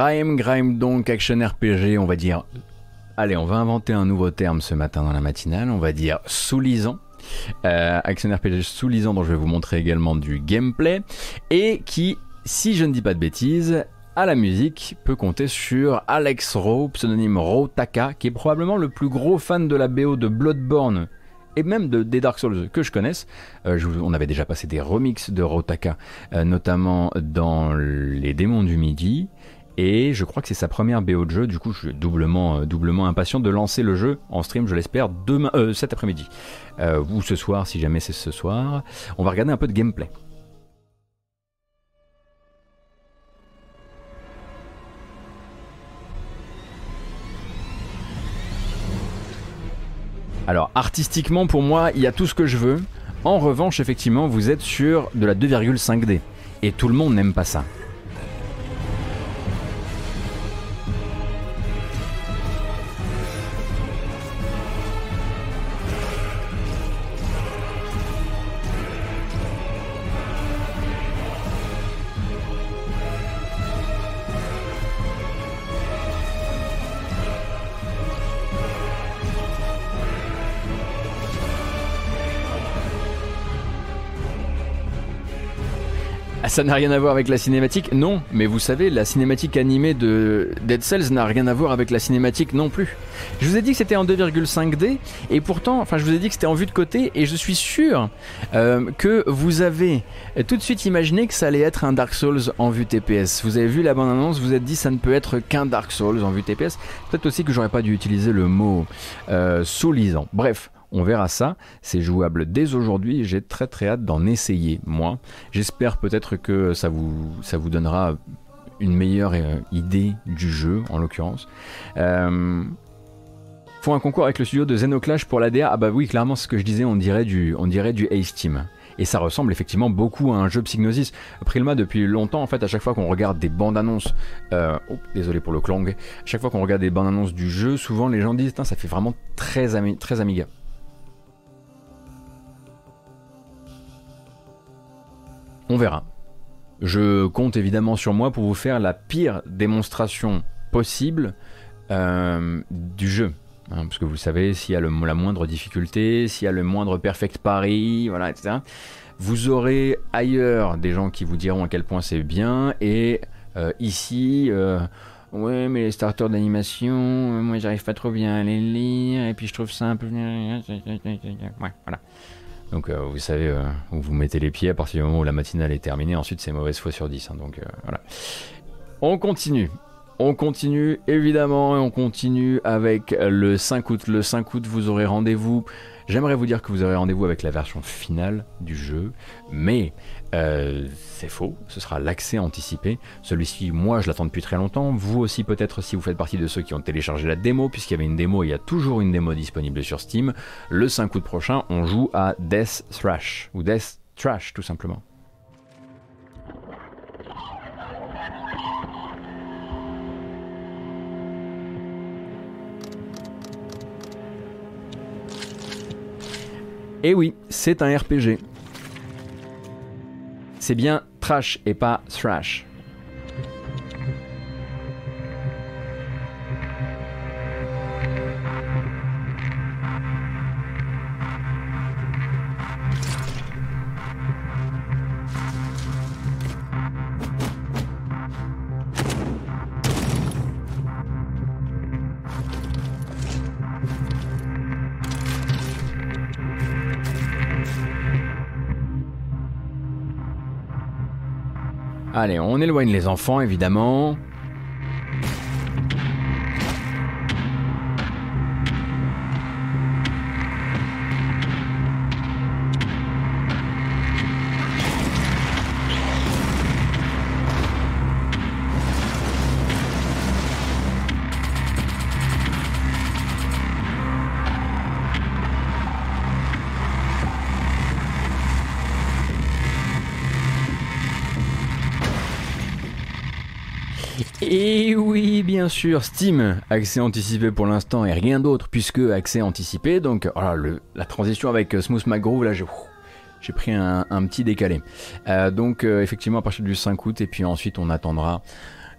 Grime. Grime donc, action RPG, on va dire... Allez, on va inventer un nouveau terme ce matin dans la matinale, on va dire sous-lisant. Euh, action RPG sous-lisant dont je vais vous montrer également du gameplay. Et qui, si je ne dis pas de bêtises, à la musique peut compter sur Alex Rowe, pseudonyme Rotaka, qui est probablement le plus gros fan de la BO de Bloodborne et même de, des Dark Souls que je connaisse. Euh, on avait déjà passé des remixes de Rotaka, euh, notamment dans Les Démons du Midi. Et je crois que c'est sa première BO de jeu, du coup je suis doublement, euh, doublement impatient de lancer le jeu en stream, je l'espère, demain, euh, cet après-midi. Euh, ou ce soir, si jamais c'est ce soir. On va regarder un peu de gameplay. Alors artistiquement pour moi il y a tout ce que je veux. En revanche effectivement vous êtes sur de la 2,5D. Et tout le monde n'aime pas ça. Ça n'a rien à voir avec la cinématique Non, mais vous savez, la cinématique animée de Dead Cells n'a rien à voir avec la cinématique non plus. Je vous ai dit que c'était en 2,5D, et pourtant, enfin, je vous ai dit que c'était en vue de côté, et je suis sûr euh, que vous avez tout de suite imaginé que ça allait être un Dark Souls en vue TPS. Vous avez vu la bande-annonce, vous vous êtes dit ça ne peut être qu'un Dark Souls en vue TPS. Peut-être aussi que j'aurais pas dû utiliser le mot euh, soulisant. Bref, on verra ça. C'est jouable dès aujourd'hui. J'ai très très hâte d'en essayer, moi. J'espère peut-être que ça vous, ça vous donnera une meilleure euh, idée du jeu, en l'occurrence. Euh, faut un concours avec le studio de Xenoclash pour l'ADA. Ah bah oui, clairement, ce que je disais, on dirait du, on dirait du Ace Team. Et ça ressemble effectivement beaucoup à un jeu Psygnosis. Prilma, depuis longtemps, en fait, à chaque fois qu'on regarde des bandes annonces, euh, oh, désolé pour le clang, à chaque fois qu'on regarde des bandes annonces du jeu, souvent les gens disent, ça fait vraiment très, ami très Amiga. On verra. Je compte évidemment sur moi pour vous faire la pire démonstration possible euh, du jeu. Hein, parce que vous savez, s'il y a le, la moindre difficulté, s'il y a le moindre perfect pari, voilà, etc. Vous aurez ailleurs des gens qui vous diront à quel point c'est bien, et euh, ici, euh, ouais, mais les starters d'animation, moi j'arrive pas trop bien à les lire, et puis je trouve ça un peu. Ouais, voilà. Donc euh, vous savez euh, où vous mettez les pieds à partir du moment où la matinale est terminée. Ensuite c'est mauvaise foi sur 10. Hein, donc euh, voilà. On continue. On continue évidemment et on continue avec le 5 août. Le 5 août vous aurez rendez-vous J'aimerais vous dire que vous aurez rendez-vous avec la version finale du jeu, mais euh, c'est faux, ce sera l'accès anticipé. Celui-ci, moi, je l'attends depuis très longtemps. Vous aussi, peut-être, si vous faites partie de ceux qui ont téléchargé la démo, puisqu'il y avait une démo, il y a toujours une démo disponible sur Steam. Le 5 août prochain, on joue à Death Thrash, ou Death Trash, tout simplement. Et oui, c'est un RPG. C'est bien trash et pas thrash. Allez, on éloigne les enfants, évidemment. Steam, accès anticipé pour l'instant et rien d'autre puisque accès anticipé. Donc, le, la transition avec Smooth McGroove, là, j'ai pris un, petit décalé. donc effectivement à partir du 5 août et puis ensuite on attendra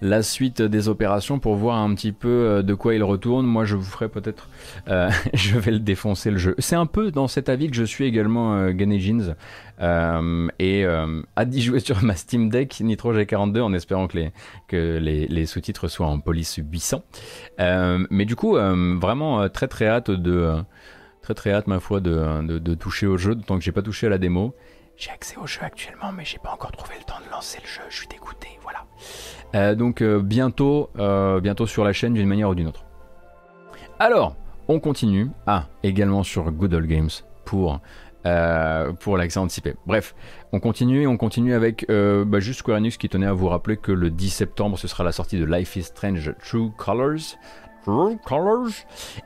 la suite des opérations pour voir un petit peu euh, de quoi il retourne. Moi, je vous ferai peut-être, euh, je vais le défoncer le jeu. C'est un peu dans cet avis que je suis également euh, Jeans euh, et à d'y jouer sur ma Steam Deck Nitro G42 en espérant que les, que les, sous-titres soient en police 800. mais du coup, vraiment très très hâte de très très hâte ma foi de, de, toucher au jeu, tant que j'ai pas touché à la démo. J'ai accès au jeu actuellement, mais j'ai pas encore trouvé le temps de lancer le jeu. Je suis dégoûté, voilà. Euh, donc euh, bientôt, euh, bientôt sur la chaîne d'une manière ou d'une autre. Alors, on continue. Ah, également sur Good Old Games pour, l'accès anticipé. Bref, on continue on continue avec bah, juste Square qui tenait à vous rappeler que le 10 septembre ce sera la sortie de Life is Strange True Colors. True Colors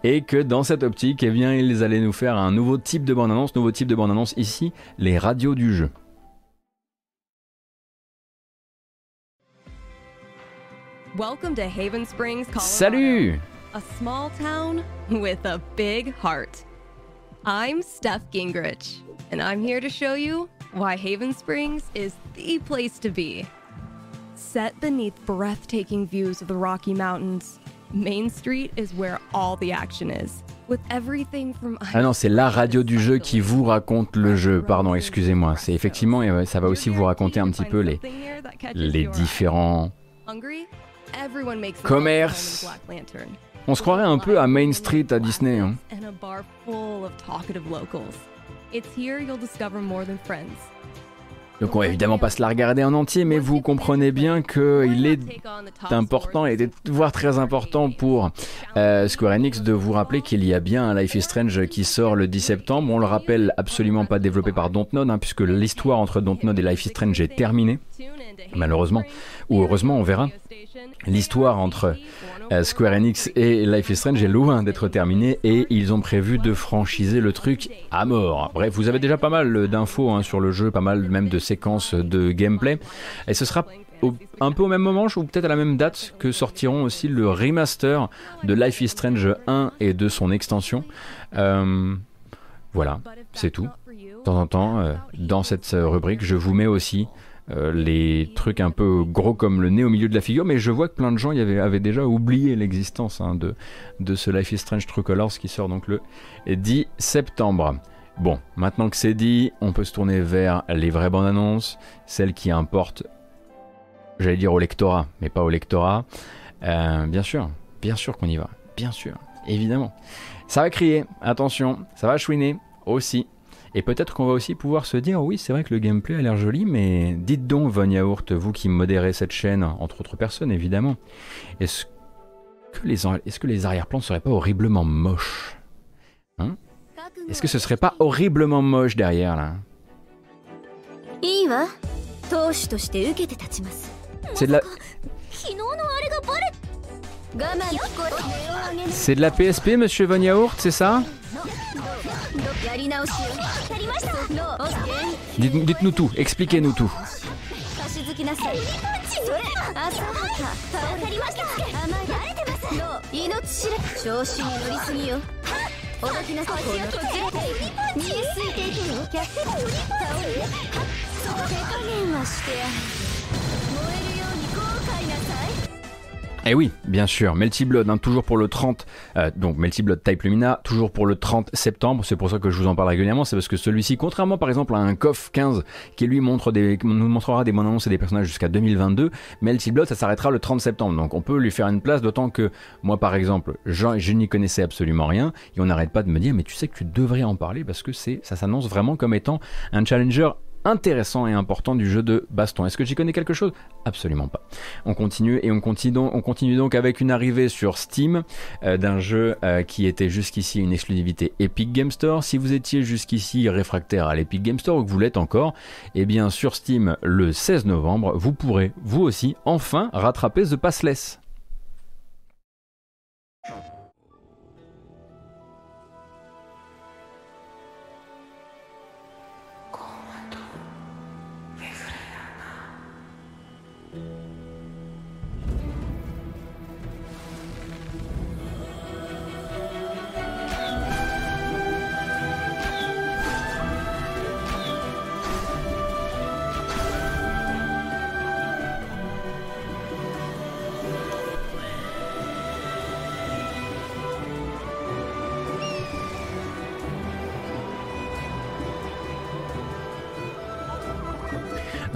et que dans cette optique, eh bien, ils allaient nous faire un nouveau type de bande-annonce, nouveau type de bande-annonce ici, les radios du jeu. Welcome to Haven Springs, Colorado. Salut! A small town with a big heart. I'm Steph Gingrich, and I'm here to show you why Haven Springs is the place to be. Set beneath breathtaking views of the Rocky Mountains, Main Street is where all the action is. With everything from ah non, c'est la radio du jeu qui vous raconte le jeu. Pardon, excusez-moi. C'est effectivement, ça va aussi vous raconter un petit peu les, les différents commerce. On se croirait un peu à Main Street à Disney. Hein. Donc on va évidemment pas se la regarder en entier, mais vous comprenez bien qu'il est important et voire très important pour euh, Square Enix de vous rappeler qu'il y a bien un Life is Strange qui sort le 10 septembre. On le rappelle, absolument pas développé par Dontnod, hein, puisque l'histoire entre Dontnod et Life is Strange est terminée, malheureusement, ou heureusement, on verra. L'histoire entre euh, Square Enix et Life is Strange est loin d'être terminée et ils ont prévu de franchiser le truc à mort. Bref, vous avez déjà pas mal d'infos hein, sur le jeu, pas mal même de séquences de gameplay. Et ce sera un peu au même moment, ou peut-être à la même date, que sortiront aussi le remaster de Life is Strange 1 et de son extension. Euh, voilà, c'est tout. De temps en temps, euh, dans cette rubrique, je vous mets aussi euh, les trucs un peu gros comme le nez au milieu de la figure, mais je vois que plein de gens y avaient, déjà oublié l'existence hein, de, de ce Life is Strange True Colors qui sort donc le 10 septembre. Bon, maintenant que c'est dit, on peut se tourner vers les vraies bandes annonces, celles qui importent, j'allais dire au lectorat, mais pas au lectorat. Euh, bien sûr, bien sûr qu'on y va, bien sûr, évidemment. Ça va crier, attention, ça va chouiner aussi. Et peut-être qu'on va aussi pouvoir se dire, oui, c'est vrai que le gameplay a l'air joli, mais dites donc, Von Yaourt, vous qui modérez cette chaîne, entre autres personnes évidemment, est-ce que les, arrière-plans seraient pas horriblement moches hein? Est-ce que ce serait pas horriblement moche derrière là? C'est de la... C'est de la PSP, monsieur Von Yaourt, c'est ça? Dites-nous tout, expliquez-nous tout. きな逃げすいてい倒れそこで加減はして。燃える Eh oui, bien sûr, Melty Blood, hein, toujours pour le 30, euh, donc Melty Blood Type Lumina, toujours pour le 30 septembre, c'est pour ça que je vous en parle régulièrement, c'est parce que celui-ci, contrairement par exemple à un KOF 15 qui lui montre nous montrera des bonnes annonces et des personnages jusqu'à 2022, Melty Blood ça s'arrêtera le 30 septembre, donc on peut lui faire une place, d'autant que moi par exemple, je, je n'y connaissais absolument rien, et on n'arrête pas de me dire, mais tu sais que tu devrais en parler parce que c'est, ça s'annonce vraiment comme étant un challenger intéressant et important du jeu de baston. Est-ce que j'y connais quelque chose? Absolument pas. On continue et on continue, donc, avec une arrivée sur Steam euh, d'un jeu euh, qui était jusqu'ici une exclusivité Epic Game Store. Si vous étiez jusqu'ici réfractaire à l'Epic Game Store ou que vous l'êtes encore, eh bien sur Steam le 16 novembre, vous pourrez vous aussi enfin rattraper The Passless.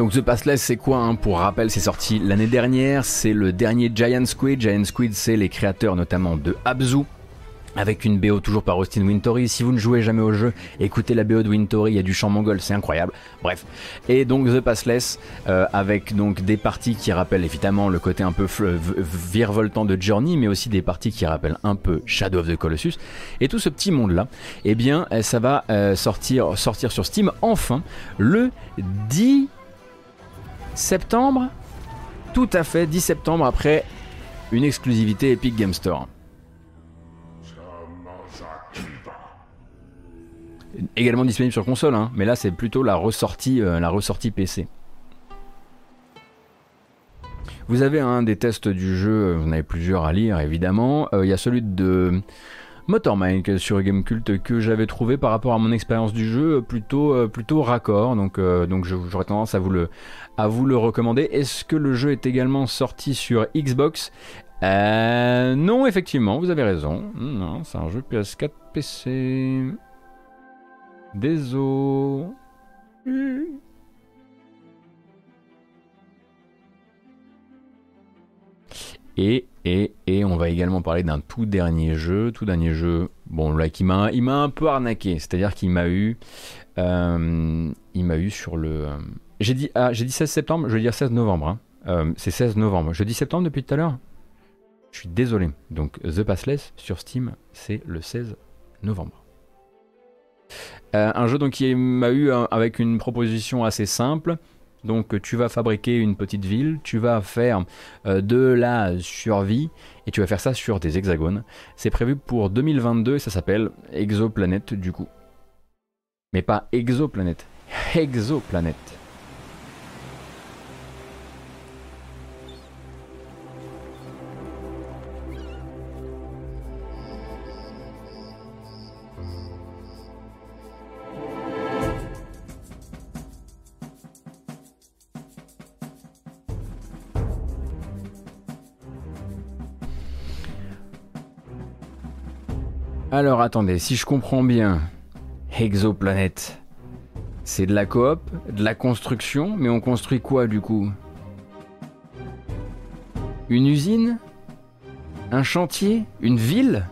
Donc The Passless, c'est quoi hein Pour rappel, c'est sorti l'année dernière. C'est le dernier Giant Squid. Giant Squid, c'est les créateurs notamment de Abzu, avec une BO toujours par Austin Wintory. Si vous ne jouez jamais au jeu, écoutez la BO de Wintory, il y a du chant mongol, c'est incroyable. Bref. Et donc The Passless, euh, avec donc des parties qui rappellent évidemment le côté un peu virevoltant de Journey, mais aussi des parties qui rappellent un peu Shadow of the Colossus. Et tout ce petit monde-là, eh bien, euh, ça va euh, sortir, sortir sur Steam enfin le 10 septembre. Tout à fait, 10 septembre après une exclusivité Epic Game Store. également disponible sur console, hein, mais là c'est plutôt la ressortie, euh, PC. Vous avez un des tests du jeu, euh, vous en avez plusieurs à lire évidemment. Euh, il y a celui de Motormind sur Gamecult que j'avais trouvé par rapport à mon expérience du jeu plutôt, plutôt raccord, donc, donc j'aurais tendance à vous le, à vous le recommander. Est-ce que le jeu est également sorti sur Xbox? Non, effectivement, vous avez raison. Non, c'est un jeu PS4 PC. Désolé. Et on va également parler d'un tout dernier jeu, tout dernier jeu, bon là qui m'a, il m'a un peu arnaqué, c'est-à-dire qu'il m'a eu, euh, il m'a eu sur le, euh, j'ai dit, ah, dit 16 septembre, je vais dire 16 novembre, hein. euh, c'est 16 novembre, je dis septembre depuis tout à l'heure, je suis désolé, donc The Passless sur Steam, c'est le 16 novembre. Euh, un jeu donc qui m'a eu avec une proposition assez simple. Donc tu vas fabriquer une petite ville, tu vas faire euh, de la survie et tu vas faire ça sur des hexagones. C'est prévu pour 2022 et ça s'appelle Exoplanet du coup. Mais pas Exoplanet, Exoplanet. Alors attendez, si je comprends bien, Exoplanète, c'est de la coop, de la construction, mais on construit quoi du coup? Une usine? Un chantier? Une ville?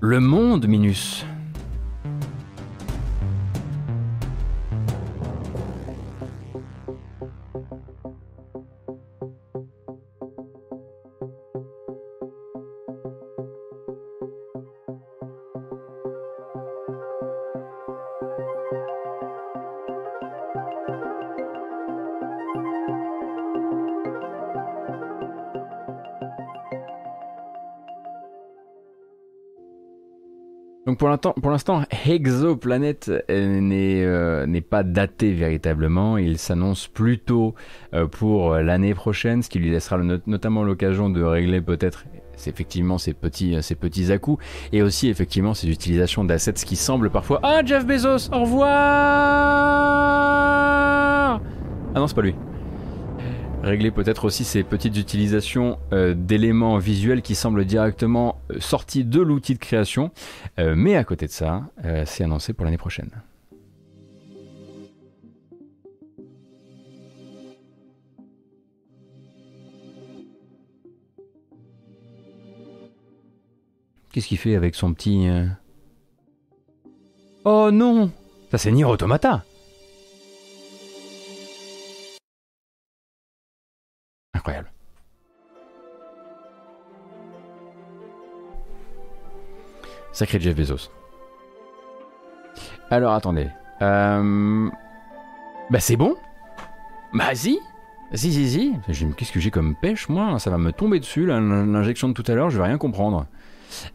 Le monde, Minus. Pour l'instant, euh, euh, n'est pas daté véritablement. Il s'annonce plutôt euh, pour l'année prochaine, ce qui lui laissera notamment l'occasion de régler peut-être effectivement ces petits, ces petits à -coups, et aussi effectivement ces utilisations d'assets qui semblent parfois Ah Jeff Bezos, au revoir Ah non, c'est pas lui régler peut-être aussi ces petites utilisations euh, d'éléments visuels qui semblent directement euh, sortis de l'outil de création. Euh, mais à côté de ça, c'est annoncé pour l'année prochaine. Qu'est-ce qu'il fait avec son petit... Oh non Ça c'est Nier Automata incroyable. Sacré Jeff Bezos. Alors attendez. Euh... Bah c'est bon? Bah si Si si si Qu'est-ce que j'ai comme pêche moi? Ça va me tomber dessus l'injection de tout à l'heure, je vais rien comprendre.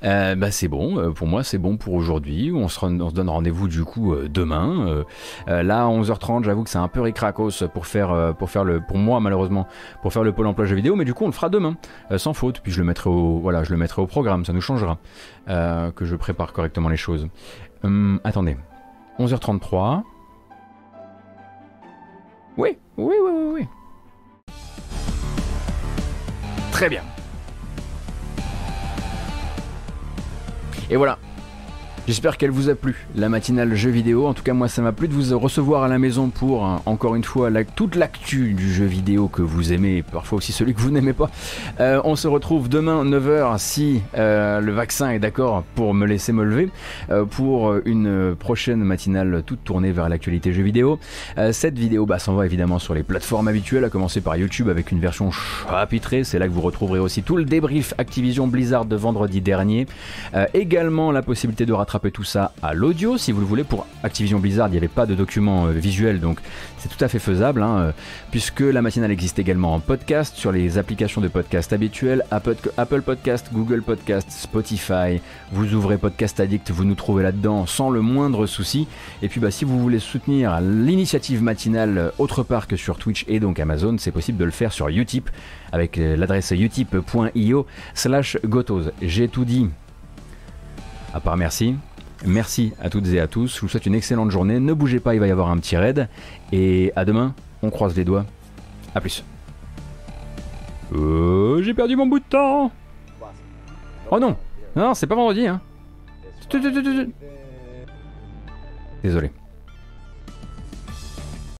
Euh, bah c'est bon, euh, pour moi c'est bon pour aujourd'hui. On se, donne rendez-vous du coup euh, demain. là à 11h30, j'avoue que c'est un peu ricracos pour faire, pour le, pour moi malheureusement, pour faire le pôle emploi jeux vidéo, mais du coup on le fera demain, sans faute. Puis je le mettrai au, voilà, je le mettrai au programme, ça nous changera que je prépare correctement les choses. Hum, attendez, 11h33. Oui, oui, oui, oui, oui. Très bien. Et voilà, J'espère qu'elle vous a plu, la matinale jeu vidéo. En tout cas, moi, ça m'a plu de vous recevoir à la maison pour, hein, encore une fois, toute l'actu du jeu vidéo que vous aimez, parfois aussi celui que vous n'aimez pas. Euh, on se retrouve demain 9h si euh, le vaccin est d'accord pour me laisser me lever, euh, pour une prochaine matinale toute tournée vers l'actualité jeu vidéo. cette vidéo bah, s'envoie évidemment sur les plateformes habituelles, à commencer par YouTube avec une version chapitrée. C'est là que vous retrouverez aussi tout le débrief Activision Blizzard de vendredi dernier. également la possibilité de rattraper tout ça à l'audio si vous le voulez. Pour Activision Blizzard, il n'y avait pas de document euh, visuel, donc c'est tout à fait faisable, hein, euh, puisque la matinale existe également en podcast sur les applications de podcast habituelles, Apple, Apple Podcast, Google Podcast, Spotify. Vous ouvrez Podcast Addict, vous nous trouvez là-dedans sans le moindre souci. Et puis bah, si vous voulez soutenir l'initiative matinale euh, autre part que sur Twitch et donc Amazon, c'est possible de le faire sur Utip avec l'adresse utip.io slash gotos. J'ai tout dit. À part merci. Merci à toutes et à tous. Je vous souhaite une excellente journée. Ne bougez pas, il va y avoir un petit raid. Et à demain, on croise les doigts. A plus. Euh, j'ai perdu mon bout de temps. Oh non, non, c'est pas vendredi, hein. Désolé.